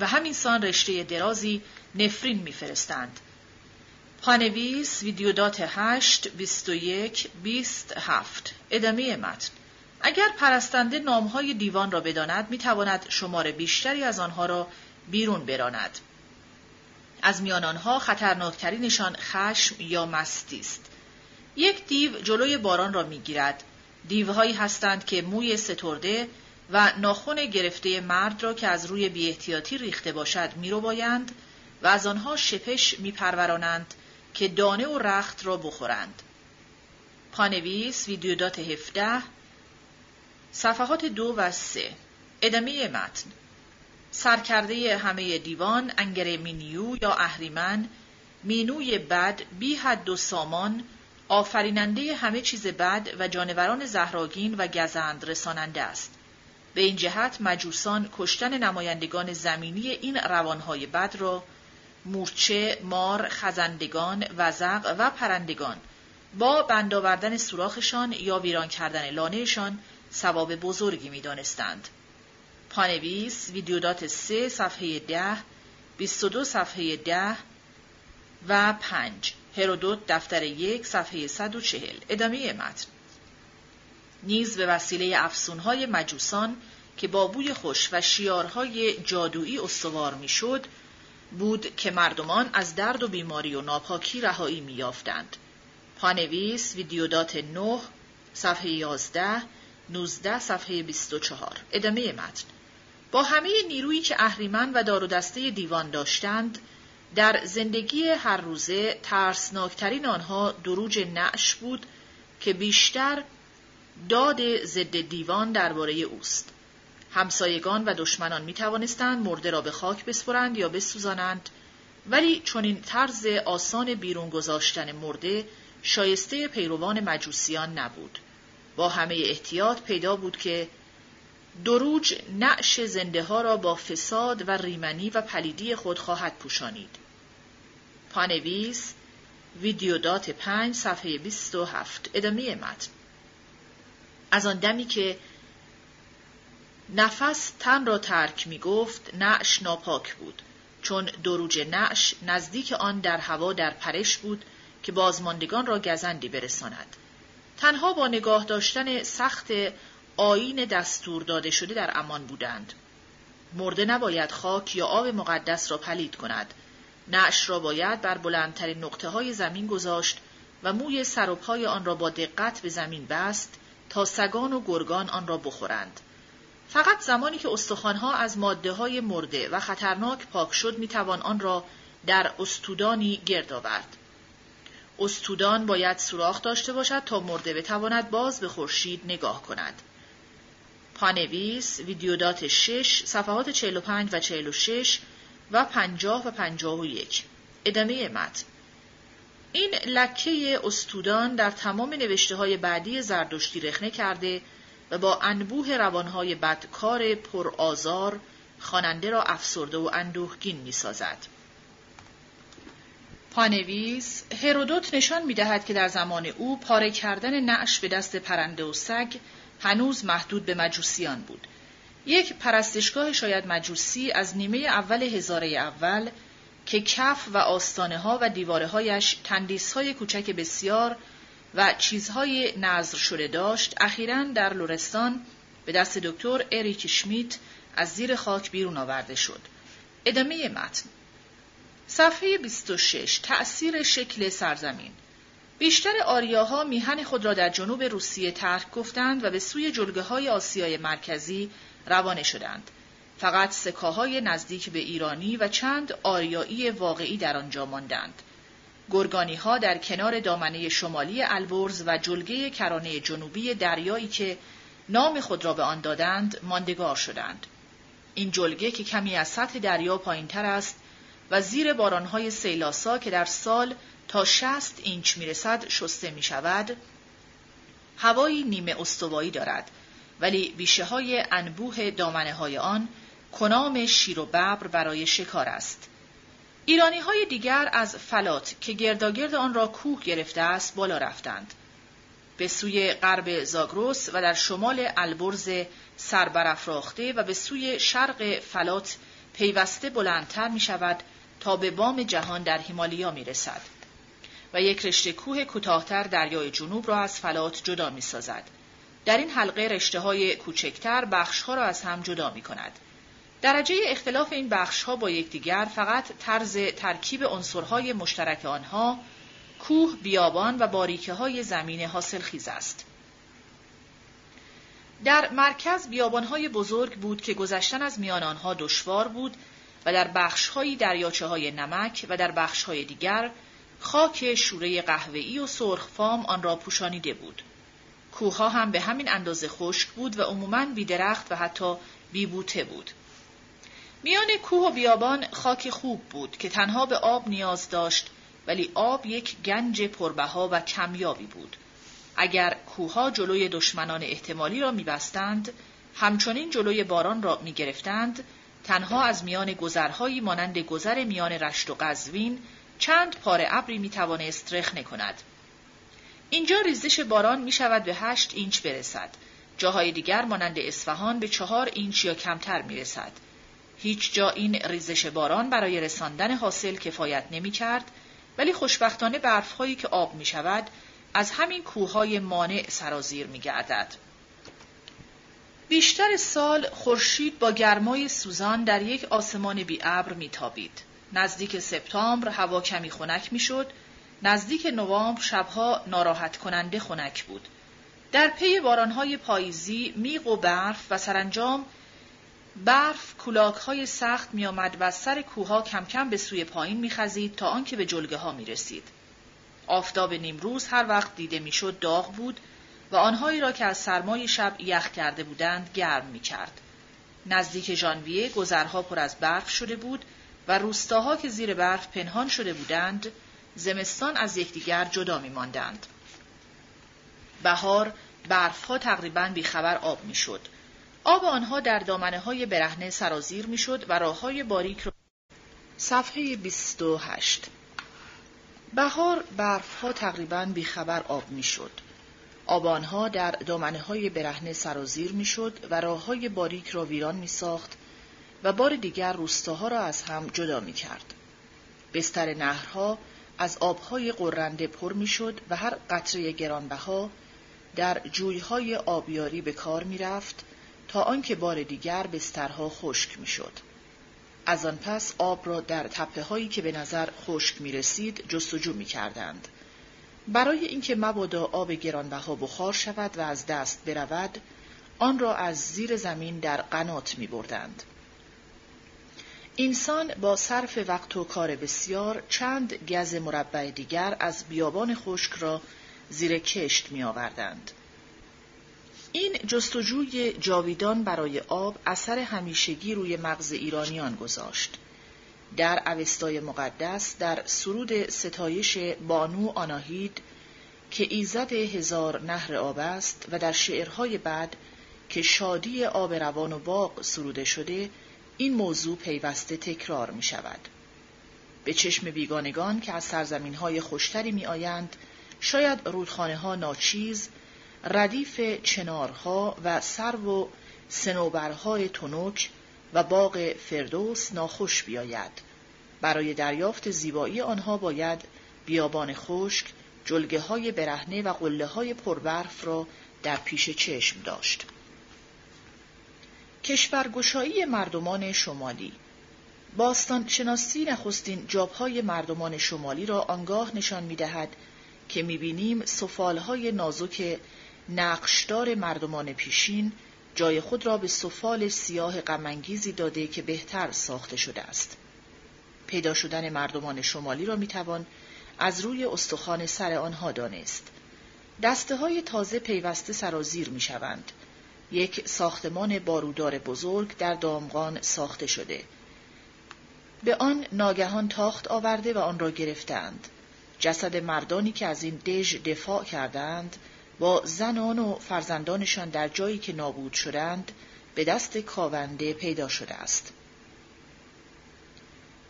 و همین سان رشته درازی نفرین میفرستند. پانویس ویدیودات 8 21 27 ادامه متن. اگر پرستنده نامهای دیوان را بداند می‌تواند شمار بیشتری از آنها را بیرون براند. از میان آنها خطرناکترینشان خشم یا مستی است. یک دیو جلوی باران را می‌گیرد. دیوهایی هستند که موی سترده و ناخن گرفته مرد را که از روی بیاحتیاطی ریخته باشد میروبایند و از آنها شپش میپرورانند که دانه و رخت را بخورند. پانویس ویدیودات 17 صفحات دو و سه ادامه متن سرکرده همه دیوان انگر مینیو یا اهریمن مینوی بد بی حد و سامان آفریننده همه چیز بد و جانوران زهراگین و گزند رساننده است. به این جهت مجوسان کشتن نمایندگان زمینی این روانهای بد را مورچه، مار، خزندگان، وزق و پرندگان. با بندآوردن سوراخشان یا ویران کردن لانهشان ثواب بزرگی می دانستند. پانویس ویدیودات 3 صفحه 10 22 صفحه 10 و 5 هرودوت دفتر یک صفحه 140 ادامه متن. نیز به وسیله افسونهای مجوسان که با بوی خوش و شیارهای جادویی استوار می‌شد بود که مردمان از درد و بیماری و ناپاکی رهایی میافتند پانویس ویدیودات 9 صفحه 11 19 صفحه 24 ادامه متن. با همه نیرویی که اهریمن و دار و دسته دیوان داشتند در زندگی هر روزه ترسناکترین آنها دروج نعش بود که بیشتر داد ضد دیوان درباره اوست. همسایگان و دشمنان می توانستند مرده را به خاک بسپرند یا بسوزانند ولی چون این طرز آسان بیرون گذاشتن مرده شایسته پیروان مجوسیان نبود. با همه احتیاط پیدا بود که دروج نعش زنده ها را با فساد و ریمنی و پلیدی خود خواهد پوشانید. پانویس ویدیودات پنج صفحه 27 ادامه متن از آن دمی که نفس تن را ترک می گفت نعش ناپاک بود. چون دروج نعش نزدیک آن در هوا در پرش بود که بازماندگان را گزندی برساند. تنها با نگاه داشتن سخت آین دستور داده شده در امان بودند. مرده نباید خاک یا آب مقدس را پلید کند. نعش را باید بر بلندترین نقطه های زمین گذاشت و موی سر و پای آن را با دقت به زمین بست تا سگان و گرگان آن را بخورند. فقط زمانی که استخوانها از ماده های مرده و خطرناک پاک شد می‌توان آن را در استودانی گرد آورد. استودان باید سوراخ داشته باشد تا مرده بتواند باز به خورشید نگاه کند. پانویس ویدیودات 6 صفحات 45 و 46 و پنجاه و پنجاه و یک ادامه متن این لکه استودان در تمام نوشته های بعدی زردشتی رخنه کرده و با انبوه روانهای بدکار پرآزار خواننده را افسرده و اندوهگین می سازد. پانویس هرودوت نشان می دهد که در زمان او پاره کردن نعش به دست پرنده و سگ هنوز محدود به مجوسیان بود یک پرستشگاه شاید مجوسی از نیمه اول هزاره اول که کف و آستانه ها و دیواره هایش تندیس های کوچک بسیار و چیزهای نظر شده داشت اخیرا در لورستان به دست دکتر اریک شمیت از زیر خاک بیرون آورده شد. ادامه متن صفحه 26 تأثیر شکل سرزمین بیشتر آریاها میهن خود را در جنوب روسیه ترک گفتند و به سوی جلگه های آسیای مرکزی روانه شدند. فقط سکاهای نزدیک به ایرانی و چند آریایی واقعی در آنجا ماندند. گرگانی ها در کنار دامنه شمالی البرز و جلگه کرانه جنوبی دریایی که نام خود را به آن دادند ماندگار شدند. این جلگه که کمی از سطح دریا پایین تر است و زیر بارانهای سیلاسا که در سال تا شست اینچ می‌رسد شسته می شود، هوایی نیمه استوایی دارد ولی بیشه های انبوه دامنه های آن کنام شیر و ببر برای شکار است. ایرانی های دیگر از فلات که گرداگرد آن را کوه گرفته است بالا رفتند. به سوی غرب زاگروس و در شمال البرز سربرافراخته و به سوی شرق فلات پیوسته بلندتر می شود تا به بام جهان در هیمالیا می رسد و یک رشته کوه کوتاهتر دریای جنوب را از فلات جدا می سازد. در این حلقه رشته های کوچکتر بخش ها را از هم جدا می کند. درجه اختلاف این بخش ها با یکدیگر فقط طرز ترکیب عنصرهای مشترک آنها کوه، بیابان و باریکه های زمین حاصل خیز است. در مرکز بیابانهای بزرگ بود که گذشتن از میان آنها دشوار بود و در بخشهایی دریاچه های نمک و در بخشهای دیگر خاک شوره قهوه‌ای و سرخ فام آن را پوشانیده بود. کوهها هم به همین اندازه خشک بود و عموماً بیدرخت و حتی بیبوته بود. میان کوه و بیابان خاک خوب بود که تنها به آب نیاز داشت ولی آب یک گنج پربها و کمیابی بود. اگر کوها جلوی دشمنان احتمالی را میبستند، همچنین جلوی باران را می‌گرفتند، تنها از میان گذرهایی مانند گذر میان رشت و قزوین چند پاره ابری می‌توانست رخنه کند. اینجا ریزش باران می شود به هشت اینچ برسد. جاهای دیگر مانند اصفهان به چهار اینچ یا کمتر می رسد. هیچ جا این ریزش باران برای رساندن حاصل کفایت نمی کرد ولی خوشبختانه برفهایی که آب می شود از همین کوههای مانع سرازیر می گردد. بیشتر سال خورشید با گرمای سوزان در یک آسمان بی ابر میتابید. نزدیک سپتامبر هوا کمی خنک می‌شد. نزدیک نوامبر شبها ناراحت کننده خنک بود. در پی بارانهای پاییزی میغ و برف و سرانجام برف کولاک های سخت می آمد و سر کوها کم کم به سوی پایین می خزید تا آنکه به جلگه ها می رسید. آفتاب نیمروز هر وقت دیده می‌شد داغ بود و آنهایی را که از سرمای شب یخ کرده بودند گرم می کرد. نزدیک ژانویه گذرها پر از برف شده بود و روستاها که زیر برف پنهان شده بودند زمستان از یکدیگر جدا می ماندند. بهار برفها تقریبا بیخبر آب می شد. آب آنها در دامنه های برهنه سرازیر می شد و راه های باریک را صفحه 28 بهار برفها تقریبا بیخبر آب می شد. آب آنها در دامنه های برهنه سرازیر می شد و راه های باریک را ویران می ساخت و بار دیگر روستاها را از هم جدا می کرد. بستر نهرها از آبهای قرنده پر می شد و هر قطره گرانبها در جویهای آبیاری به کار می رفت تا آنکه بار دیگر بسترها خشک می‌شد. از آن پس آب را در تپه هایی که به نظر خشک می رسید جستجو می کردند. برای اینکه مبادا آب گرانبها بخار شود و از دست برود، آن را از زیر زمین در قنات می بردند. انسان با صرف وقت و کار بسیار چند گز مربع دیگر از بیابان خشک را زیر کشت می آوردند. این جستجوی جاویدان برای آب اثر همیشگی روی مغز ایرانیان گذاشت. در اوستای مقدس در سرود ستایش بانو آناهید که ایزد هزار نهر آب است و در شعرهای بعد که شادی آب روان و باغ سروده شده این موضوع پیوسته تکرار می شود. به چشم بیگانگان که از سرزمین های خوشتری می آیند شاید رودخانه ها ناچیز ردیف چنارها و سرو و سنوبرهای تنوک و باغ فردوس ناخوش بیاید. برای دریافت زیبایی آنها باید بیابان خشک، جلگه های برهنه و قله های پربرف را در پیش چشم داشت. کشورگشایی مردمان شمالی باستان شناسی نخستین جابهای مردمان شمالی را آنگاه نشان می دهد که می‌بینیم های نازک نقشدار مردمان پیشین جای خود را به سفال سیاه غمانگیزی داده که بهتر ساخته شده است. پیدا شدن مردمان شمالی را می‌توان از روی استخوان سر آنها دانست. دسته های تازه پیوسته سرازیر می شوند. یک ساختمان بارودار بزرگ در دامغان ساخته شده. به آن ناگهان تاخت آورده و آن را گرفتند. جسد مردانی که از این دژ دفاع کردند با زنان و فرزندانشان در جایی که نابود شدند به دست کاونده پیدا شده است.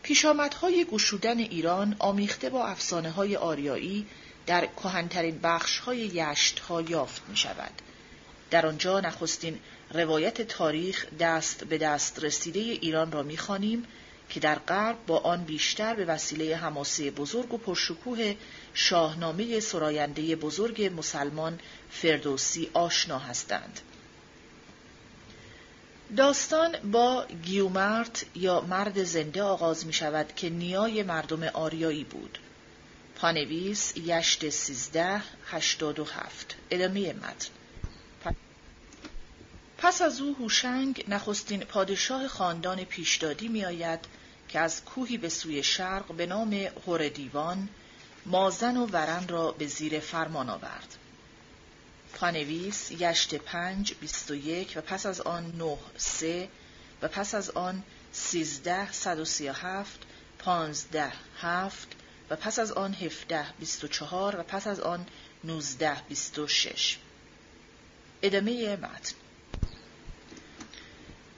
پیشامدهای گشودن ایران آمیخته با افسانه های آریایی در کهنترین بخش های یشت ها یافت می شود. در آنجا نخستین روایت تاریخ دست به دست رسیده ایران را می‌خوانیم که در غرب با آن بیشتر به وسیله حماسه بزرگ و پرشکوه شاهنامه سراینده بزرگ مسلمان فردوسی آشنا هستند. داستان با گیومرت یا مرد زنده آغاز می شود که نیای مردم آریایی بود. پانویس یشت سیزده هشتاد و هفت ادامه متن پس از او هوشنگ نخستین پادشاه خاندان پیشدادی میآید که از کوهی به سوی شرق به نام هور دیوان مازن و ورن را به زیر فرمان آورد. پانویس یشت پنج بیست و یک و پس از آن نه سه و پس از آن سیزده صد و سی و هفت پانزده هفت و پس از آن هفده بیست و چهار و پس از آن نوزده بیست و شش ادامه متن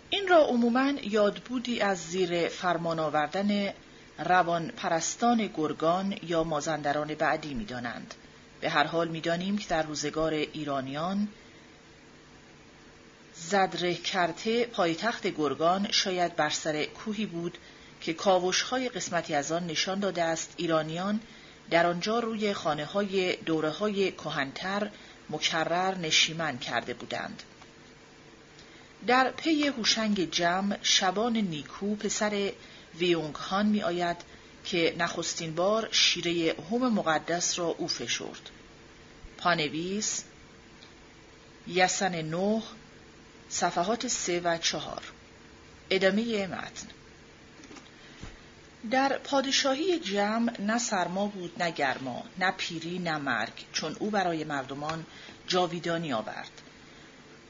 این را عموماً یادبودی از زیر فرمان آوردن روان پرستان گرگان یا مازندران بعدی می دانند. به هر حال می دانیم که در روزگار ایرانیان زدره کرته پایتخت گرگان شاید بر سر کوهی بود که کاوش های قسمتی از آن نشان داده است ایرانیان در آنجا روی خانه های دوره های کهنتر مکرر نشیمن کرده بودند. در پی هوشنگ جمع شبان نیکو پسر ویونگ هان می آید که نخستین بار شیره هوم مقدس را او فشرد. پانویس یسن نه صفحات سه و چهار. ادامه متن. در پادشاهی جمع نه سرما بود نه گرما نه پیری نه مرگ چون او برای مردمان جاویدانی آورد.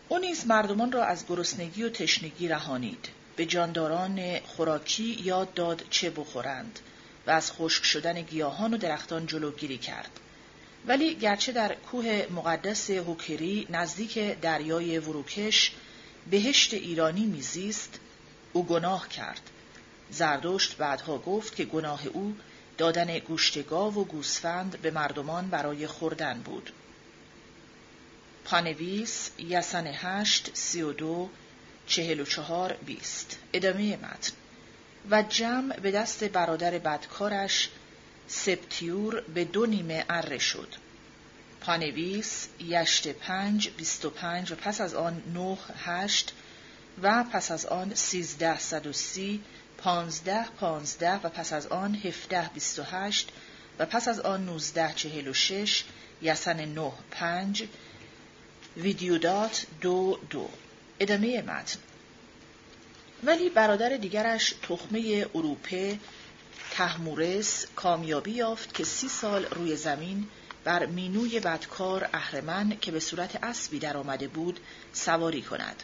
او نیز مردمان را از گرسنگی و تشنگی رهانید. به جانداران خوراکی یاد داد چه بخورند و از خشک شدن گیاهان و درختان جلوگیری کرد. ولی گرچه در کوه مقدس هوکری نزدیک دریای وروکش بهشت ایرانی میزیست او گناه کرد. زردشت بعدها گفت که گناه او دادن گوشت گاو و گوسفند به مردمان برای خوردن بود. پانویس یسن هشت سی و دو چهل و چهار بیست. ادامه متن. و جمع به دست برادر بدکارش سپتیور به دو نیمه اره شد. پانویس یشت پنج بیست و پنج و پس از آن نه هشت و پس از آن سیزده صد و سی پانزده پانزده و پس از آن هفده بیست و هشت و پس از آن نوزده چهل و شش یسن نه پنج ویدیودات دو دو. ادامه متن ولی برادر دیگرش تخمه اروپه تحمورس کامیابی یافت که سی سال روی زمین بر مینوی بدکار اهرمن که به صورت اسبی در آمده بود سواری کند.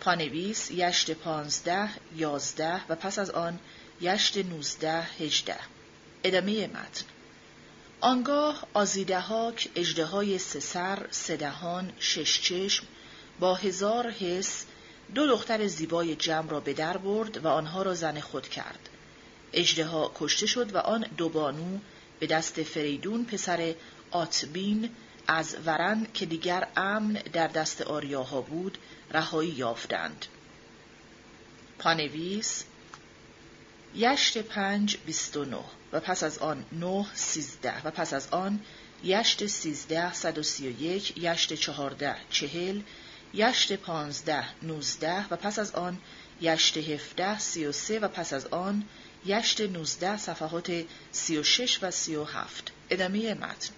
پانویس یشت پانزده، یازده و پس از آن یشت نوزده، هجده. ادامه متن آنگاه آزیدهاک اجده های سه سر، سه دهان، شش چشم با هزار حس دو دختر زیبای جمع را به در برد و آنها را زن خود کرد. اجده کشته شد و آن دو بانو به دست فریدون پسر آتبین از ورن که دیگر امن در دست آریاها بود رهایی یافتند. پانویس یشت پنج بیست و نه و پس از آن نه سیزده و پس از آن یشت سیزده صد و سی و یک یشت چهارده چهل یشت پانزده نوزده و پس از آن یشت هفده سی و سه و پس از آن یشت نوزده صفحات سی و شش و سی و هفت. ادامه متن.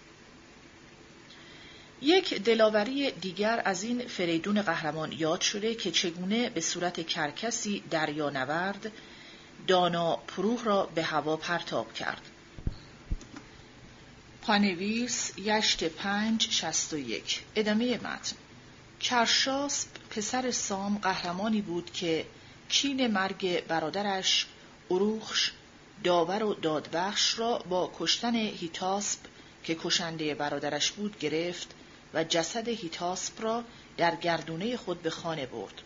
یک دلاوری دیگر از این فریدون قهرمان یاد شده که چگونه به صورت کرکسی دریا نورد دانا پروح را به هوا پرتاب کرد. پانویس یشت پنج شست و یک. ادامه متن. کرشاسب پسر سام قهرمانی بود که کین مرگ برادرش اروخش داور و دادبخش را با کشتن هیتاسب که کشنده برادرش بود گرفت و جسد هیتاسپ را در گردونه خود به خانه برد.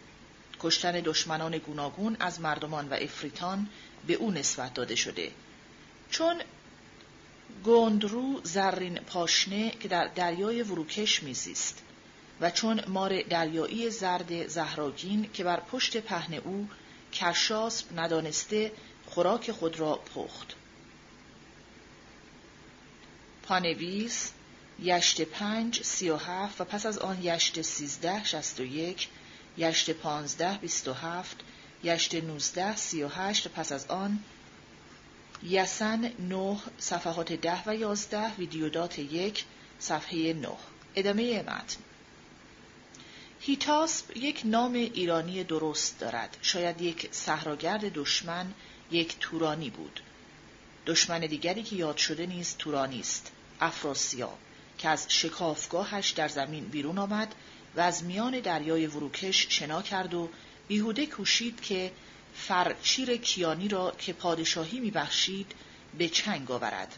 کشتن دشمنان گوناگون از مردمان و افریتان به او نسبت داده شده. چون گندرو زرین پاشنه که در دریای وروکش میزیست و چون مار دریایی زرد زهراگین که بر پشت پهن او کرشاسب ندانسته خوراک خود را پخت. پانویس یشت پنج سی و هفت و پس از آن یشت سیزده شست و یک یشت پانزده بیست و هفت یشت نوزده سی و هشت و پس از آن یسن نه صفحات ده و یازده ویدیودات یک صفحه نه ادامه متن هیتاسب یک نام ایرانی درست دارد شاید یک صحراگرد دشمن یک تورانی بود دشمن دیگری که یاد شده نیز تورانی است افراسیاب که از شکافگاهش در زمین بیرون آمد و از میان دریای وروکش شنا کرد و بیهوده کوشید که فرچیر کیانی را که پادشاهی میبخشید به چنگ آورد.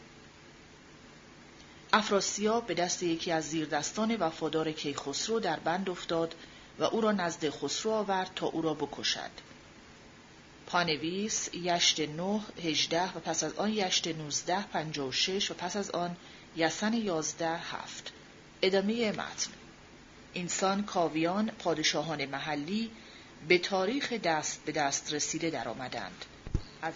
افراسیاب به دست یکی از زیردستان وفادار کیخسرو در بند افتاد و او را نزد خسرو آورد تا او را بکشد. پانویس یشت نه هجده و پس از آن یشت نوزده پنجاه و شش و پس از آن یسن یازده هفت ادامه متن اینسان کاویان پادشاهان محلی به تاریخ دست به دست رسیده درآمدند. از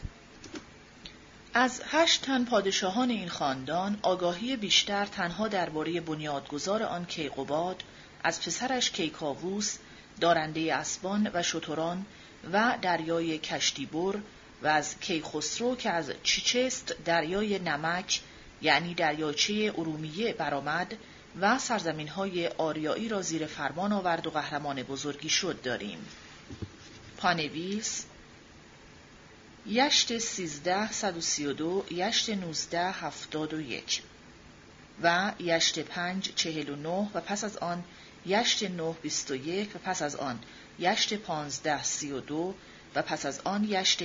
از هشت تن پادشاهان این خاندان آگاهی بیشتر تنها درباره بنیادگذار آن کیقوباد از پسرش کیکاووس دارنده اسبان و شتران و دریای کشتیبر و از کیخسرو که از چیچست دریای نمک یعنی دریاچه ارومیه برآمد و سرزمین های آریایی را زیر فرمان آورد و قهرمان بزرگی شد داریم. پانویس یشت سیزده صد و سی و دو یشت نوزده هفتاد و یک و یشت پنج چهل و نه و پس از آن یشت نه بیست و یک و پس از آن یشت پانزده سی و دو و پس از آن یشت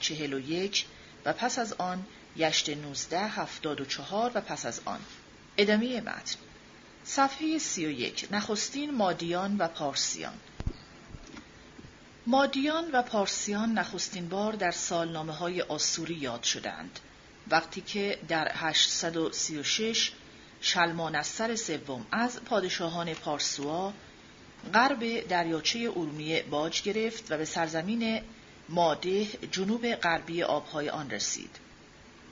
چهل و یک و پس از آن یشت نوزده هفتاد و چهار و پس از آن. ادامه متن. صفحه سی و یک. نخستین مادیان و پارسیان. مادیان و پارسیان نخستین بار در سالنامه های آسوری یاد شدند وقتی که در 836 شلمان از سر سوم از پادشاهان پارسوا غرب دریاچه ارومیه باج گرفت و به سرزمین ماده جنوب غربی آبهای آن رسید.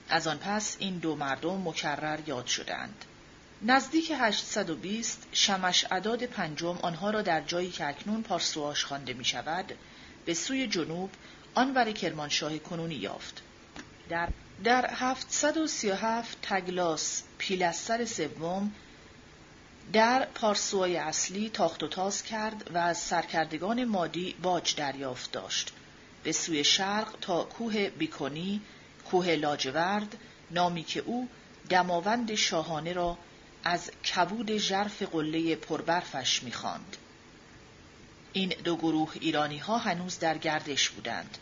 از آن پس این دو مردم مکرر یاد شدند. نزدیک 820 شمش عداد پنجم آنها را در جایی که اکنون پارسواش خوانده می شود به سوی جنوب آنور کرمانشاه کنونی یافت. در در 737 تگلاس پیلستر سوم در پارسوای اصلی تاخت و تاز کرد و از سرکردگان مادی باج دریافت داشت. به سوی شرق تا کوه بیکونی کوه لاجورد نامی که او دماوند شاهانه را از کبود ژرف قله پربرفش می‌خواند. این دو گروه ایرانی ها هنوز در گردش بودند.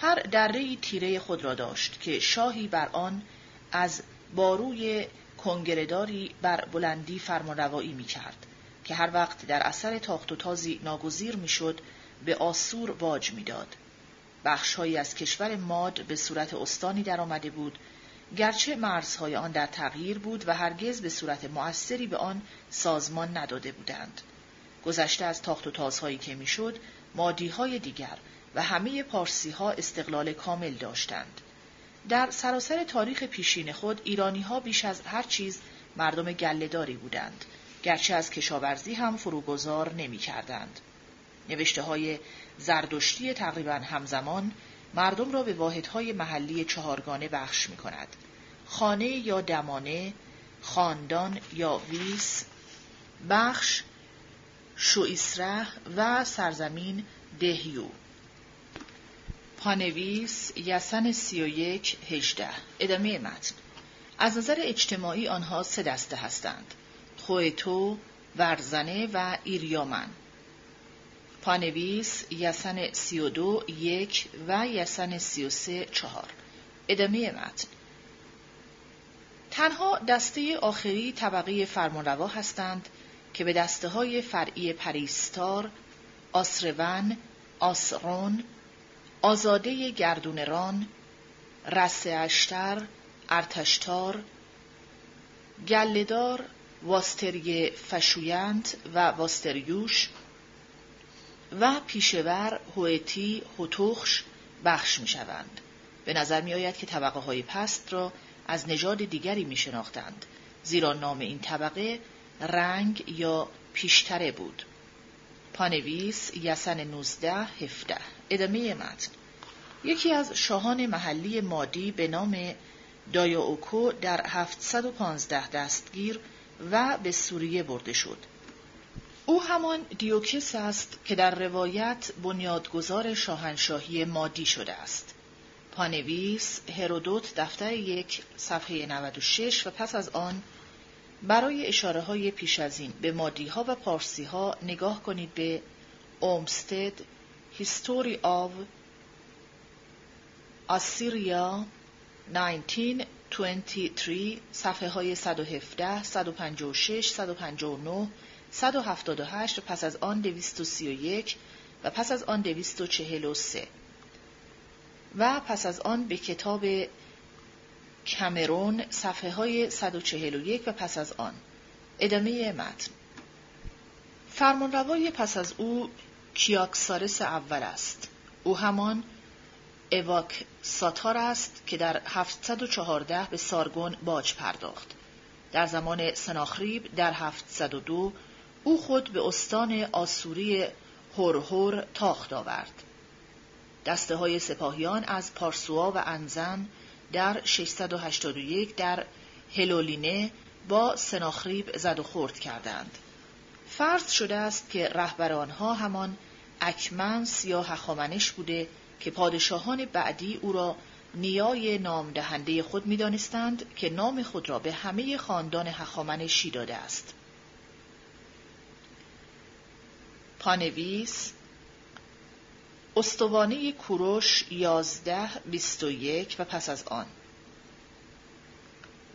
هر دره تیره خود را داشت که شاهی بر آن از باروی کنگرداری بر بلندی فرمانروایی می کرد که هر وقت در اثر تاخت و تازی ناگزیر می شد به آسور باج می‌داد. بخشهایی از کشور ماد به صورت استانی درآمده بود گرچه مرزهای آن در تغییر بود و هرگز به صورت مؤثری به آن سازمان نداده بودند گذشته از تاخت و تازهایی که می‌شد مادیهای دیگر و همه پارسی ها استقلال کامل داشتند در سراسر تاریخ پیشین خود ایرانی ها بیش از هر چیز مردم گلهداری بودند گرچه از کشاورزی هم فروگذار نمی کردند. نوشته های زردشتی تقریبا همزمان مردم را به واحدهای محلی چهارگانه بخش می کند. خانه یا دمانه، خاندان یا ویس، بخش شویسره و سرزمین دهیو. پانویس یسن سی و یک هجده. ادامه متن. از نظر اجتماعی آنها سه دسته هستند. خویتو، ورزنه و ایریامن. پانویس یسن سی و دو یک و یسن سی و سه چهار. ادامه متن. تنها دسته آخری طبقه فرمانروا هستند که به دسته های فرعی پریستار، آسرون، آسرون، آزاده گردونران، رس اشتر، ارتشتار، گلهدار، واستری فشویند و واستریوش و پیشور هویتی هوتوخش بخش می شوند. به نظر می آید که طبقه های پست را از نژاد دیگری می شناختند زیرا نام این طبقه رنگ یا پیشتره بود. پانویس یسن 19 17 ادامه متن یکی از شاهان محلی مادی به نام دایاوکو در 715 دستگیر و به سوریه برده شد. او همان دیوکس است که در روایت بنیادگذار شاهنشاهی مادی شده است. پانویس هرودوت دفتر یک صفحه 96 و پس از آن برای اشاره های پیش از این به مادی ها و پارسی ها نگاه کنید به اومستد History of Assyria 1923 صفحه های 117 156 159 178 و پس از آن 231 و پس از آن 243 و پس از آن به کتاب کمرون صفحه های 141 و پس از آن. ادامه متن. فرمانروای پس از او کیاکسارس اول است. او همان اواک ساتار است که در 714 به سارگون باج پرداخت. در زمان سناخریب در 702 او خود به استان آسوری هورهور تاخت آورد دسته های سپاهیان از پارسوا و انزن در 681 در هلولینه با سناخریب زد و خورد کردند. فرض شده است که رهبر آنها همان اکمنس یا هخامنش بوده که پادشاهان بعدی او را نیای نام دهنده خود می دانستند که نام خود را به همه خاندان هخامنشی داده است. پانویس استوانه کوروش یازده بیست و یک و پس از آن.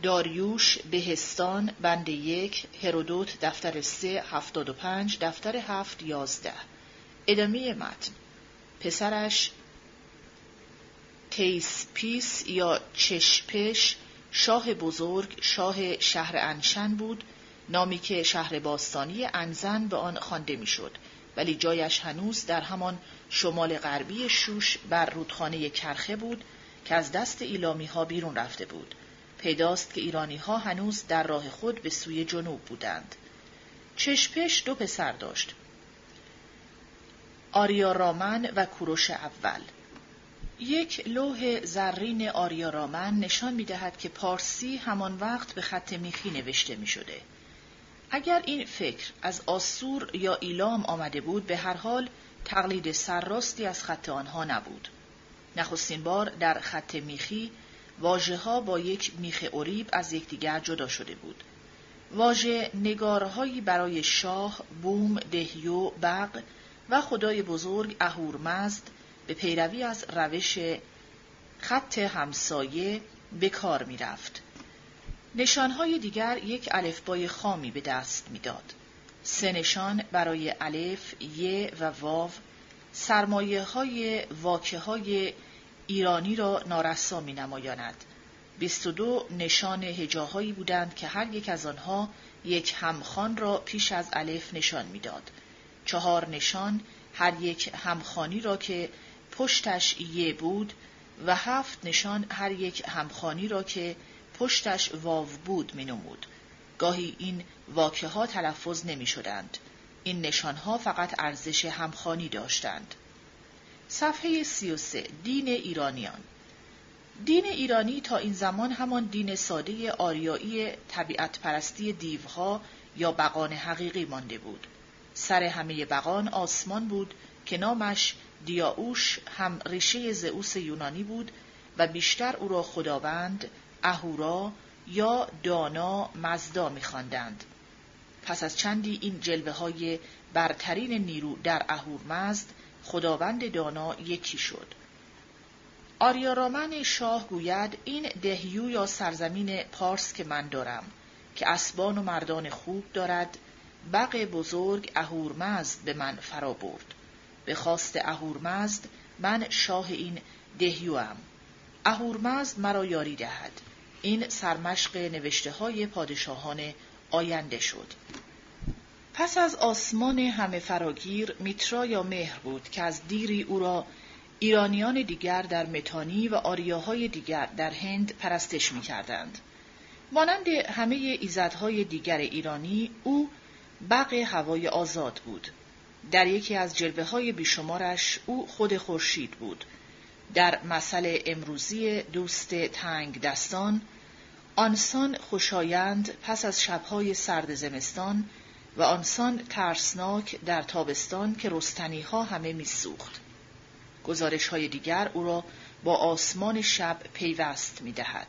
داریوش بهستان بند یک هرودوت دفتر سه هفتاد و پنج دفتر هفت یازده. ادامه متن. پسرش تیسپیس یا چشپش شاه بزرگ شاه شهر انشن بود. نامی که شهر باستانی انزن به آن خوانده می‌شد. ولی جایش هنوز در همان شمال غربی شوش بر رودخانه کرخه بود که از دست ایلامی ها بیرون رفته بود. پیداست که ایرانی ها هنوز در راه خود به سوی جنوب بودند. چشپش دو پسر داشت. آریارامن و کوروش اول. یک لوح زرین آریارامن نشان می دهد که پارسی همان وقت به خط میخی نوشته می شده. اگر این فکر از آسور یا ایلام آمده بود به هر حال تقلید سرراستی از خط آنها نبود. نخستین بار در خط میخی واژه ها با یک میخ اوریب از یکدیگر جدا شده بود. واژه نگارهایی برای شاه، بوم، دهیو، بق و خدای بزرگ اهورمزد به پیروی از روش خط همسایه به کار می رفت. نشانهای دیگر یک الفبای خامی به دست می‌داد. سه نشان برای الف، ی و واو سرمایه های واکه های ایرانی را نارسا می نمایاند. 22 نشان هجاهایی بودند که هر یک از آنها یک همخان را پیش از الف نشان می‌داد. چهار نشان هر یک همخانی را که پشتش یه بود و هفت نشان هر یک همخانی را که پشتش واو بود می نمود. گاهی این واکه ها تلفظ نمی شدند. این نشان ها فقط ارزش همخانی داشتند. صفحه 33 دین ایرانیان دین ایرانی تا این زمان همان دین ساده آریایی طبیعت پرستی دیوها یا بقان حقیقی مانده بود سر همه بقان آسمان بود که نامش دیاوش هم ریشه زئوس یونانی بود و بیشتر او را خداوند اهورا یا دانا مزدا میخواندند. پس از چندی این جلوه های برترین نیرو در اهورمزد خداوند دانا یکی شد. آریارامن شاه گوید این دهیو یا سرزمین پارس که من دارم که اسبان و مردان خوب دارد بق بزرگ اهورمزد به من فرا برد. به خواست اهورمزد من شاه این دهیو هم. اهورمزد مرا یاری دهد. این سرمشق نوشته های پادشاهان آینده شد پس از آسمان همه فراگیر میترا یا مهر بود که از دیری او را ایرانیان دیگر در متانی و آریاهای دیگر در هند پرستش می کردند. مانند همه ایزدهای دیگر ایرانی او بق هوای آزاد بود. در یکی از جلوه های بیشمارش او خود خورشید بود. در مثل امروزی دوست تنگ دستان آنسان خوشایند پس از شبهای سرد زمستان و آنسان ترسناک در تابستان که رستنی ها همه میسوخت. گزارش های دیگر او را با آسمان شب پیوست می دهد.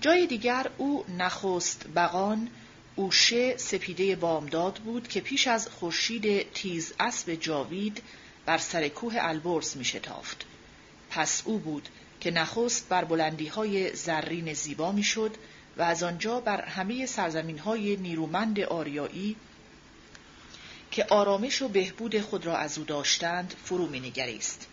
جای دیگر او نخست بغان اوشه سپیده بامداد بود که پیش از خورشید تیز اسب جاوید بر سر کوه البرز می شتافت. پس او بود که نخست بر بلندی های زرین زیبا می شد و از آنجا بر همه سرزمین های نیرومند آریایی که آرامش و بهبود خود را از او داشتند فرو می نگریست.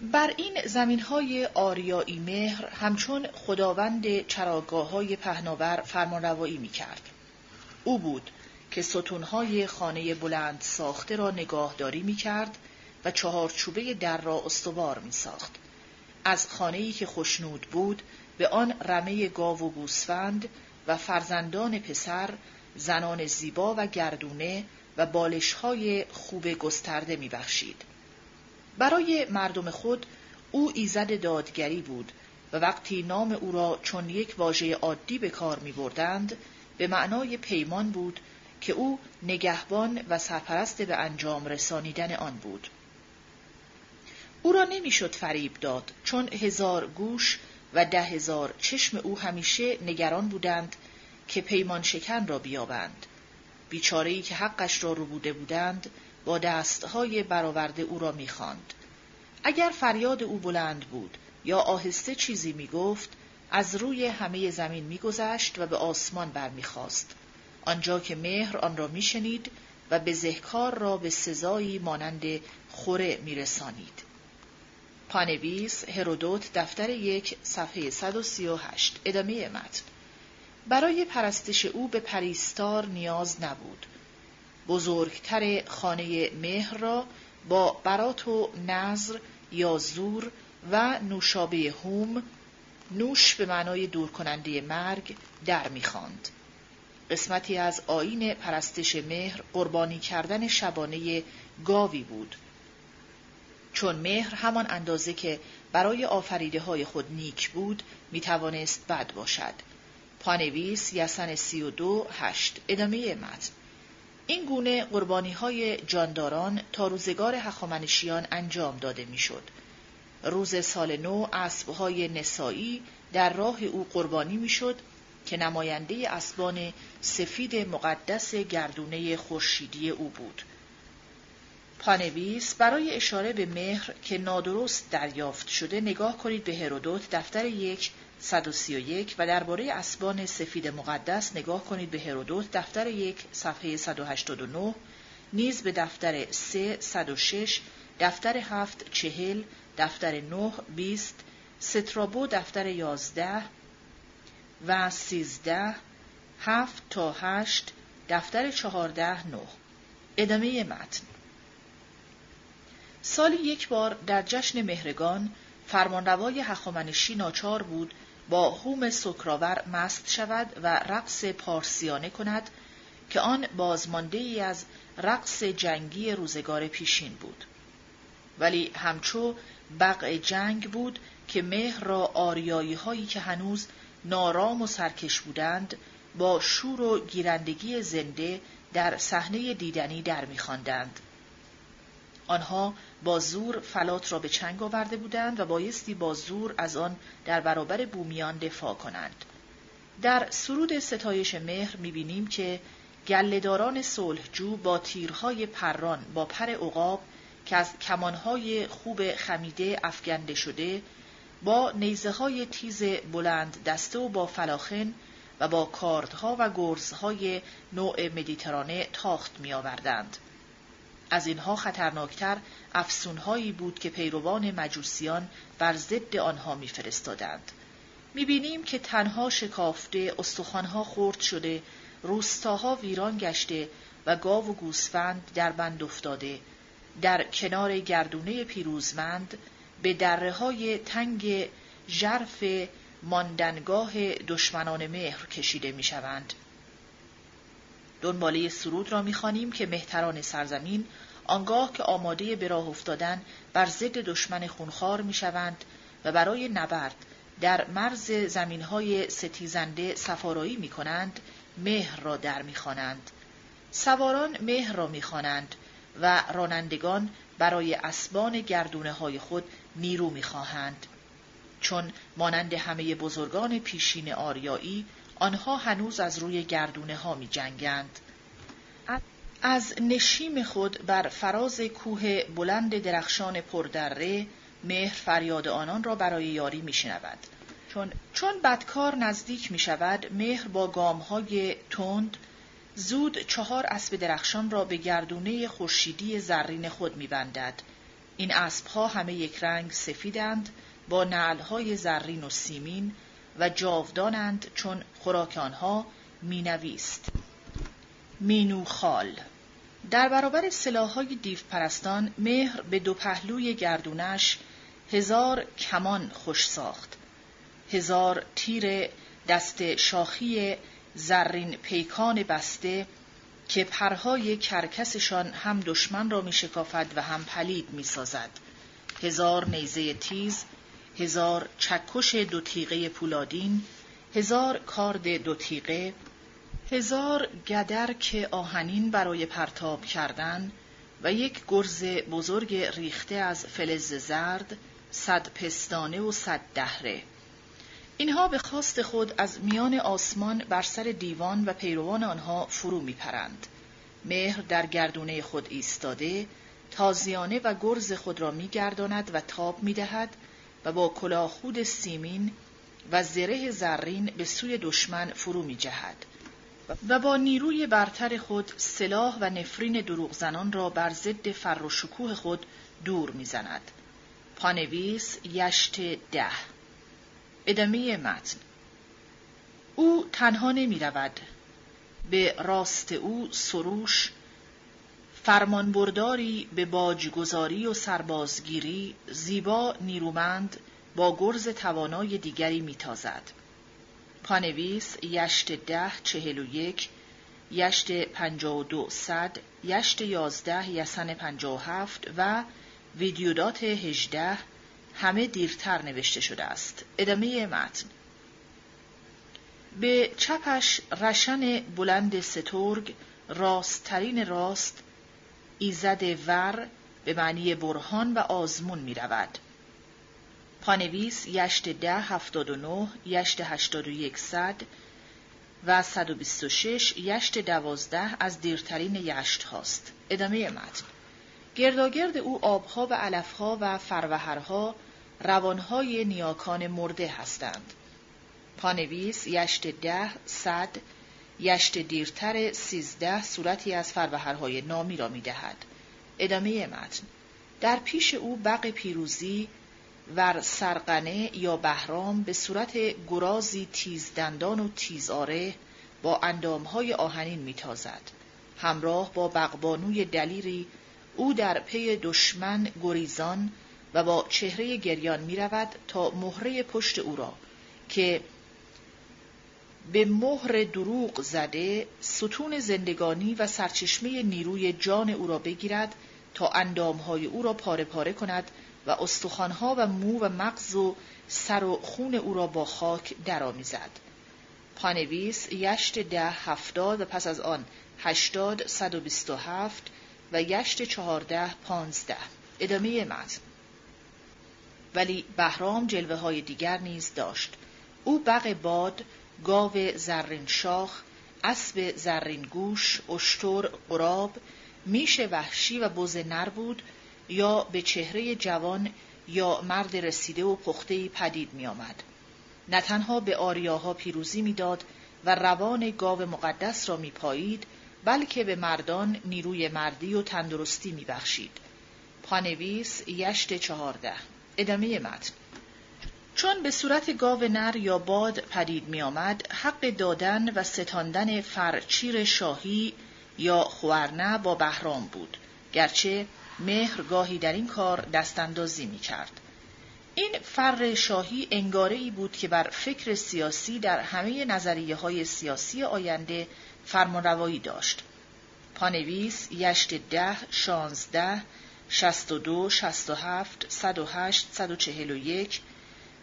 بر این زمین های آریایی مهر همچون خداوند چراگاه های پهناور فرمانروایی می کرد. او بود که ستونهای خانه بلند ساخته را نگاهداری می کرد و چهارچوبه در را استوار می ساخت. از خانه‌ای که خوشنود بود به آن رمه گاو و گوسفند و فرزندان پسر زنان زیبا و گردونه و بالشهای خوب گسترده می بخشید. برای مردم خود او ایزد دادگری بود و وقتی نام او را چون یک واژه عادی به کار می بردند به معنای پیمان بود که او نگهبان و سرپرست به انجام رسانیدن آن بود. او را نمی‌شد فریب داد چون هزار گوش و ده هزار چشم او همیشه نگران بودند که پیمان شکن را بیابند. بیچارهی که حقش را رو بوده بودند با دستهای برآورده او را می‌خواند. اگر فریاد او بلند بود یا آهسته چیزی می‌گفت از روی همه زمین میگذشت و به آسمان برمیخواست آنجا که مهر آن را میشنید و به زهکار را به سزایی مانند خوره میرسانید پانویس هرودوت دفتر یک صفحه 138 ادامه متن برای پرستش او به پریستار نیاز نبود بزرگتر خانه مهر را با برات و نظر یا زور و نوشابه هوم نوش به معنای دور کننده مرگ در می‌خواند. قسمتی از آین پرستش مهر قربانی کردن شبانه گاوی بود. چون مهر همان اندازه که برای آفریده های خود نیک بود می توانست بد باشد. پانویس یسن سی و دو هشت ادامه متن این گونه قربانی های جانداران تا روزگار هخامنشیان انجام داده می‌شد. روز سال نو اسبهای نسایی در راه او قربانی می‌شد که نماینده اسبان سفید مقدس گردونه خورشیدی او بود. پانویس برای اشاره به مهر که نادرست دریافت شده نگاه کنید به هرودوت دفتر یک 131 و درباره اسبان سفید مقدس نگاه کنید به هرودوت دفتر یک صفحه 189 نیز به دفتر 3 106 دفتر 7 چهل دفتر 9 20 سترابو دفتر 11 و 13 7 تا 8 دفتر 14 9 ادامه متن. سالی یک بار در جشن مهرگان فرمانروای هخامنشی ناچار بود با هوم سکراور مست شود و رقص پارسیانه کند که آن بازمانده ای از رقص جنگی روزگار پیشین بود. ولی همچو بقع جنگ بود که مهر را آریایی هایی که هنوز نارام و سرکش بودند با شور و گیرندگی زنده در صحنه دیدنی در میخواندند. آنها با زور فلات را به چنگ آورده بودند و بایستی با زور از آن در برابر بومیان دفاع کنند. در سرود ستایش مهر می‌بینیم که گلهداران صلحجو با تیرهای پران با پر عقاب که از کمانهای خوب خمیده افگنده شده با نیزه های تیز بلند دسته و با فلاخن و با کاردها و گرزهای نوع مدیترانه تاخت می آوردند. از اینها خطرناکتر افسونهایی بود که پیروان مجوسیان بر ضد آنها میفرستادند. می‌بینیم که تنها شکافته، استخوانها خرد شده، روستاها ویران گشته و گاو و گوسفند در بند افتاده، در کنار گردونه پیروزمند به دره های تنگ ژرف ماندنگاه دشمنان مهر کشیده می شوند. دنباله سرود را می‌خوانیم که مهتران سرزمین آنگاه که آماده به راه افتادن بر ضد دشمن خونخوار می‌شوند و برای نبرد در مرز زمینهای ستیزنده سفارایی می کنند مهر را در می‌خوانند. سواران مهر را می‌خوانند و رانندگان برای اسبان گردونه های خود نیرو می‌خواهند. چون مانند همه بزرگان پیشین آریایی آنها هنوز از روی گردونه ها می جنگند. از نشیم خود بر فراز کوه بلند درخشان پردره مهر فریاد آنان را برای یاری می شنود. چون, چون بدکار نزدیک می شود مهر با گام های تند زود چهار اسب درخشان را به گردونه خورشیدی زرین خود می بندد. این اسبها همه یک رنگ سفیدند با نعلهای زرین و سیمین و جاودانند چون خوراک آنها مینویست. مینوخال. در برابر سلاحهای دیو پرستان مهر به دو پهلوی گردونش هزار کمان خوش ساخت. هزار تیر دست شاخی زرین پیکان بسته که پرهای کرکسشان هم دشمن را می شکافد و هم پلید می سازد. هزار نیزه تیز هزار چکش دو تیغه پولادین هزار کارد دو تیغه هزار گدرک آهنین برای پرتاب کردن و یک گرز بزرگ ریخته از فلز زرد صد پستانه و صد دهره. اینها به خواست خود از میان آسمان بر سر دیوان و پیروان آنها فرو میپرند. مهر در گردونه خود ایستاده تازیانه و گرز خود را میگرداند و تاب می‌دهد و با کلاهخود سیمین و زره زرین به سوی دشمن فرو می جهد و با نیروی برتر خود سلاح و نفرین دروغ زنان را بر ضد فر و شکوه خود دور می‌زند. پانویس یشت ده ادامه متن او تنها نمی رود. به راست او سروش فرمانبرداری به باجگذاری و سربازگیری زیبا نیرومند با گرز توانای دیگری میتازد. پانویس یشت ده چهل و یک یشت پنجا و دو صد یشت یازده یسن پنجا و هفت و ویدیودات هجده همه دیرتر نوشته شده است. ادامه متن به چپش رشن بلند سترگ راستترین راست ایزد ور به معنی برهان و آزمون می رود. پانویس یشت ده هفتاد و نه، یشت هشتاد و یک صد و صد و بیست و شش یشت دوازده از دیرترین یشت هاست. ادامه متن گرداگرد او آبها و علفها و فروهرها روانهای نیاکان مرده هستند. پانویس یشت ده صد یشت دیرتر سیزده صورتی از فروهرهای نامی را می دهد. ادامه متن در پیش او بق پیروزی ور سرقنه یا بهرام به صورت گرازی تیزدندان و تیزاره با اندامهای آهنین میتازد. همراه با بقبانوی دلیری او در پی دشمن گریزان و با چهره گریان می رود تا مهره پشت او را که به مهر دروغ زده ستون زندگانی و سرچشمه نیروی جان او را بگیرد تا اندامهای او را پاره پاره کند و استخوانها و مو و مغز و سر و خون او را با خاک درآمیزد. پانویس یشت ده هفتاد و پس از آن هشتاد صد و بیست و هفت و یشت چهارده پانزده. ادامه متن ولی بهرام جلوه های دیگر نیز داشت. او بغ باد گاو زرین شاخ اسب زرین گوش اشتر قراب میش وحشی و بز نر بود یا به چهره جوان یا مرد رسیده و پخته پدید می آمد. نه تنها به آریاها پیروزی می‌داد و روان گاو مقدس را میپایید بلکه به مردان نیروی مردی و تندرستی میبخشید. پانویس یشت چهارده ادامه متن چون به صورت گاو نر یا باد پدید می آمد، حق دادن و ستاندن فرچیر شاهی یا خوارنه با بهرام بود گرچه مهر گاهی در این کار دستاندازی می کرد. این فر شاهی انگاره ای بود که بر فکر سیاسی در همه نظریه های سیاسی آینده فرمانروایی داشت. پانویس یشت ده، شانزده، شست و دو، شست و هفت، صد و هشت، صد و چهل و یک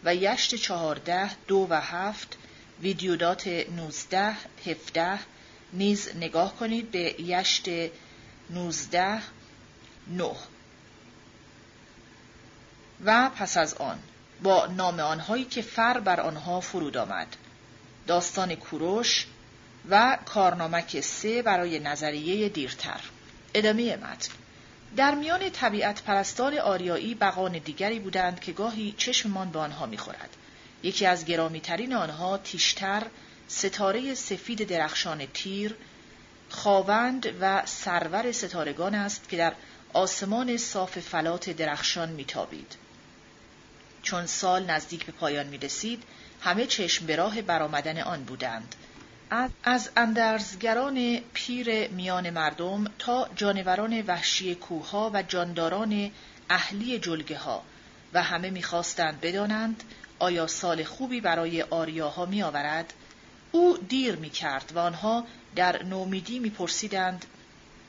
و یشت چهارده، دو و هفت، ویدیودات نوزده، هفده، نیز نگاه کنید به یشت نوزده، نه. و پس از آن با نام آنهایی که فر بر آنها فرود آمد. داستان کوروش و کارنامک سه برای نظریه دیرتر. ادامه متن. در میان طبیعت پرستان آریایی بقان دیگری بودند که گاهی چشممان به آنها می‌خورد. یکی از گرامیترین آنها تیشتر ستاره سفید درخشان تیر خاوند و سرور ستارگان است که در آسمان صاف فلات درخشان میتابید. چون سال نزدیک به پایان می رسید همه چشم به راه برآمدن آن بودند. از اندرزگران پیر میان مردم تا جانوران وحشی کوها و جانداران اهلی جلگه ها و همه می‌خواستند بدانند آیا سال خوبی برای آریاها می آورد؟ او دیر می کرد و آنها در نومیدی می پرسیدند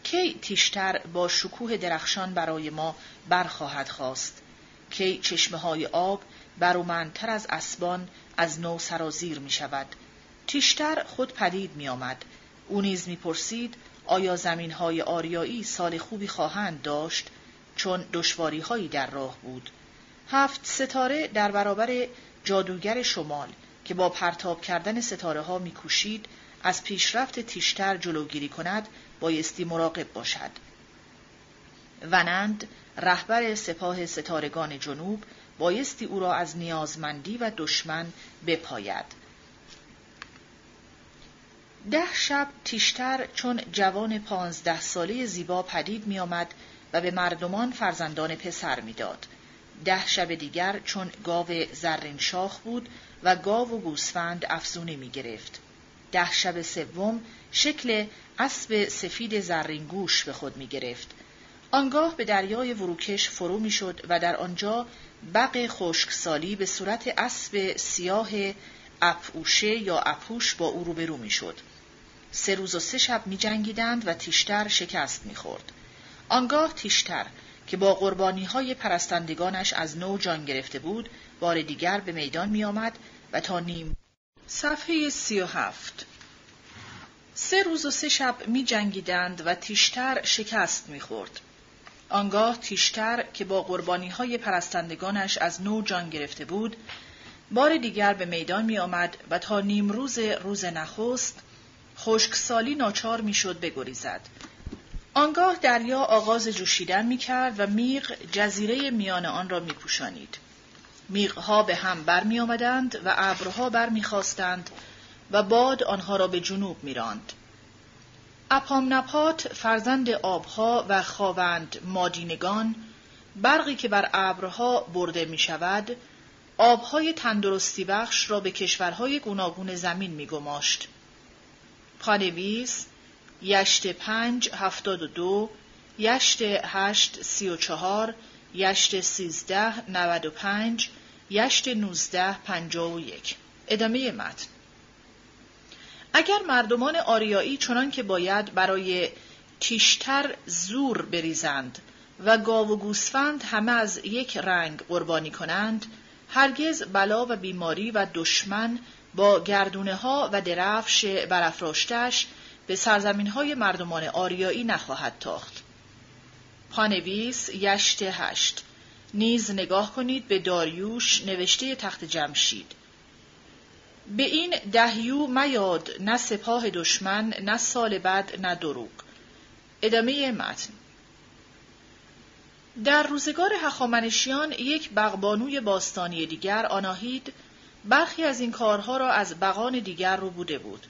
کی تیشتر با شکوه درخشان برای ما برخواهد خواست کی چشمه های آب برومندتر از اسبان از نو سرازیر می شود. تیشتر خود پدید می آمد. او نیز می پرسید آیا زمین های آریایی سال خوبی خواهند داشت چون دشواری هایی در راه بود. هفت ستاره در برابر جادوگر شمال که با پرتاب کردن ستاره ها می کوشید از پیشرفت تیشتر جلوگیری کند بایستی مراقب باشد. ونند رهبر سپاه ستارگان جنوب بایستی او را از نیازمندی و دشمن بپاید. ده شب تیشتر چون جوان پانزده ساله زیبا پدید می آمد و به مردمان فرزندان پسر می‌داد. ده شب دیگر چون گاو زرین شاخ بود و گاو و گوسفند افزونه می گرفت. ده شب سوم شکل اسب سفید زرین گوش به خود می گرفت. آنگاه به دریای وروکش فرو می‌شد و در آنجا بق خشکسالی به صورت اسب سیاه اپوشه یا اپوش با او روبرو می‌شد. سه روز و سه شب می جنگیدند و تیشتر شکست می‌خورد. آنگاه تیشتر که با قربانی های پرستندگانش از نو جان گرفته بود بار دیگر به میدان می آمد و تا نیم صفحه سی و هفت سه روز و سه شب می جنگیدند و تیشتر شکست می خورد. آنگاه تیشتر که با قربانی های پرستندگانش از نو جان گرفته بود بار دیگر به میدان می آمد و تا نیم روز روز نخست خشکسالی ناچار می شد بگریزد. آنگاه دریا آغاز جوشیدن می کرد و میغ جزیره میان آن را می پوشانید. میغها به هم بر می و ابرها بر می و باد آنها را به جنوب می راند. اپام نپات فرزند آبها و خواوند مادینگان برقی که بر ابرها برده می شود آبهای تندرستی بخش را به کشورهای گوناگون زمین می گماشت. پانویس یشت پنج هفتاد و دو یشت هشت سی و چهار یشت سیزده نود و پنج یشت نوزده پنجاه و یک. ادامه متن. اگر مردمان آریایی چنان که باید برای تیشتر زور بریزند و گاو و گوسفند همه از یک رنگ قربانی کنند هرگز بلا و بیماری و دشمن با گردونه ها و درفش برافراشتش به سرزمین های مردمان آریایی نخواهد تاخت. پانویس یشت هشت نیز نگاه کنید به داریوش نوشته تخت جمشید. به این دهیو میاد نه سپاه دشمن نه سال بعد نه دروغ. ادامه متن در روزگار هخامنشیان یک بغبانوی باستانی دیگر آناهید برخی از این کارها را از بغان دیگر رو بوده بود.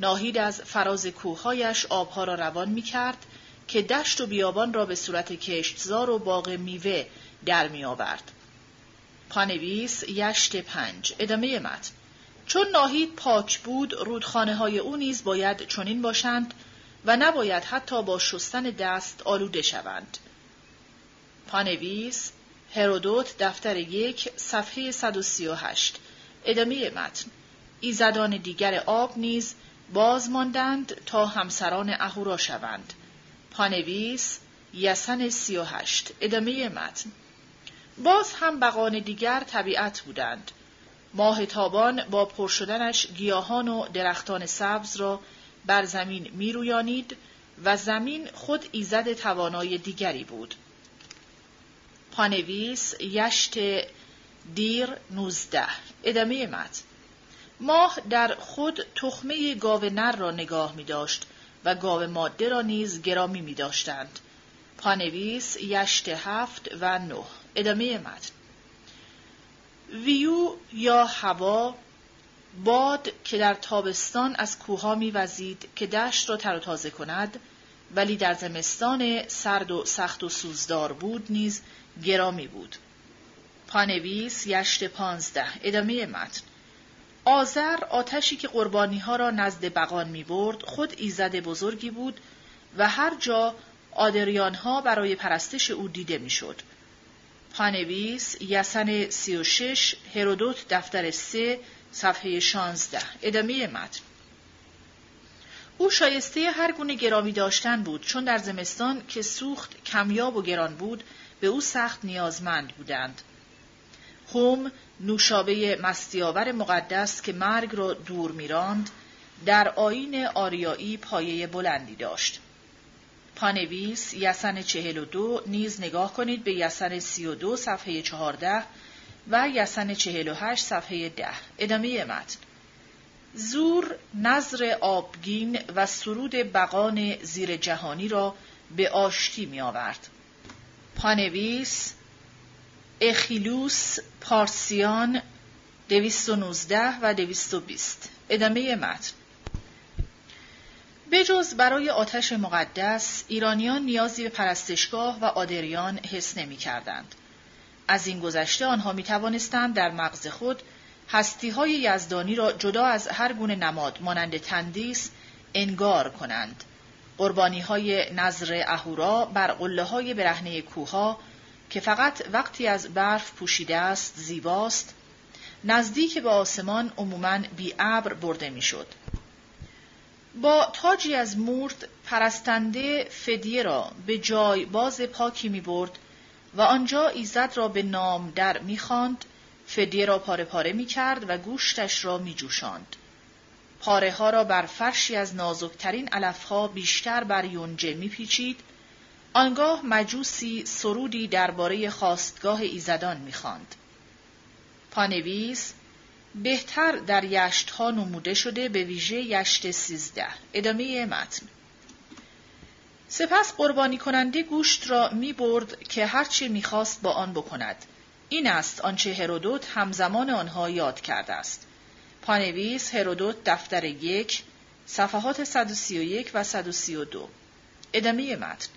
ناهید از فراز کوههایش آبها را روان می کرد که دشت و بیابان را به صورت کشتزار و باغ میوه در می آورد. پانویس یشت پنج ادامه متن چون ناهید پاک بود رودخانه های او نیز باید چنین باشند و نباید حتی با شستن دست آلوده شوند. پانویس هرودوت دفتر یک صفحه 138 ادامه متن. ایزدان دیگر آب نیز باز ماندند تا همسران اهورا شوند. پانویس یسن 38 ادامه متن. باز هم بقان دیگر طبیعت بودند. ماه تابان با پر شدنش گیاهان و درختان سبز را بر زمین میرویانید و زمین خود ایزد توانای دیگری بود. پانویس یشت دیر نوزده. ادامه متن. ماه در خود تخمه گاو نر را نگاه می داشت و گاو ماده را نیز گرامی می داشتند. پانویس یشت هفت و نه. ادامه متن. ویو یا هوا باد که در تابستان از کوها میوزید که دشت را تر و تازه کند ولی در زمستان سرد و سخت و سوزدار بود نیز گرامی بود. پانویس یشت پانزده ادامه متن آذر آتشی که قربانی ها را نزد بقان می برد خود ایزد بزرگی بود و هر جا آدریان ها برای پرستش او دیده می شد. پانویس یسن سی و شش هرودوت دفتر سه صفحه شانزده ادامه متن او شایسته هر گونه گرامی داشتن بود چون در زمستان که سوخت کمیاب و گران بود به او سخت نیازمند بودند. هوم نوشابه مستیاور مقدس که مرگ را دور میراند در آین آریایی پایه بلندی داشت. پانویس یسن چهل و دو نیز نگاه کنید به یسن سی و دو صفحه چهارده و یسن چهل و هشت صفحه ده ادامه متن زور نظر آبگین و سرود بقان زیر جهانی را به آشتی می آورد. پانویس اخیلوس پارسیان دویست و نوزده و دویست و بیست ادامه متن بجز برای آتش مقدس ایرانیان نیازی به پرستشگاه و آدریان حس نمی کردند. از این گذشته آنها می توانستند در مغز خود هستی های یزدانی را جدا از هر گونه نماد مانند تندیس انگار کنند. قربانی های نظر اهورا بر قله های برهنه کوها که فقط وقتی از برف پوشیده است زیباست نزدیک به آسمان عموماً بی ابر برده می‌شد. با تاجی از مورد پرستنده فدیه را به جای باز پاکی می برد و آنجا ایزد را به نام در می خاند، فدیه را پاره پاره می کرد و گوشتش را می جوشاند. پاره ها را بر فرشی از نازکترین علفها بیشتر بر یونجه می پیچید آنگاه مجوسی سرودی درباره خواستگاه ایزدان می‌خواند. پانویس بهتر در یشت ها نموده شده به ویژه یشت سیزده. ادامه متن. سپس قربانی کننده گوشت را می برد که هرچه می‌خواست با آن بکند. این است آنچه هرودوت همزمان آنها یاد کرده است. پانویس هرودوت دفتر یک صفحات 131 و 132 ادامه متن.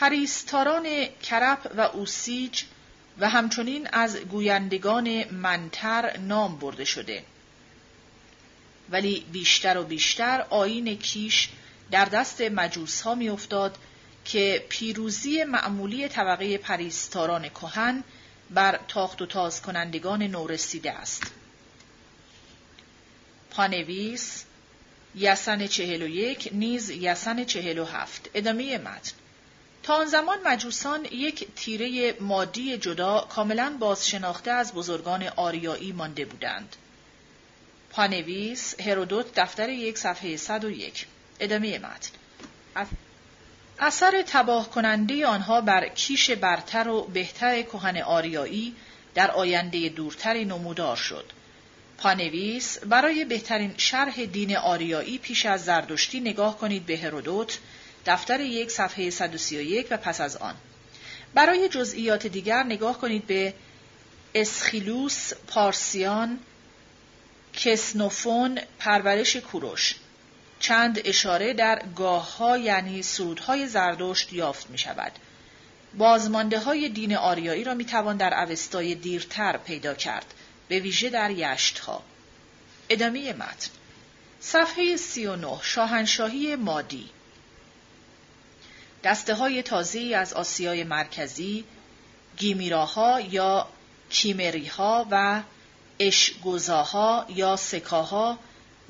پریستاران کرپ و اوسیج و همچنین از گویندگان منتر نام برده شده. ولی بیشتر و بیشتر آین کیش در دست مجوس ها می افتاد که پیروزی معمولی طبقه پریستاران کهن بر تاخت و تاز کنندگان نورسیده است. پانویس یسن چهل و یک نیز یسن چهل و هفت. ادامه متن. تا آن زمان مجوسان یک تیره مادی جدا کاملا بازشناخته از بزرگان آریایی مانده بودند. پانویس هرودوت دفتر یک صفحه 101 ادامه متن اثر تباه کننده آنها بر کیش برتر و بهتر کهن آریایی در آینده دورتری نمودار شد. پانویس برای بهترین شرح دین آریایی پیش از زردشتی نگاه کنید به هرودوت دفتر یک صفحه 131 و پس از آن. برای جزئیات دیگر نگاه کنید به اسخیلوس پارسیان کسنوفون پرورش کوروش چند اشاره در گاه ها یعنی سرودهای زردشت یافت می شود. بازمانده های دین آریایی را می توان در اوستای دیرتر پیدا کرد به ویژه در یشت ها. ادامه متن صفحه 39 شاهنشاهی مادی دسته های تازه از آسیای مرکزی گیمیراها یا کیمریها و اشگوزاها یا سکاها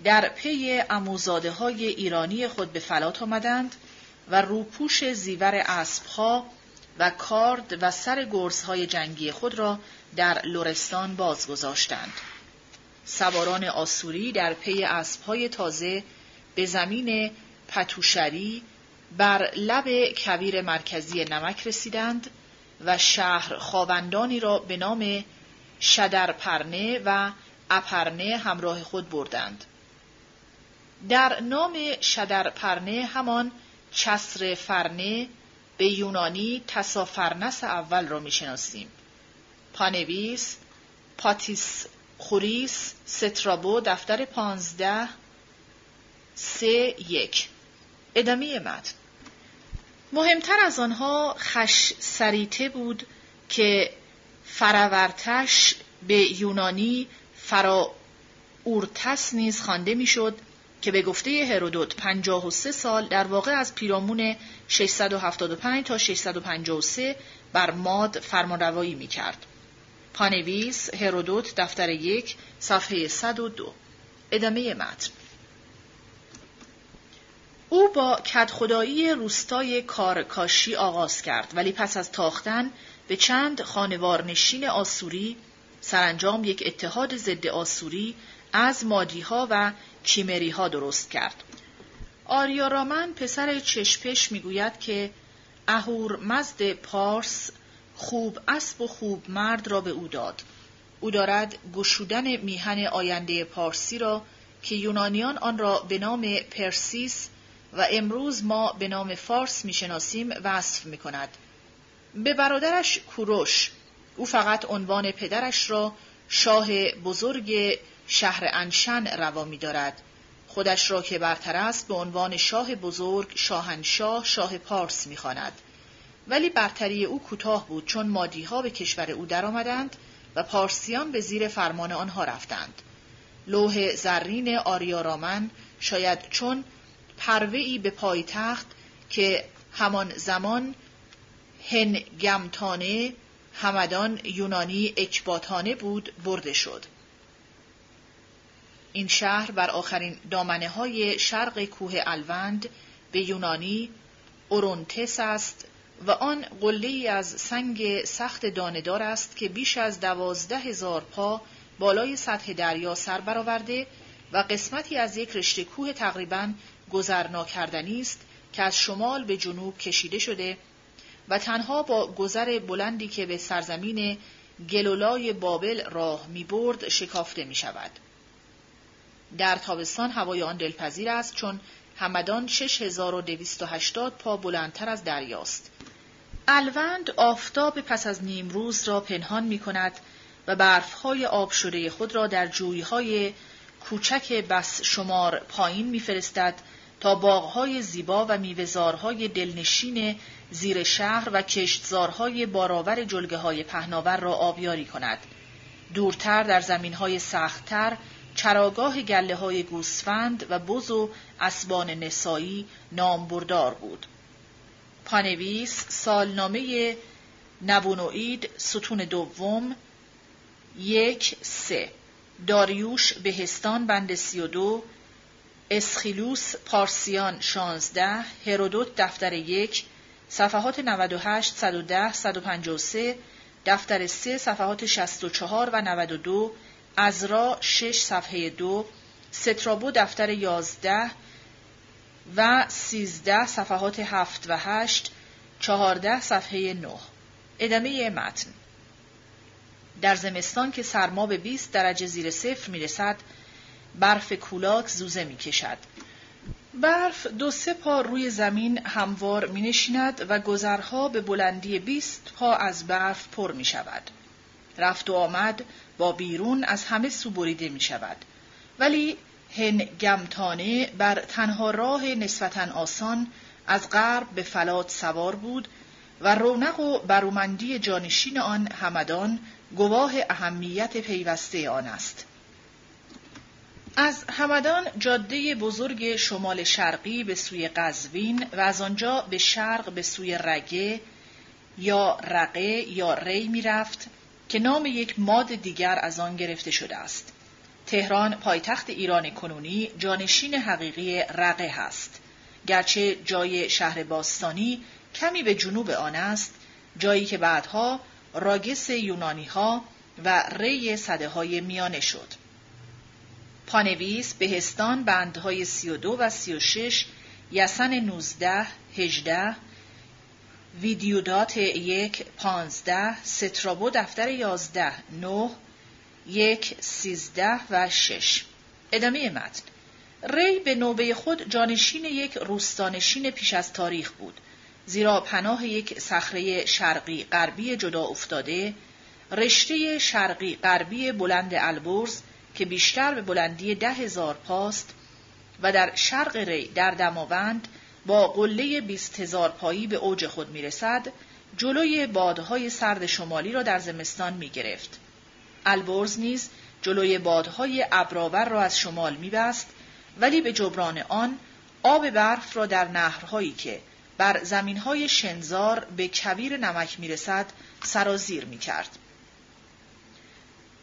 در پی اموزاده های ایرانی خود به فلات آمدند و روپوش زیور اسبها و کارد و سر گرزهای جنگی خود را در لورستان بازگذاشتند. سواران آسوری در پی اسبهای تازه به زمین پتوشری بر لب کویر مرکزی نمک رسیدند و شهر خواوندانی را به نام شدرپرنه و اپرنه همراه خود بردند. در نام شدرپرنه همان چسر فرنه به یونانی تسافرنس اول را می‌شناسیم. پانویس، پاتیس خوریس، سترابو، دفتر پانزده، سه یک. ادامه متن مهمتر از آنها خش سریته بود که فراورتش به یونانی فرا اورتس نیز خوانده می‌شد که به گفته هرودوت 53 سال در واقع از پیرامون 675 تا 653 بر ماد فرمانروایی می کرد. پانویس هرودوت دفتر یک صفحه 102 ادامه متن او با کدخدایی روستای کارکاشی آغاز کرد ولی پس از تاختن به چند خانوارنشین آسوری سرانجام یک اتحاد ضد آسوری از مادیها و ها درست کرد. آریارامن پسر چشپش می‌گوید که اهور مزد پارس خوب اسب و خوب مرد را به او داد. او دارد گشودن میهن آینده پارسی را که یونانیان آن را به نام پرسیس و امروز ما به نام فارس می‌شناسیم وصف می کند. به برادرش کوروش او فقط عنوان پدرش را شاه بزرگ شهر انشن روا می دارد. خودش را که برتر است به عنوان شاه بزرگ شاهنشاه شاه پارس می‌خواند ولی برتری او کوتاه بود چون مادیها به کشور او درآمدند و پارسیان به زیر فرمان آنها رفتند لوح زرین آریارامن شاید چون پروهی به پایتخت که همان زمان هنگمتانه همدان یونانی اکباتانه بود برده شد. این شهر بر آخرین دامنه های شرق کوه الوند به یونانی اورونتس است و آن قله از سنگ سخت داندار است که بیش از دوازده هزار پا بالای سطح دریا سر برآورده و قسمتی از یک رشته کوه تقریبا گذر ناکردنی است که از شمال به جنوب کشیده شده و تنها با گذر بلندی که به سرزمین گلولای بابل راه می برد شکافته می شود. در تابستان هوای آن دلپذیر است چون همدان 6280 پا بلندتر از دریاست. الوند آفتاب پس از نیمروز را پنهان می کند و برفهای آب شده خود را در جویهای کوچک بس شمار پایین میفرستد تا باغهای زیبا و میوهزارهای دلنشین زیر شهر و کشتزارهای بارآور جلگه های پهناور را آبیاری کند. دورتر در زمینهای سختتر چراگاه گله های گوسفند و بز و اسبان نسایی نامبردار بود. پانویس سالنامه نبونوئید ستون دوم یک سه داریوش بهستان بند سی و دو اسخیلوس پارسیان شانزده هرودوت دفتر یک صفحات 98 110 153 دفتر 3 صفحات 64 و 92 ازرا 6 صفحه 2 سترابو دفتر 11 و 13 صفحات 7 و 8 14 صفحه 9 ادامه متن. در زمستان که سرما به 20 درجه زیر صفر می‌رسد برف کولاک زوزه می‌کشد برف دو سه پا روی زمین هموار می نشیند و گذرها به بلندی 20 پا از برف پر می شود. رفت و آمد با بیرون از همه سو بریده می شود. ولی هنگمتانه بر تنها راه نسبتا آسان از غرب به فلات سوار بود و رونق و برومندی جانشین آن همدان گواه اهمیت پیوسته آن است. از همدان جاده بزرگ شمال شرقی به سوی قزوین و از آنجا به شرق به سوی رگه یا رقه یا ری می رفت که نام یک ماد دیگر از آن گرفته شده است. تهران پایتخت ایران کنونی جانشین حقیقی رقه هست. گرچه جای شهر باستانی کمی به جنوب آن است، جایی که بعدها راگس یونانی ها و ری صده های میانه شد. پانویس بهستان بندهای سی و دو و سی و شش یسن نوزده هجده ویدیودات یک پانزده سترابو دفتر یازده نه یک سیزده و شش. ادامه متن. ری به نوبه خود جانشین یک روستانشین پیش از تاریخ بود. زیرا پناه یک صخره شرقی غربی جدا افتاده رشته شرقی غربی بلند البرز که بیشتر به بلندی ده هزار پاست و در شرق ری در دماوند با قله بیست هزار پایی به اوج خود می رسد، جلوی بادهای سرد شمالی را در زمستان می گرفت. البرز نیز جلوی بادهای ابرآور را از شمال می بست ولی به جبران آن آب برف را در نهرهایی که بر زمینهای شنزار به کویر نمک می رسد سرازیر می کرد.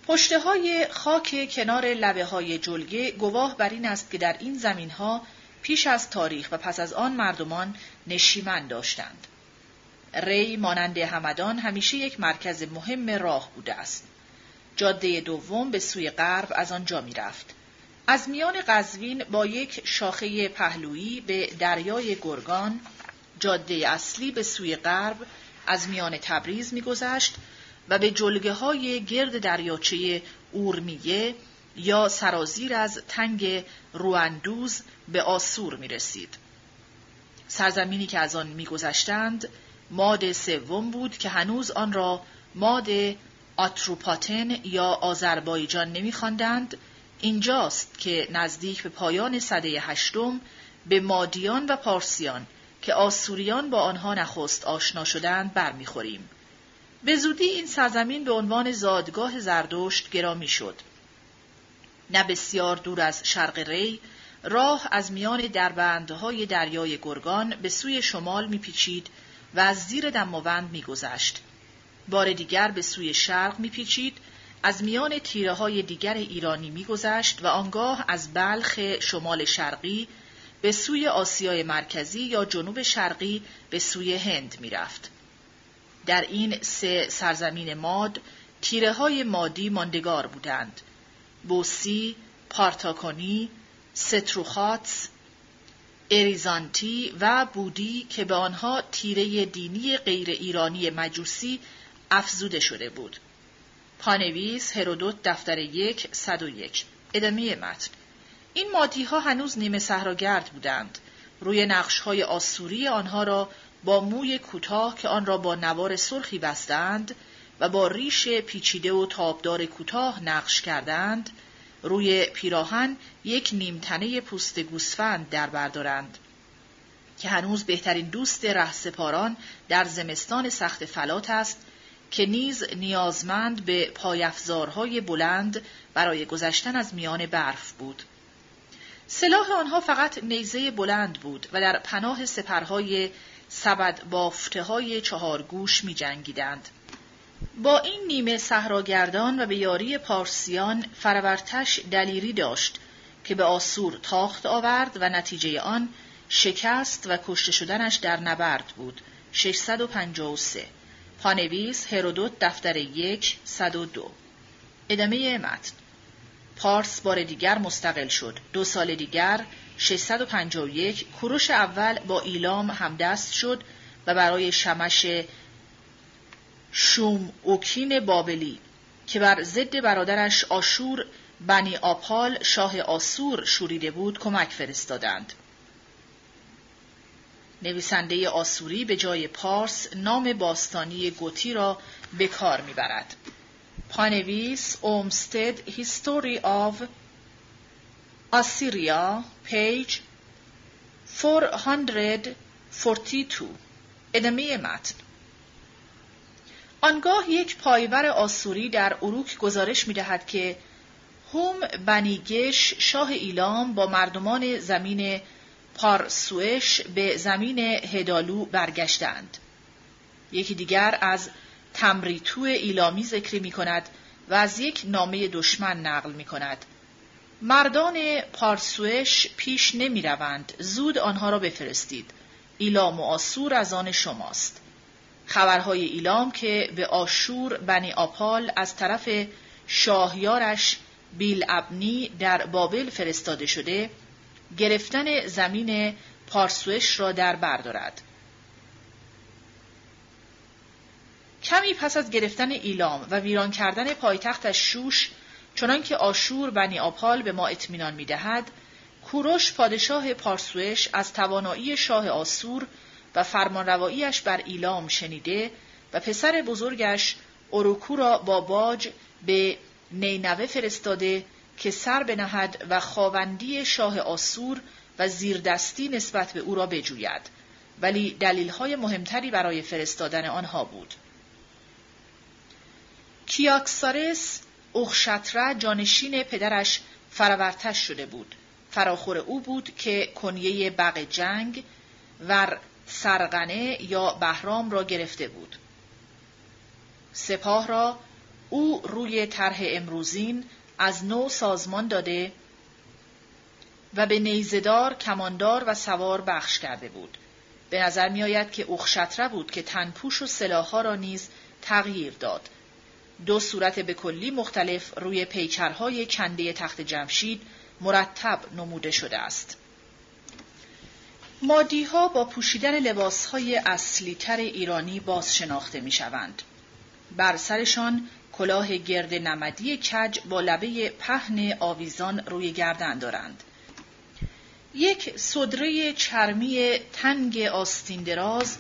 پشته های خاک کنار لبه های جلگه گواه بر این است که در این زمین ها پیش از تاریخ و پس از آن مردمان نشیمن داشتند. ری مانند همدان همیشه یک مرکز مهم راه بوده است. جاده دوم به سوی غرب از آنجا می رفت. از میان قزوین با یک شاخه پهلویی به دریای گرگان جاده اصلی به سوی غرب از میان تبریز میگذشت و به جلگه های گرد دریاچه اورمیه یا سرازیر از تنگ رواندوز به آسور می رسید. سرزمینی که از آن میگذشتند ماد سوم بود که هنوز آن را ماد آتروپاتن یا آذربایجان نمیخواندند اینجاست که نزدیک به پایان سده هشتم به مادیان و پارسیان که آسوریان با آنها نخست آشنا شدند برمیخوریم. به زودی این سرزمین به عنوان زادگاه زردشت گرامی شد. نه بسیار دور از شرق ری، راه از میان دربندهای دریای گرگان به سوی شمال میپیچید و از زیر دماوند میگذشت. بار دیگر به سوی شرق میپیچید، از میان تیره های دیگر ایرانی میگذشت و آنگاه از بلخ شمال شرقی به سوی آسیای مرکزی یا جنوب شرقی به سوی هند می‌رفت. در این سه سرزمین ماد تیره های مادی ماندگار بودند. بوسی، پارتاکونی، ستروخاتس، اریزانتی و بودی که به آنها تیره دینی غیر ایرانی مجوسی افزوده شده بود. پانویس هرودوت دفتر یک صد و یک ادامه متن این مادی ها هنوز نیمه صحراگرد بودند. روی نقش های آسوری آنها را با موی کوتاه که آن را با نوار سرخی بستند و با ریش پیچیده و تابدار کوتاه نقش کردند روی پیراهن یک نیمتنه پوست گوسفند در بردارند که هنوز بهترین دوست رهسپاران در زمستان سخت فلات است که نیز نیازمند به پایفزارهای بلند برای گذشتن از میان برف بود. سلاح آنها فقط نیزه بلند بود و در پناه سپرهای سبد بافته های چهار گوش می جنگیدند. با این نیمه صحراگردان و به یاری پارسیان فرورتش دلیری داشت که به آسور تاخت آورد و نتیجه آن شکست و کشته شدنش در نبرد بود. 653 پانویس هرودوت دفتر یک 102 ادامه متن. پارس بار دیگر مستقل شد. دو سال دیگر 651 کوروش اول با ایلام همدست شد و برای شمش شوم اوکین بابلی که بر ضد برادرش آشور بنی آپال شاه آسور شوریده بود کمک فرستادند. نویسنده آسوری به جای پارس نام باستانی گوتی را به کار می‌برد. پانویس اومستد History of Assyria page 442 ادامه متن آنگاه یک پایور آسوری در اروک گزارش می دهد که هوم بنیگش شاه ایلام با مردمان زمین پارسوش به زمین هدالو برگشتند. یکی دیگر از تمریتو ایلامی ذکر می کند و از یک نامه دشمن نقل می کند. مردان پارسوش پیش نمی روند. زود آنها را بفرستید. ایلام و آسور از آن شماست. خبرهای ایلام که به آشور بنی آپال از طرف شاهیارش بیل ابنی در بابل فرستاده شده گرفتن زمین پارسوش را در بردارد. کمی پس از گرفتن ایلام و ویران کردن پایتختش شوش چنان که آشور بنی آپال به ما اطمینان می‌دهد کوروش پادشاه پارسوش از توانایی شاه آسور و فرمانرواییش بر ایلام شنیده و پسر بزرگش اروکو را با باج به نینوه فرستاده که سر بنهد و خواوندی شاه آسور و زیردستی نسبت به او را بجوید. ولی دلیلهای مهمتری برای فرستادن آنها بود. کیاکسارس اخشتره جانشین پدرش فرورتش شده بود فراخور او بود که کنیه بق جنگ ور سرغنه یا بهرام را گرفته بود سپاه را او روی طرح امروزین از نو سازمان داده و به نیزدار، کماندار و سوار بخش کرده بود. به نظر می آید که اخشتره بود که تنپوش و سلاحها را نیز تغییر داد. دو صورت به کلی مختلف روی پیکرهای کنده تخت جمشید مرتب نموده شده است. مادی ها با پوشیدن لباس های اصلی تر ایرانی باز شناخته می شوند. بر سرشان کلاه گرد نمدی کج با لبه پهن آویزان روی گردن دارند. یک صدره چرمی تنگ آستین دراز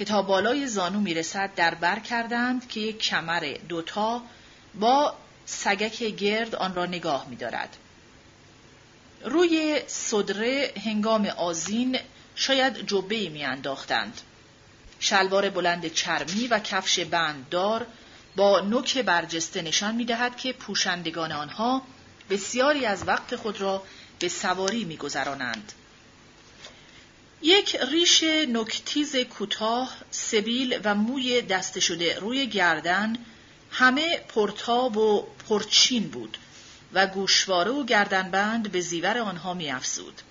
که تا بالای زانو می‌رسد در بر کردند که یک کمر دوتا با سگک گرد آن را نگاه می‌دارد. روی صدره هنگام آزین شاید جبه میانداختند. شلوار بلند چرمی و کفش بنددار با نوک برجسته نشان می دهد که پوشندگان آنها بسیاری از وقت خود را به سواری می گذرانند. یک ریش نکتیز کوتاه، سبیل و موی دسته شده روی گردن همه پرتاب و پرچین بود و گوشواره و گردنبند به زیور آنها می افزود.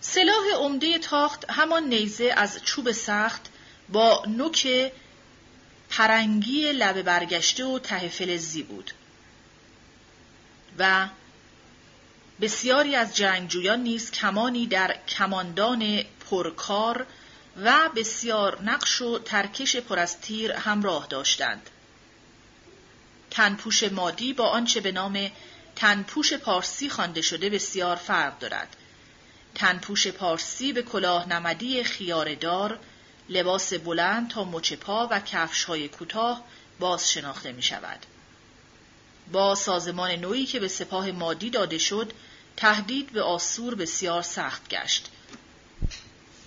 سلاح عمده تاخت همان نیزه از چوب سخت با نوک پرنگی لب برگشته و ته فلزی بود و بسیاری از جنگجویان نیز کمانی در کماندان پرکار و بسیار نقش و ترکش پر از تیر همراه داشتند. تنپوش مادی با آنچه به نام تنپوش پارسی خوانده شده بسیار فرق دارد. تنپوش پارسی به کلاه نمدی خیاردار لباس بلند تا مچ پا و کفش های کوتاه باز شناخته می شود. با سازمان نوعی که به سپاه مادی داده شد، تهدید به آسور بسیار سخت گشت.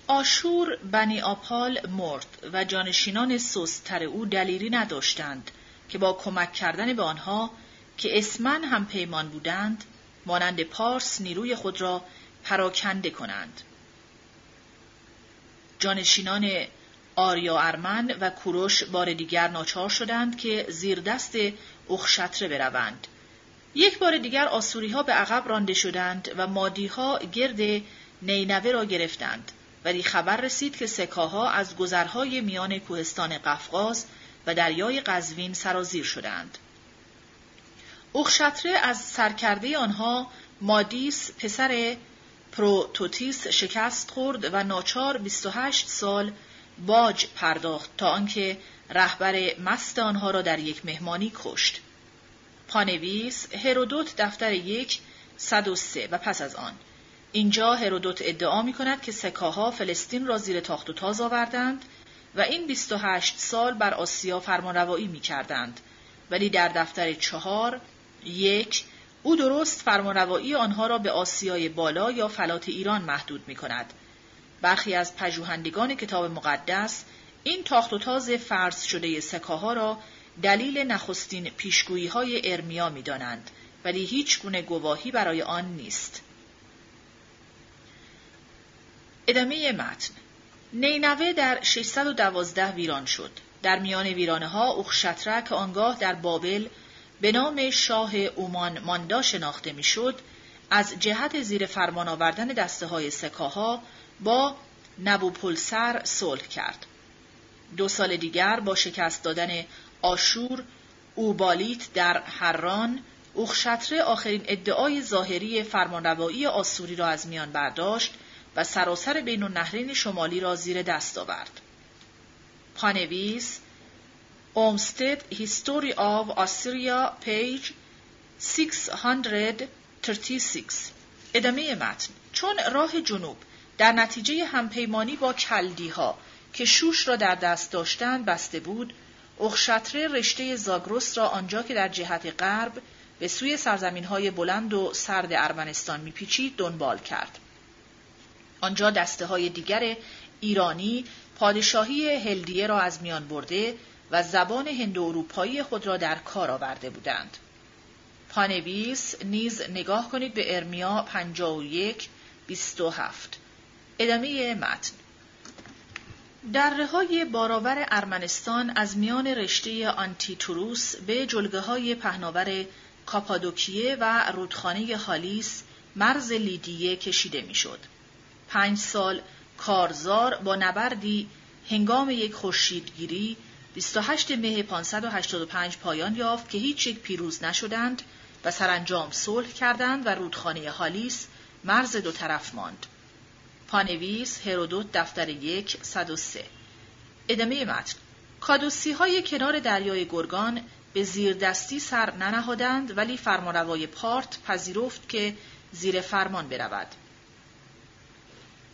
آشور بنی آپال مرد و جانشینان سستر او دلیری نداشتند که با کمک کردن به آنها که اسمن هم پیمان بودند مانند پارس نیروی خود را پراکنده کنند. جانشینان آریا ارمن و کوروش بار دیگر ناچار شدند که زیر دست اخشتره بروند. یک بار دیگر آسوری ها به عقب رانده شدند و مادی ها گرد نینوه را گرفتند. ولی خبر رسید که سکاها از گذرهای میان کوهستان قفقاز و دریای قزوین سرازیر شدند. اخشتره از سرکرده آنها مادیس پسر پروتوتیس شکست خورد و ناچار 28 سال باج پرداخت تا آنکه رهبر مست آنها را در یک مهمانی کشت. پانویس هرودوت دفتر یک 103 و پس از آن اینجا هرودوت ادعا می کند که سکاها فلسطین را زیر تاخت و تاز آوردند و این 28 سال بر آسیا فرمانروایی می کردند ولی در دفتر چهار یک او درست فرمانروایی آنها را به آسیای بالا یا فلات ایران محدود می کند. برخی از پژوهندگان کتاب مقدس این تاخت و تاز فرض شده سکاها را دلیل نخستین پیشگویی های ارمیا می دانند ولی هیچ گونه گواهی برای آن نیست. ادامه متن نینوه در 612 ویران شد. در میان ویرانه ها اخشتره که آنگاه در بابل به نام شاه اومان ماندا شناخته می‌شد از جهت زیر فرمان آوردن دسته های سکاها با نبوپلسر صلح کرد. دو سال دیگر با شکست دادن آشور اوبالیت در حران اوخشتره آخرین ادعای ظاهری فرمانروایی آسوری را از میان برداشت و سراسر بین النهرین شمالی را زیر دست آورد. پانویس اومستد History of Assyria page 636 ادامه متن چون راه جنوب در نتیجه همپیمانی با کلدی ها که شوش را در دست داشتند بسته بود اخشتره رشته زاگرس را آنجا که در جهت غرب به سوی سرزمین های بلند و سرد ارمنستان میپیچید دنبال کرد. آنجا دسته های دیگر ایرانی پادشاهی هلدیه را از میان برده و زبان هندو اروپایی خود را در کار آورده بودند. پانویس نیز نگاه کنید به ارمیا 51 27 ادامه متن در های باراور ارمنستان از میان رشته آنتیتوروس به جلگه های پهناور کاپادوکیه و رودخانه خالیس مرز لیدیه کشیده می‌شد. پنج سال کارزار با نبردی هنگام یک خورشیدگیری 28 مه 585 پایان یافت که هیچ یک پیروز نشدند و سرانجام صلح کردند و رودخانه هالیس مرز دو طرف ماند. پانویس هرودوت دفتر یک 103 ادامه متن کادوسی های کنار دریای گرگان به زیر دستی سر ننهادند ولی فرمانروای پارت پذیرفت که زیر فرمان برود.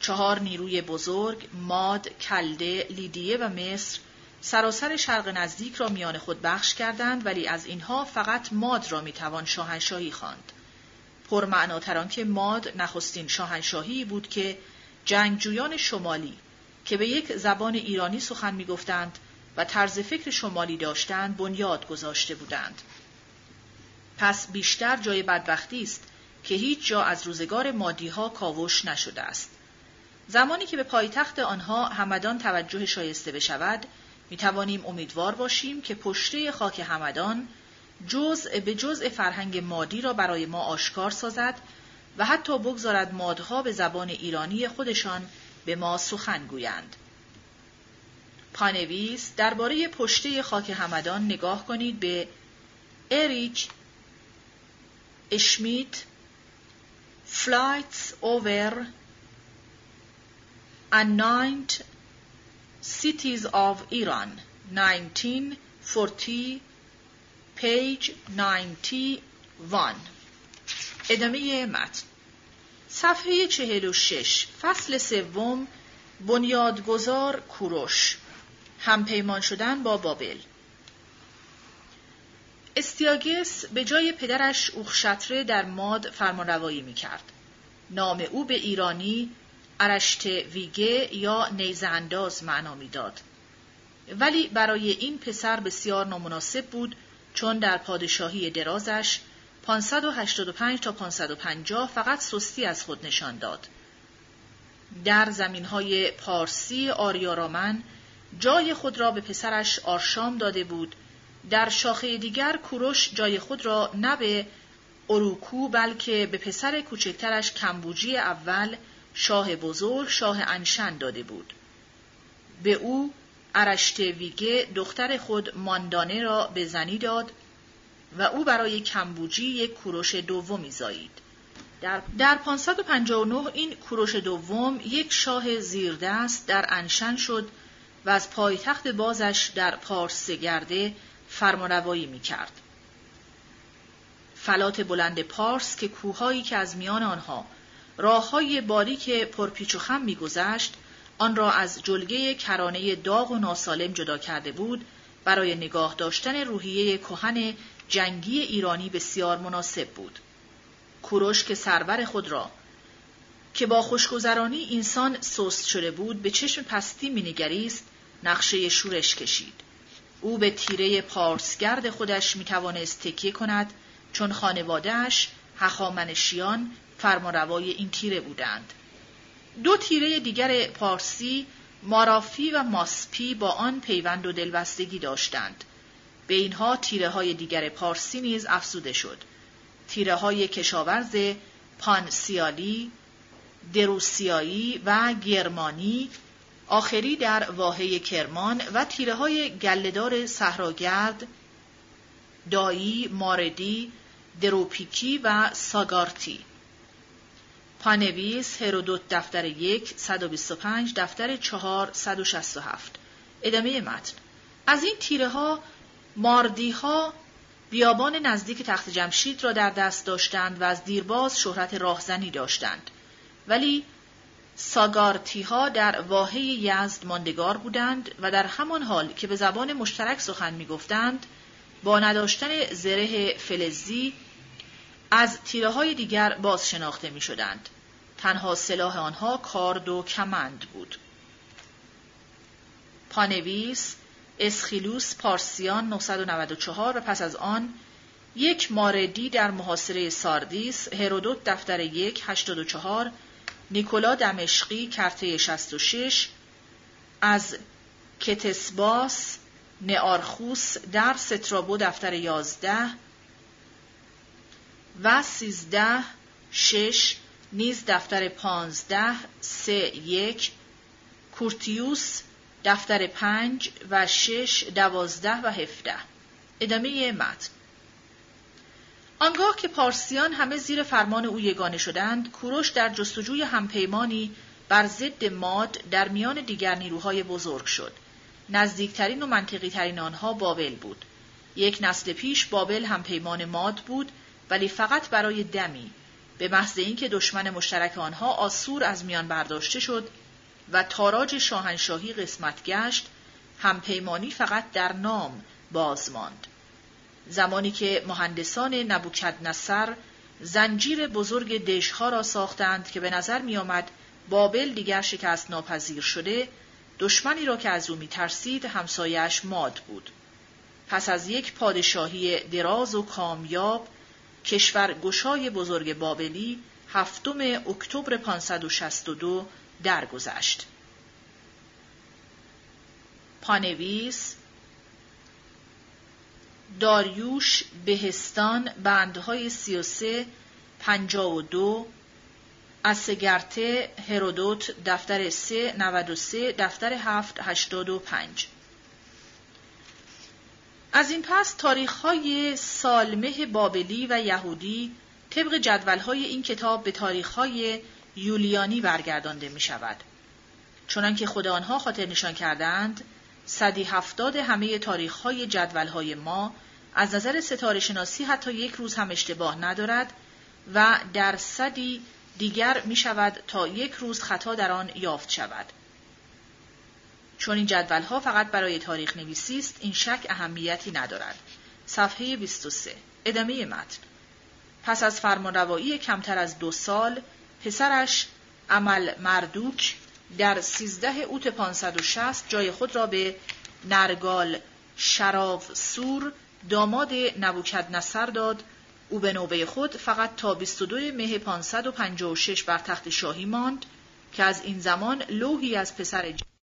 چهار نیروی بزرگ ماد، کلده، لیدیه و مصر سراسر شرق نزدیک را میان خود بخش کردند ولی از اینها فقط ماد را می‌توان شاهنشاهی خواند. پرمعناتر که ماد نخستین شاهنشاهی بود که جنگجویان شمالی که به یک زبان ایرانی سخن می‌گفتند و طرز فکر شمالی داشتند بنیاد گذاشته بودند. پس بیشتر جای بدبختی است که هیچ جا از روزگار مادی ها کاوش نشده است. زمانی که به پایتخت آنها همدان توجه شایسته بشود، می توانیم امیدوار باشیم که پشته خاک همدان جزء به جزء فرهنگ مادی را برای ما آشکار سازد و حتی بگذارد مادها به زبان ایرانی خودشان به ما سخن گویند. پانویس درباره پشته خاک همدان نگاه کنید به اریچ اشمیت Flights over Unnamed Cities of Iran 1940 page 91 ادامه متن صفحه 46 فصل سوم بنیادگذار کوروش همپیمان شدن با بابل استیاگس به جای پدرش اوخشتره در ماد فرمانروایی می کرد. نام او به ایرانی ارشت ویگه یا نیزانداز معنا می‌داد. ولی برای این پسر بسیار نامناسب بود چون در پادشاهی درازش 585 تا 550 فقط سستی از خود نشان داد. در زمین های پارسی آریارامن جای خود را به پسرش آرشام داده بود در شاخه دیگر کوروش جای خود را نه به اروکو بلکه به پسر کوچکترش کمبوجی اول شاه بزرگ شاه انشن داده بود. به او ارشتویگه دختر خود ماندانه را به زنی داد و او برای کمبوجی یک کوروش دومی زایید. در, در 559 این کوروش دوم یک شاه زیردست در انشن شد و از پایتخت بازش در پارس گرده فرمانروایی می کرد. فلات بلند پارس که کوههایی که از میان آنها راههای باریک پرپیچ و خم میگذشت آن را از جلگه کرانه داغ و ناسالم جدا کرده بود برای نگاه داشتن روحیه کهن جنگی ایرانی بسیار مناسب بود. کوروش که سرور خود را که با خوشگذرانی انسان سست شده بود به چشم پستی مینگریست نقشه شورش کشید. او به تیره پارسگرد خودش می‌توانست تکیه کند چون خانوادهش هخامنشیان فرمانروای این تیره بودند. دو تیره دیگر پارسی مارافی و ماسپی با آن پیوند و دلبستگی داشتند. به اینها تیره های دیگر پارسی نیز افزوده شد. تیره های کشاورز پانسیالی دروسیایی و گرمانی آخری در واحه کرمان و تیره های گلهدار صحراگرد دایی، ماردی، دروپیکی و ساگارتی. پانویس هرودوت دفتر یک 125 دفتر چهار 167 ادامه متن. از این تیره ها ماردی ها بیابان نزدیک تخت جمشید را در دست داشتند و از دیرباز شهرت راهزنی داشتند ولی ساگارتی ها در واحه یزد ماندگار بودند و در همان حال که به زبان مشترک سخن می گفتند با نداشتن زره فلزی از تیره های دیگر باز شناخته می شدند. تنها سلاح آنها کارد و کمند بود. پانویس اسخیلوس پارسیان 994 و پس از آن یک ماردی در محاصره ساردیس هرودوت دفتر یک 84 نیکولا دمشقی کرته 66 از کتسباس نئارخوس در سترابو دفتر 11 و 13 6 نیز دفتر 15 3 1 کورتیوس دفتر 5 و 6 12 و 17 ادامه متن. آنگاه که پارسیان همه زیر فرمان او یگانه شدند کوروش در جستجوی همپیمانی بر ضد ماد در میان دیگر نیروهای بزرگ شد. نزدیکترین و منطقی ترین آنها بابل بود. یک نسل پیش بابل همپیمان ماد بود ولی فقط برای دمی. به محض اینکه دشمن مشترک آنها آسور از میان برداشته شد و تاراج شاهنشاهی قسمت گشت همپیمانی فقط در نام باز ماند. زمانی که مهندسان نبوکد نصر زنجیر بزرگ دژها را ساختند که به نظر می آمد بابل دیگر شکست ناپذیر شده دشمنی را که از او می ترسید همسایش ماد بود. پس از یک پادشاهی دراز و کامیاب کشور گشای بزرگ بابلی هفتم اکتبر 562 درگذشت. پانویس داریوش بهستان بندهای سی و سه پنجا و دو اسگرته هرودوت دفتر سه نود و سه دفتر هفت هشتاد و پنج از این پس تاریخهای سالمه بابلی و یهودی طبق جدولهای این کتاب به تاریخهای یولیانی برگردانده می شود. چنانکه خود آنها خاطر نشان کردند صدی هفتاد همه تاریخهای جدولهای ما از نظر ستاره شناسی حتی یک روز هم اشتباه ندارد و در صدی دیگر می شود تا یک روز خطا در آن یافت شود. چون این جدول ها فقط برای تاریخ نویسی است این شک اهمیتی ندارد صفحه 23 ادامه متن پس از فرمانروایی کمتر از دو سال پسرش عمل مردوک در 13 اوت 560 جای خود را به نرگال شراف سور داماد نبوکد نصر داد. او به نوبه خود فقط تا 22 مه 556 بر تخت شاهی ماند که از این زمان لوحی از پسر